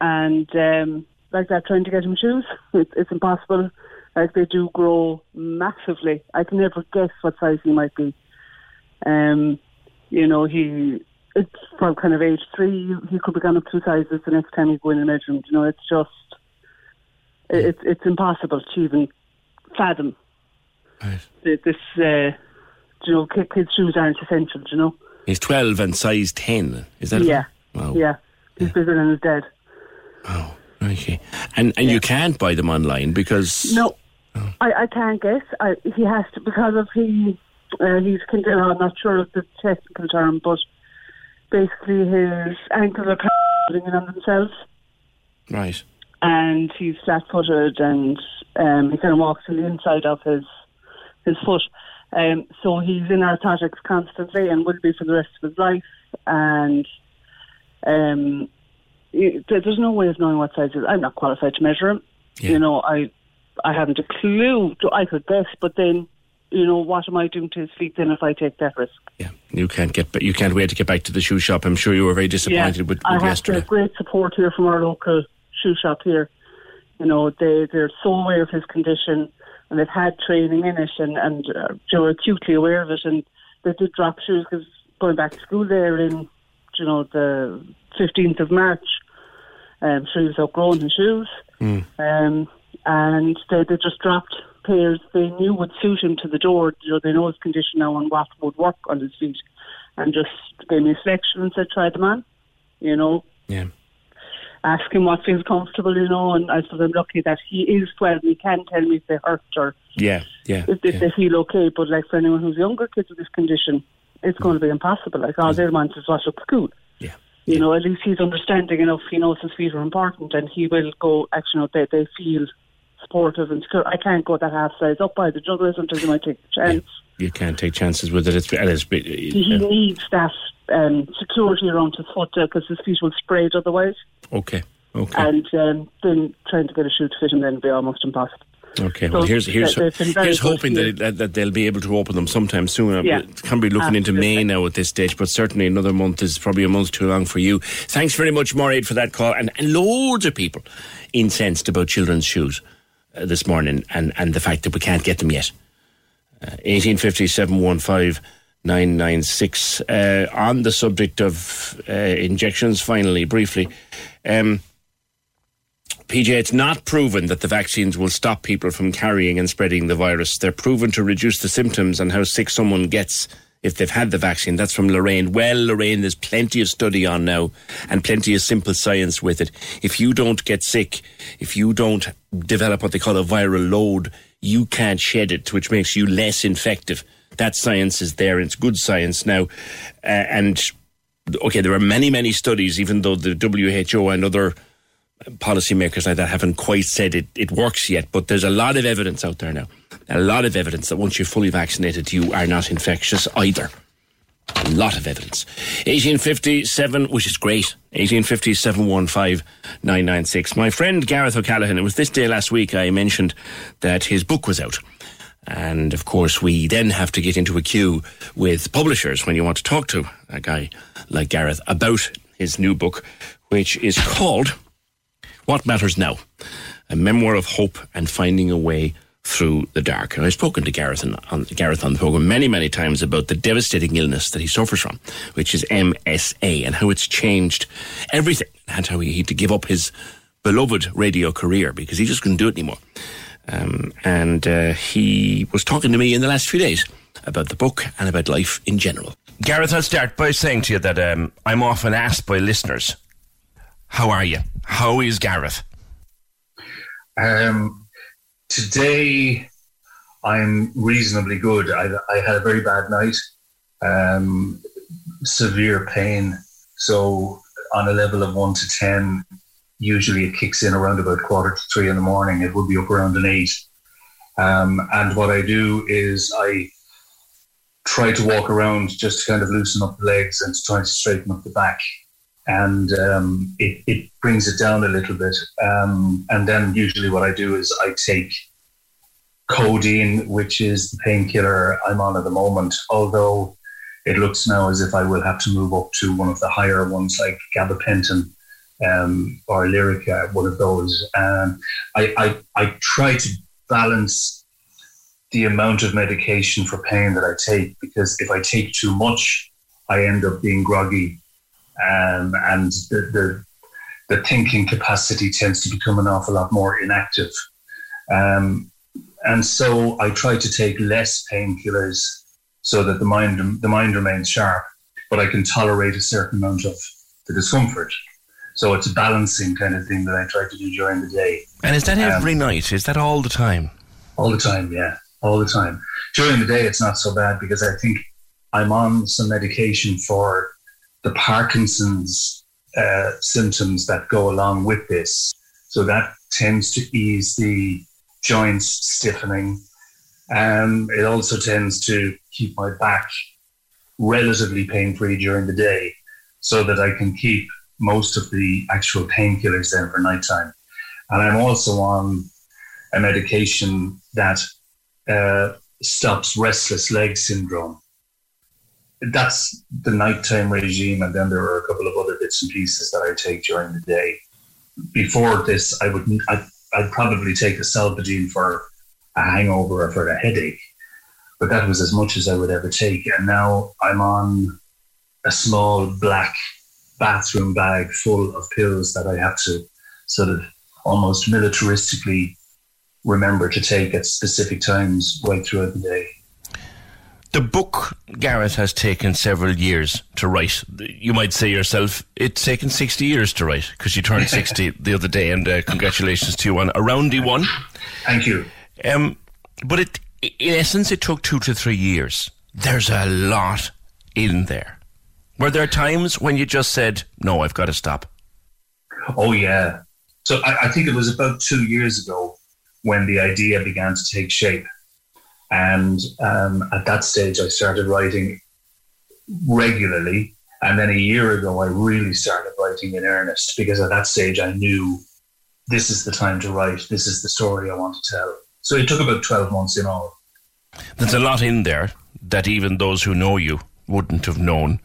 and um, like that, trying to get him shoes, it, it's impossible. Like they do grow massively. I can never guess what size he might be. Um, you know, he it's from kind of age three. He could be gone up two sizes the next time he go in and measure him. You know, it's just it, it's it's impossible to even fathom. Th- This, uh, you know, ki- kids' shoes aren't essential. You know. He's 12 and size 10. Is that it? yeah. Wow. Yeah. He's bigger than his dad. Oh, okay. And and you can't buy them online because. No, I, I can't guess. I, he has to because of he uh, he's kind of, I'm not sure of the technical term, but basically his ankles are of in on themselves, Right. and he's flat-footed, and um, he kind of walks on the inside of his his foot. Um, so he's in orthotics constantly, and will be for the rest of his life. And um, there- there's no way of knowing what size he is. I'm not qualified to measure him. You know, I I haven't a clue. I could guess, but then, you know, what am I doing to his feet then if I take that risk? Yeah, you can't get. ba- You can't wait to get back to the shoe shop. I'm sure you were very disappointed with, I have yesterday. great support here from our local shoe shop here. You know, they they're so aware of his condition and they've had training in it and and uh, they're acutely aware of it and they did drop shoes because going back to school there in you know the 15th of March, um, he was outgrowing his shoes. Um, and they, they just dropped pairs they knew would suit him to the door. You know, they know his condition now and what would work on his feet. And just gave me a selection and said, try them on. You know, Yeah. Ask him what feels comfortable, you know. And I suppose I'm lucky that he is 12 and he can tell me if they hurt or Yeah, yeah. if, if yeah. they feel okay. But like for anyone who's younger kids with this condition, it's going to be impossible. Like all mm. their minds is wash up school. Yeah. You know, at least he's understanding enough. He knows his feet are important, and he will go. Actually, no, they they feel supportive and secure. I can't go that half size up by the jugglers until you might take a chance. You can't take chances with it. It's, and it's, He, he needs that um, security around his foot because his feet will spray it otherwise. okay. Okay. And um, then trying to get a shoe to fit him then would be almost impossible. Okay, So well, here's here's they- they've been very here's hoping that, that that they'll be able to open them sometime soon. Yeah, It can be looking into May now at this stage, but certainly another month is probably a month too long for you. Thanks very much, Maureen, for that call, and, and loads of people incensed about children's shoes uh, this morning, and and the fact that we can't get them yet. Uh, Eighteen fifty seven one five. 996 uh, on the subject of uh, injections finally briefly um, PJ, it's not proven that the vaccines will stop people from carrying and spreading the virus. They're proven to reduce the symptoms and how sick someone gets if they've had the vaccine. That's from Lorraine. Well, Lorraine, there's plenty of study on now and plenty of simple science with it. If you don't get sick, if you don't develop what they call a viral load, you can't shed it, which makes you less infective. That science is there. It's good science now. Uh, and okay, there are many, many studies, even though the WHO and other policymakers like that haven't quite said it, it works yet, but there's a lot of evidence out there now. A lot of evidence that once you're fully vaccinated, you are not infectious either. A lot of evidence. 1857, which is great. 1850 715 996. My friend Gareth O'Callaghan, it was this day last week I mentioned that his book was out. And of course, we then have to get into a queue with publishers when you want to talk to a guy like Gareth about his new book, which is called What Matters Now? A memoir of hope and finding a way through the dark. And I've spoken to Gareth on, on, Gareth on the program many, many times about the devastating illness that he suffers from, which is MSA, and how it's changed everything, and how he had to give up his beloved radio career because he just couldn't do it anymore. Um, and uh, he was talking to me in the last few days about the book and about life in general. Gareth, I'll start by saying to you that um, I'm often asked by listeners, How are you? How is Gareth? Um, today, I'm reasonably good. I, I had a very bad night, um, severe pain. So, on a level of one to 10, usually it kicks in around about quarter to three in the morning. It would be up around an eight. Um, and what I do is I try to walk around just to kind of loosen up the legs and to try to straighten up the back. And um, it, it brings it down a little bit. Um, and then usually what I do is I take codeine, which is the painkiller I'm on at the moment, although it looks now as if I will have to move up to one of the higher ones like gabapentin um, or Lyrica, one of those. Um, I, I, I try to balance the amount of medication for pain that I take because if I take too much, I end up being groggy, um, and the, the the thinking capacity tends to become an awful lot more inactive. Um, and so I try to take less painkillers so that the mind the mind remains sharp, but I can tolerate a certain amount of the discomfort. So it's a balancing kind of thing that I try to do during the day. And is that Um, every night? Is that all the time? All the time, yeah, all the time. During the day, it's not so bad because I think I'm on some medication for the Parkinson's uh, symptoms that go along with this. So that tends to ease the joints stiffening. Um, it also tends to keep my back relatively pain free during the day so that I can keep most of the actual painkillers then for nighttime. And I'm also on a medication that uh, stops restless leg syndrome. That's the nighttime regime, and then there are a couple of other bits and pieces that I take during the day. Before this, I would I'd, I'd probably take a Solpadeine for a hangover or for a headache, but that was as much as I would ever take. And now I'm on a small black bathroom bag full of pills that I have to sort of almost militaristically remember to take at specific times right throughout the day. The book, Gareth, has taken several years to write. You might say yourself, it's taken 60 years to write because you turned 60 the other day, and uh, congratulations to you on a roundy one. Thank you. Um, But it, in essence, it took two to three years. There's a lot in there. Were there times when you just said, "No, I've got to stop"? Oh yeah. So I, I think it was about two years ago when the idea began to take shape, and um, at that stage I started writing regularly. And then a year ago, I really started writing in earnest because at that stage I knew this is the time to write. This is the story I want to tell. So it took about 12 months in all. There's a lot in there that even those who know you wouldn't have known.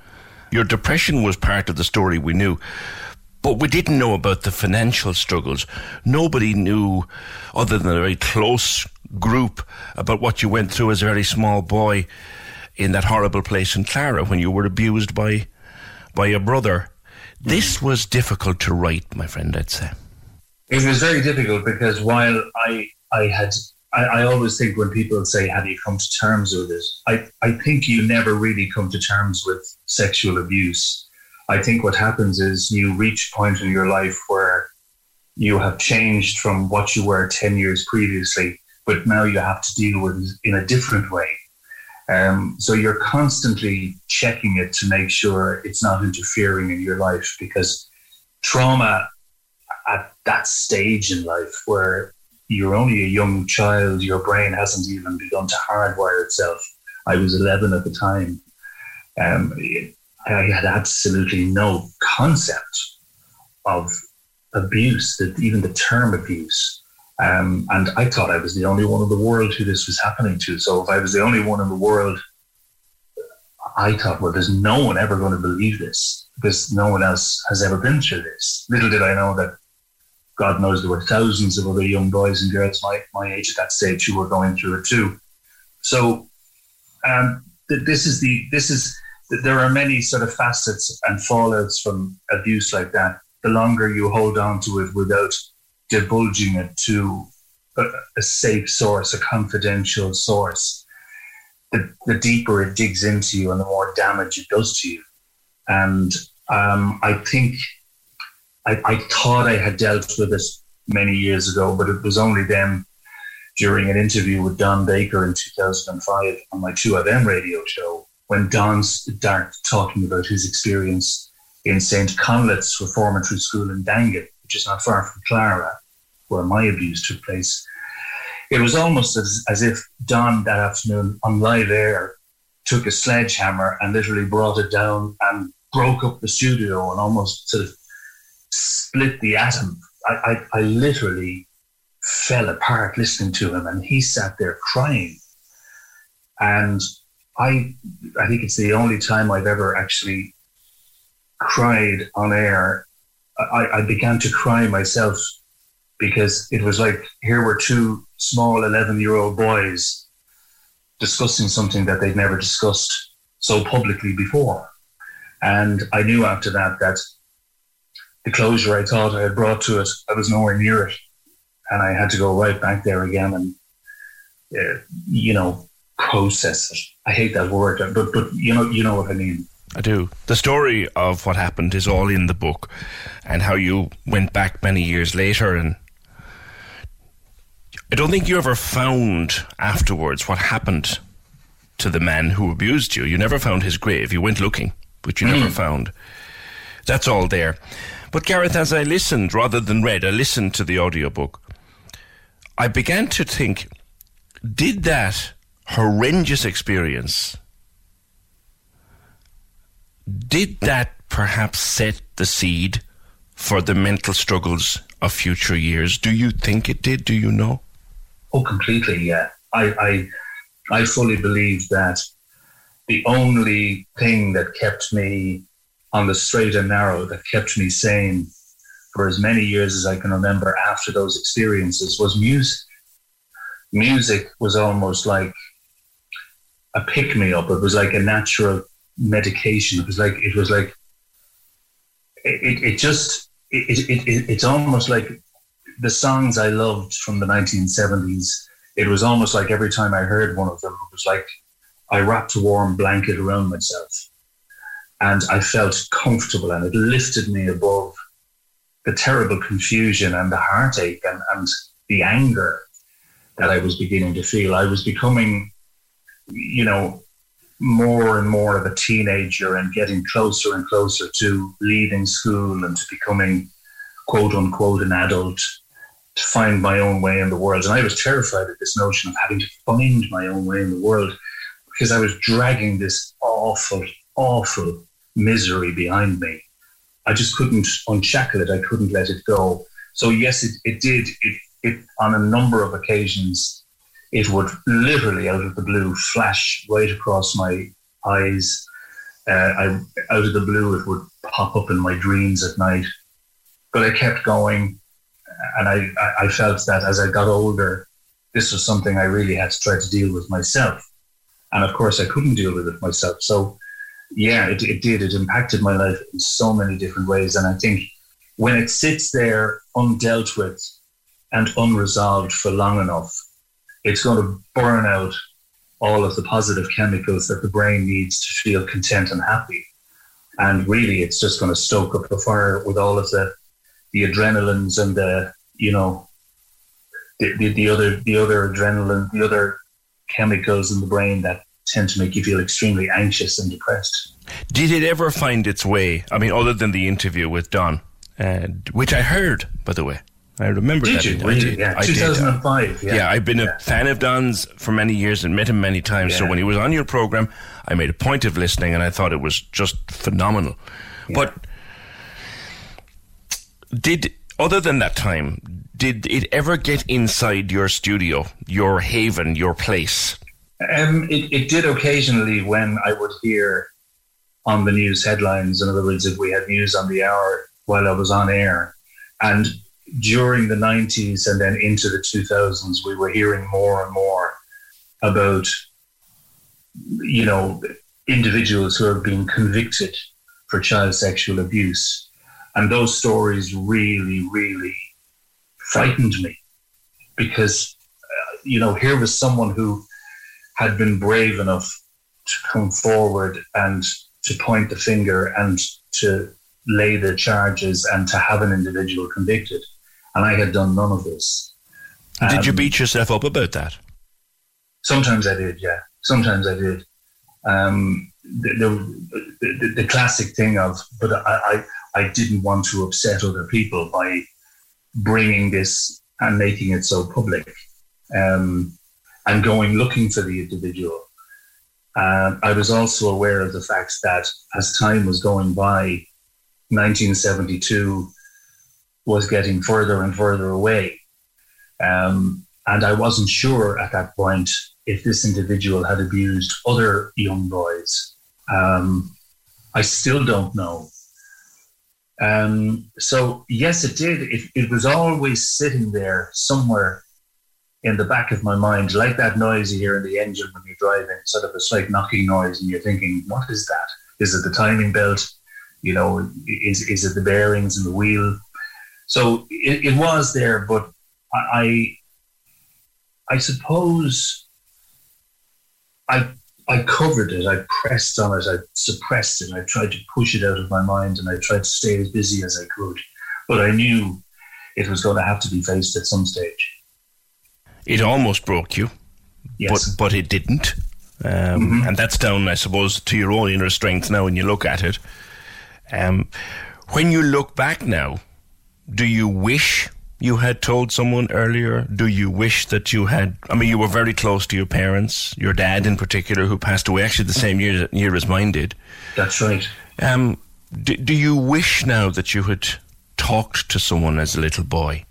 Your depression was part of the story we knew, but we didn't know about the financial struggles. Nobody knew, other than a very close group, about what you went through as a very small boy in that horrible place in Clara when you were abused by by your brother. This mm-hmm. was difficult to write, my friend, I'd say. It was very difficult because while I I had I, I, always think when people say, Have you come to terms with it? I, I think you never really come to terms with sexual abuse. I think what happens is you reach a point in your life where you have changed from what you were 10 years previously, but now you have to deal with it in a different way. Um, so you're constantly checking it to make sure it's not interfering in your life because trauma at that stage in life where you're only a young child, your brain hasn't even begun to hardwire itself. I was 11 at the time. Um, I had absolutely no concept of abuse, that even the term abuse. Um, and I thought I was the only one in the world who this was happening to. So if I was the only one in the world, I thought, well, there's no one ever going to believe this because no one else has ever been through this. Little did I know that God knows there were thousands of other young boys and girls my, my age at that stage who were going through it too. So um, th- this is the this is there are many sort of facets and fallouts from abuse like that. The longer you hold on to it without divulging it to a, a safe source, a confidential source, the, the, deeper it digs into you and the more damage it does to you. And um, I think I, I thought I had dealt with it many years ago, but it was only then during an interview with Don Baker in 2005 on my 2FM radio show when Don started talking about his experience in St. Conleth's Reformatory School in Daingean, which is not far from Clara, where my abuse took place. It was almost as, as if Don that afternoon on live air took a sledgehammer and literally brought it down and broke up the studio and almost sort of split the atom. I, I, I literally fell apart listening to him, and he sat there crying. And I, I think it's the only time I've ever actually cried on air. I, I began to cry myself because it was like here were two small 11 year old boys discussing something that they'd never discussed so publicly before. And I knew after that that the closure I thought I had brought to it, I was nowhere near it. And I had to go right back there again and, uh, you know, process it. I hate that word, but, but you know, you know what I mean. I do. The story of what happened is all in the book and how you went back many years later and I don't think you ever found afterwards what happened to the man who abused you. You never found his grave. You went looking, but you mm. never found. That's all there. But Gareth, as I listened rather than read, I listened to the audiobook. I began to think, did that horrendous experience, did that perhaps set the seed for the mental struggles of future years? Do you think it did? Do you know? Oh, completely, yeah. I, I, I fully believe that the only thing that kept me on the straight and narrow that kept me sane for as many years as I can remember after those experiences was music. Music was almost like a pick me up. It was like a natural medication. It was like it was like it, it just it, it, it, it's almost like the songs I loved from the 1970s. It was almost like every time I heard one of them, it was like I wrapped a warm blanket around myself and I felt comfortable and it lifted me above the terrible confusion and the heartache and, and the anger that I was beginning to feel. I was becoming, you know, more and more of a teenager and getting closer and closer to leaving school and to becoming quote unquote an adult to find my own way in the world. And I was terrified at this notion of having to find my own way in the world because I was dragging this awful, awful misery behind me. I just couldn't unshackle it. I couldn't let it go. So yes, it, it did. It, it on a number of occasions, it would literally out of the blue flash right across my eyes. Uh, I, out of the blue, it would pop up in my dreams at night. But I kept going, and I, I felt that as I got older, this was something I really had to try to deal with myself. And of course, I couldn't deal with it myself. So, yeah, it, it did. It impacted my life in so many different ways. And I think when it sits there undealt with and unresolved for long enough, it's going to burn out all of the positive chemicals that the brain needs to feel content and happy. And really, it's just going to stoke up the fire with all of the the adrenalines and the you know the, the, the other the other adrenaline, the other chemicals in the brain that tend to make you feel extremely anxious and depressed. Did it ever find its way? I mean, other than the interview with Don, uh, which I heard, by the way. I remember did that. You? Really? Did. Yeah, 2005. Yeah. yeah. I've been a fan of Don's for many years and met him many times. Yeah. So when he was on your program, I made a point of listening, and I thought it was just phenomenal. But did other than that time, did it ever get inside your studio, your haven, your place? Um, it, it did occasionally when I would hear on the news headlines. In other words, if we had news on the hour while I was on air, and during the 90s and then into the 2000s, we were hearing more and more about, you know, individuals who have been convicted for child sexual abuse. And those stories really, really frightened me because, uh, you know, here was someone who had been brave enough to come forward and to point the finger and to lay the charges and to have an individual convicted and I had done none of this. Did um, you beat yourself up about that? Sometimes I did, yeah. Sometimes I did. Um, the, the, the, the, classic thing of, but I, I, I didn't want to upset other people by bringing this and making it so public um, and going looking for the individual. Uh, I was also aware of the fact that as time was going by, 1972 was getting further and further away. Um, and I wasn't sure at that point if this individual had abused other young boys. Um, I still don't know. Um, so, yes, it did. It, it was always sitting there somewhere in the back of my mind, like that noise you hear in the engine when you're driving, sort of a slight knocking noise, and you're thinking, what is that? Is it the timing belt? You know, is, is it the bearings in the wheel? So it, it was there, but I, I suppose I, I covered it. I pressed on it. I suppressed it. I tried to push it out of my mind, and I tried to stay as busy as I could. But I knew it was going to have to be faced at some stage. It almost broke you, yes. but but it didn't. Um, mm-hmm. And that's down, I suppose, to your own inner strength now when you look at it. Um, when you look back now, do you wish you had told someone earlier? Do you wish that you had? I mean, you were very close to your parents, your dad in particular, who passed away actually the same year, year as mine did. That's right. Um, do, do you wish now that you had talked to someone as a little boy?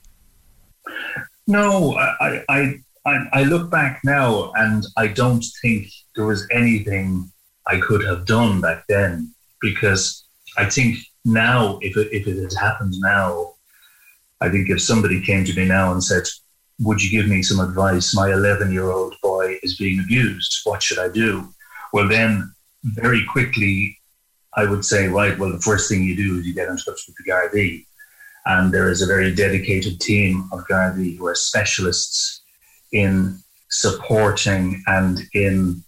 No, I, I, I, I look back now and I don't think there was anything I could have done back then because I think now, if it, if it had happened now, I think if somebody came to me now and said, Would you give me some advice? My 11 year old boy is being abused. What should I do? Well, then very quickly, I would say, Right, well, the first thing you do is you get in touch with the Gardaí. And there is a very dedicated team of Gardaí who are specialists in supporting and in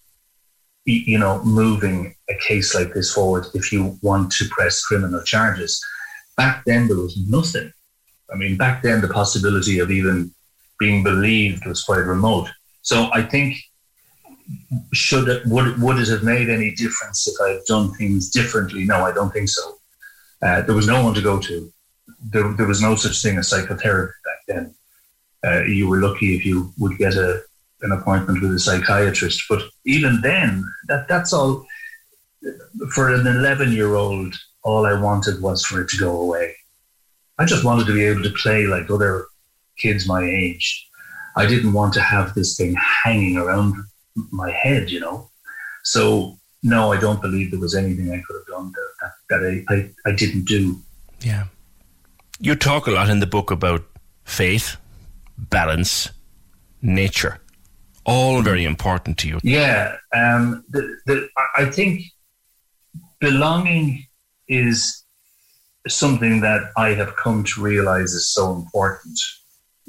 you know moving a case like this forward if you want to press criminal charges back then there was nothing I mean, back then the possibility of even being believed was quite remote. So I think should it, would would it have made any difference if I had done things differently? No, I don't think so. Uh, there was no one to go to. There, there was no such thing as psychotherapy back then. Uh, you were lucky if you would get a an appointment with a psychiatrist. But even then, that that's all. For an eleven year old, all I wanted was for it to go away. I just wanted to be able to play like other kids my age. I didn't want to have this thing hanging around my head, you know. So no, I don't believe there was anything I could have done that, that, that I, I, I didn't do. Yeah. You talk a lot in the book about faith, balance, nature, all very important to you. Yeah, um, the, the, I think belonging is something that I have come to realize is so important.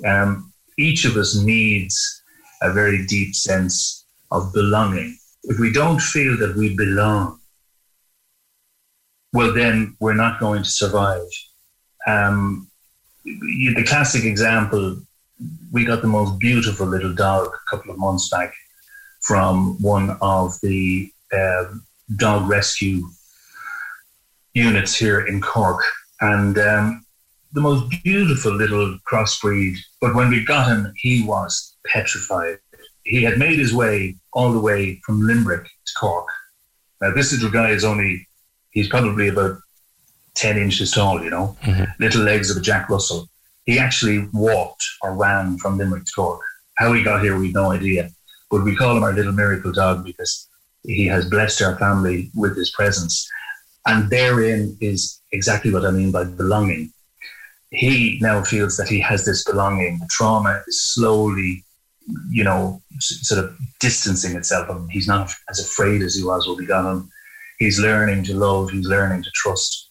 Um, each of us needs a very deep sense of belonging. If we don't feel that we belong, well, then we're not going to survive. Um, the classic example we got the most beautiful little dog a couple of months back from one of the uh, dog rescue units here in Cork. And um, the most beautiful little crossbreed. But when we got him, he was petrified. He had made his way all the way from Limerick to Cork. Now, this little guy is only, he's probably about 10 inches tall, you know, mm-hmm. little legs of a Jack Russell. He actually walked or ran from Limerick to Cork. How he got here, we've no idea. But we call him our little miracle dog because he has blessed our family with his presence. And therein is exactly what I mean by belonging. He now feels that he has this belonging. The trauma is slowly, you know, sort of distancing itself. And he's not as afraid as he was when we got him. He's learning to love. He's learning to trust.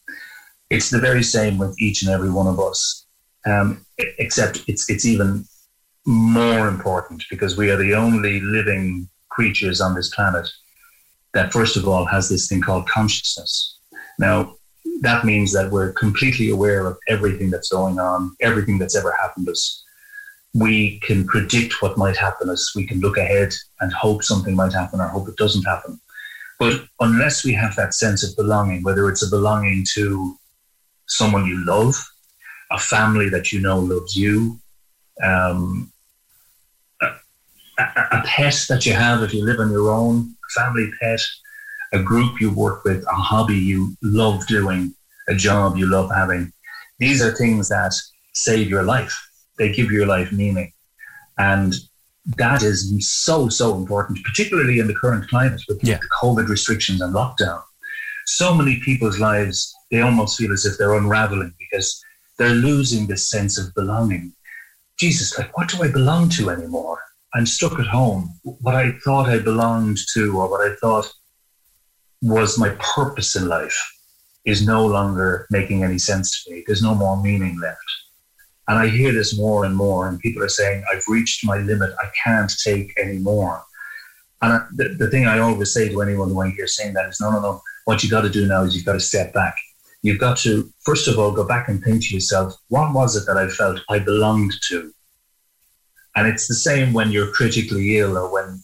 It's the very same with each and every one of us, um, except it's it's even more important because we are the only living creatures on this planet that, first of all, has this thing called consciousness. Now, that means that we're completely aware of everything that's going on, everything that's ever happened to us. We can predict what might happen us. We can look ahead and hope something might happen or hope it doesn't happen. But unless we have that sense of belonging, whether it's a belonging to someone you love, a family that you know loves you, um, a, a, pet that you have if you live on your own, a family pet, a group you work with, a hobby you love doing, a job you love having. These are things that save your life. They give your life meaning. And that is so, so important, particularly in the current climate with yeah. the COVID restrictions and lockdown. So many people's lives, they almost feel as if they're unraveling because they're losing this sense of belonging. Jesus, like, what do I belong to anymore? I'm stuck at home. What I thought I belonged to, or what I thought was my purpose in life is no longer making any sense to me. There's no more meaning left. And I hear this more and more, and people are saying, I've reached my limit. I can't take any more. And I, the, the thing I always say to anyone who I hear saying that is, no, no, no. What you got to do now is you've got to step back. You've got to, first of all, go back and think to yourself, what was it that I felt I belonged to? And it's the same when you're critically ill or when,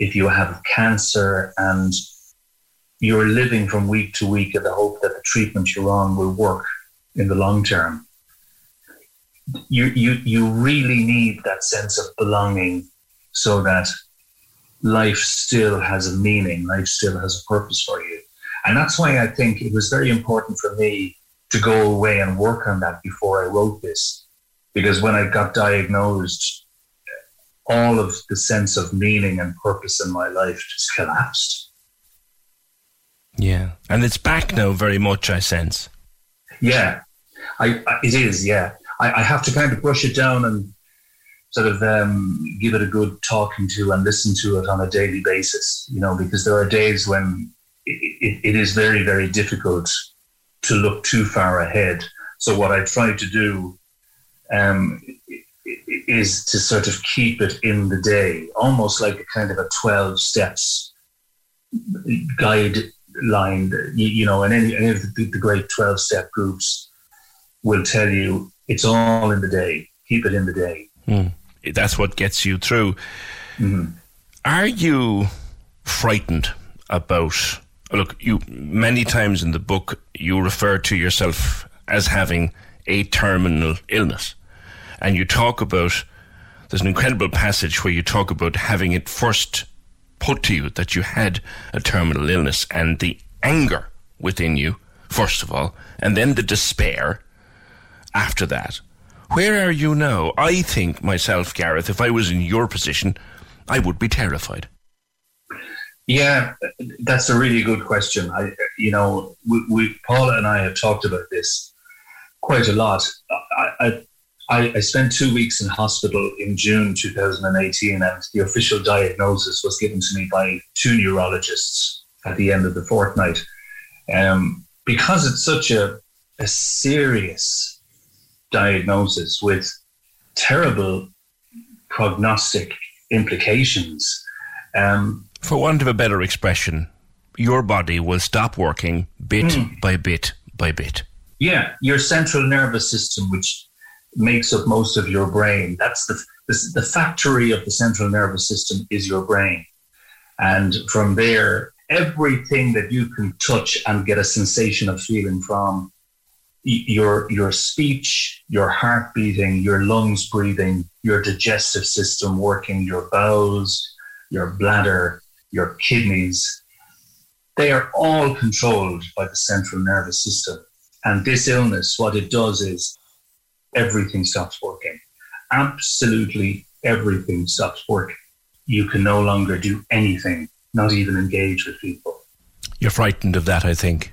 if you have cancer and you're living from week to week in the hope that the treatment you're on will work in the long term. You, you, you really need that sense of belonging so that life still has a meaning, life still has a purpose for you. And that's why I think it was very important for me to go away and work on that before I wrote this. Because when I got diagnosed, all of the sense of meaning and purpose in my life just collapsed. Yeah, and it's back now very much. I sense. Yeah, I, I it is. Yeah, I, I, have to kind of brush it down and sort of um, give it a good talking to and listen to it on a daily basis. You know, because there are days when it, it, is very very difficult to look too far ahead. So what I try to do um, is to sort of keep it in the day, almost like a kind of a twelve steps guide line, you, know, and any, any of the, the great 12 step groups will tell you it's all in the day. Keep it in the day. Mm. that's what gets you through. Are you frightened about? Look, you many times in the book you refer to yourself as having a terminal illness, and you talk about. There's an incredible passage where you talk about having it first put to you that you had a terminal illness and the anger within you, first of all, and then the despair after that. Where are you now? I think myself, Gareth, if I was in your position, I would be terrified. Yeah, that's a really good question. I, you know, we, we Paula and I have talked about this quite a lot. I, I, I, spent two weeks in hospital in June 2018, and the official diagnosis was given to me by two neurologists at the end of the fortnight. Um, because it's such a, a serious diagnosis with terrible prognostic implications. Um, For want of a better expression, your body will stop working bit Hmm. by bit by bit. yeah, your central nervous system, which makes up most of your brain, that's the, the, the factory of the central nervous system is your brain. And from there, everything that you can touch and get a sensation of feeling from your your speech, your heart beating, your lungs breathing, your digestive system working, your bowels, your bladder, your kidneys, they are all controlled by the central nervous system. And this illness, what it does is everything stops working. Absolutely everything stops working. You can no longer do anything, not even engage with people. You're frightened of that, I think.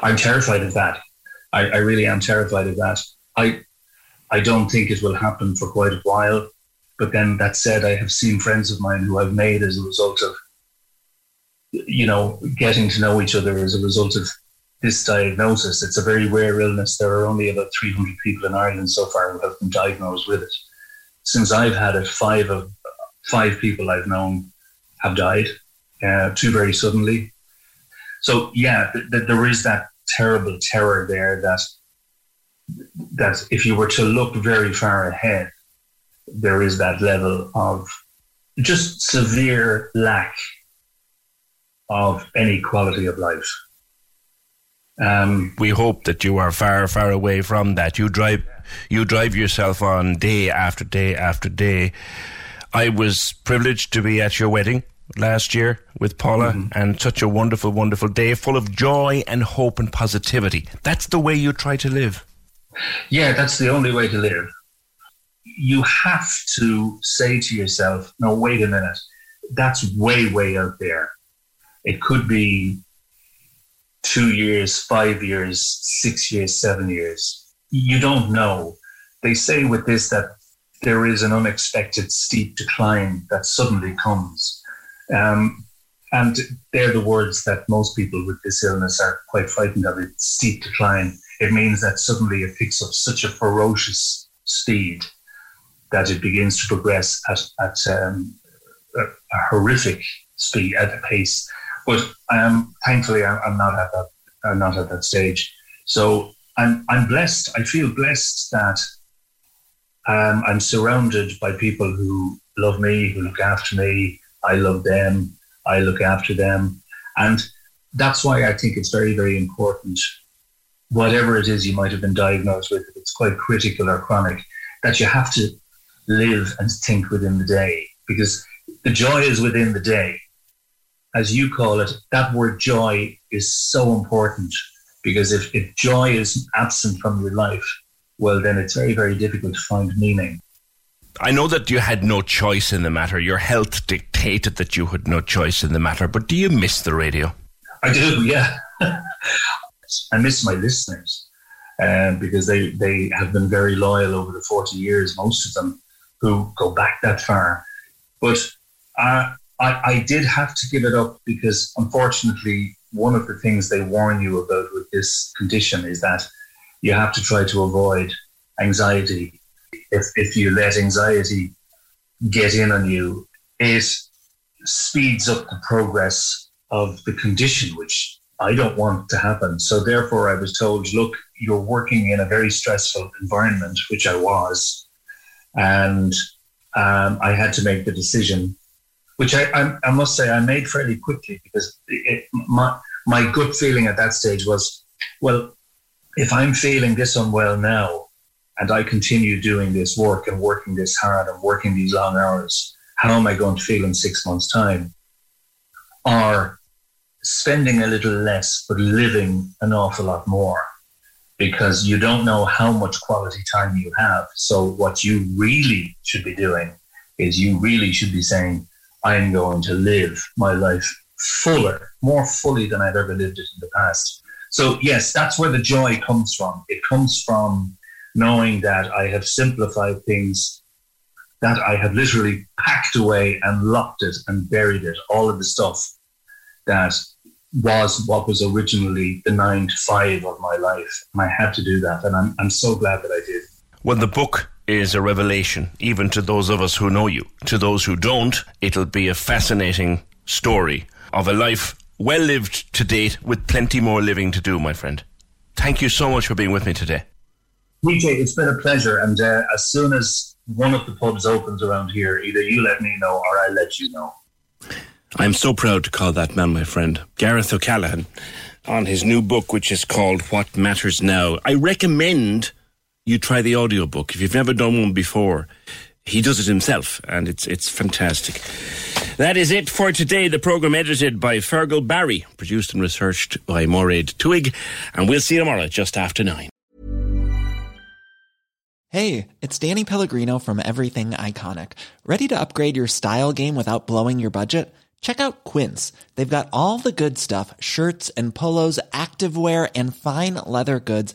I'm terrified of that. I, I really am terrified of that. I I don't think it will happen for quite a while. But then that said, I have seen friends of mine who I've made as a result of you know, getting to know each other as a result of this diagnosis. It's a very rare illness. There are only about 300 people in Ireland so far who have been diagnosed with it. Since I've had it, five of five people I've known have died, uh, two very suddenly. So yeah, th- th- there is that terrible terror there that that if you were to look very far ahead, there is that level of just severe lack of any quality of life. Um, we hope that you are far, far away from that. You drive, you drive yourself on day after day after day. I was privileged to be at your wedding last year with Paula, and such a wonderful, wonderful day, full of joy and hope and positivity. That's the way you try to live. Yeah, that's the only way to live. You have to say to yourself, no, wait a minute, that's way, way out there. It could be two years, five years, six years, seven years. You don't know. They say with this that there is an unexpected steep decline that suddenly comes. Um, and they're the words that most people with this illness are quite frightened of It's steep decline. It means that suddenly it picks up such a ferocious speed that it begins to progress at, at um, a, a horrific speed, at a pace. But um, thankfully, I'm, I'm not at that. I'm not at that stage. So I'm I'm blessed. I feel blessed that um, I'm surrounded by people who love me, who look after me. I love them. I look after them, and that's why I think it's very, very important. Whatever it is you might have been diagnosed with, if it's quite critical or chronic, that you have to live and think within the day because the joy is within the day. As you call it, that word joy is so important because if, if joy is absent from your life, well, then it's very, very difficult to find meaning. I know that you had no choice in the matter. Your health dictated that you had no choice in the matter, but do you miss the radio? I do, yeah. I miss my listeners um, because they, they have been very loyal over the 40 years, most of them who go back that far. But uh, I, I did have to give it up because, unfortunately, one of the things they warn you about with this condition is that you have to try to avoid anxiety. If, if you let anxiety get in on you, it speeds up the progress of the condition, which I don't want to happen. So, therefore, I was told, look, you're working in a very stressful environment, which I was. And um, I had to make the decision, which I, I, I must say I made fairly quickly because it, my my gut feeling at that stage was, well, if I'm feeling this unwell now, and I continue doing this work and working this hard and working these long hours, how am I going to feel in six months' time? Or spending a little less, but living an awful lot more because you don't know how much quality time you have. So, what you really should be doing is you really should be saying, I'm going to live my life fuller, more fully than I've ever lived it in the past. So, yes, that's where the joy comes from. It comes from knowing that I have simplified things, that I have literally packed away and locked it and buried it, all of the stuff that was what was originally the nine to five of my life. And I had to do that. And I'm, I'm so glad that I did. Well, the book is a revelation, even to those of us who know you. To those who don't, it'll be a fascinating story of a life well lived to date with plenty more living to do, my friend. Thank you so much for being with me today. PJ, it's been a pleasure. And uh, as soon as one of the pubs opens around here, either you let me know or I let you know. I'm so proud to call that man my friend, Gareth O'Callaghan, on his new book, which is called What Matters Now. I recommend you try the audiobook if you've never done one before. He does it himself, and it's it's fantastic. That is it for today. The program edited by Fergal Barry, produced and researched by Moraid Twig, and we'll see you tomorrow just after nine. Hey, it's Danny Pellegrino from Everything Iconic. Ready to upgrade your style game without blowing your budget? Check out Quince. They've got all the good stuff shirts and polos, activewear, and fine leather goods,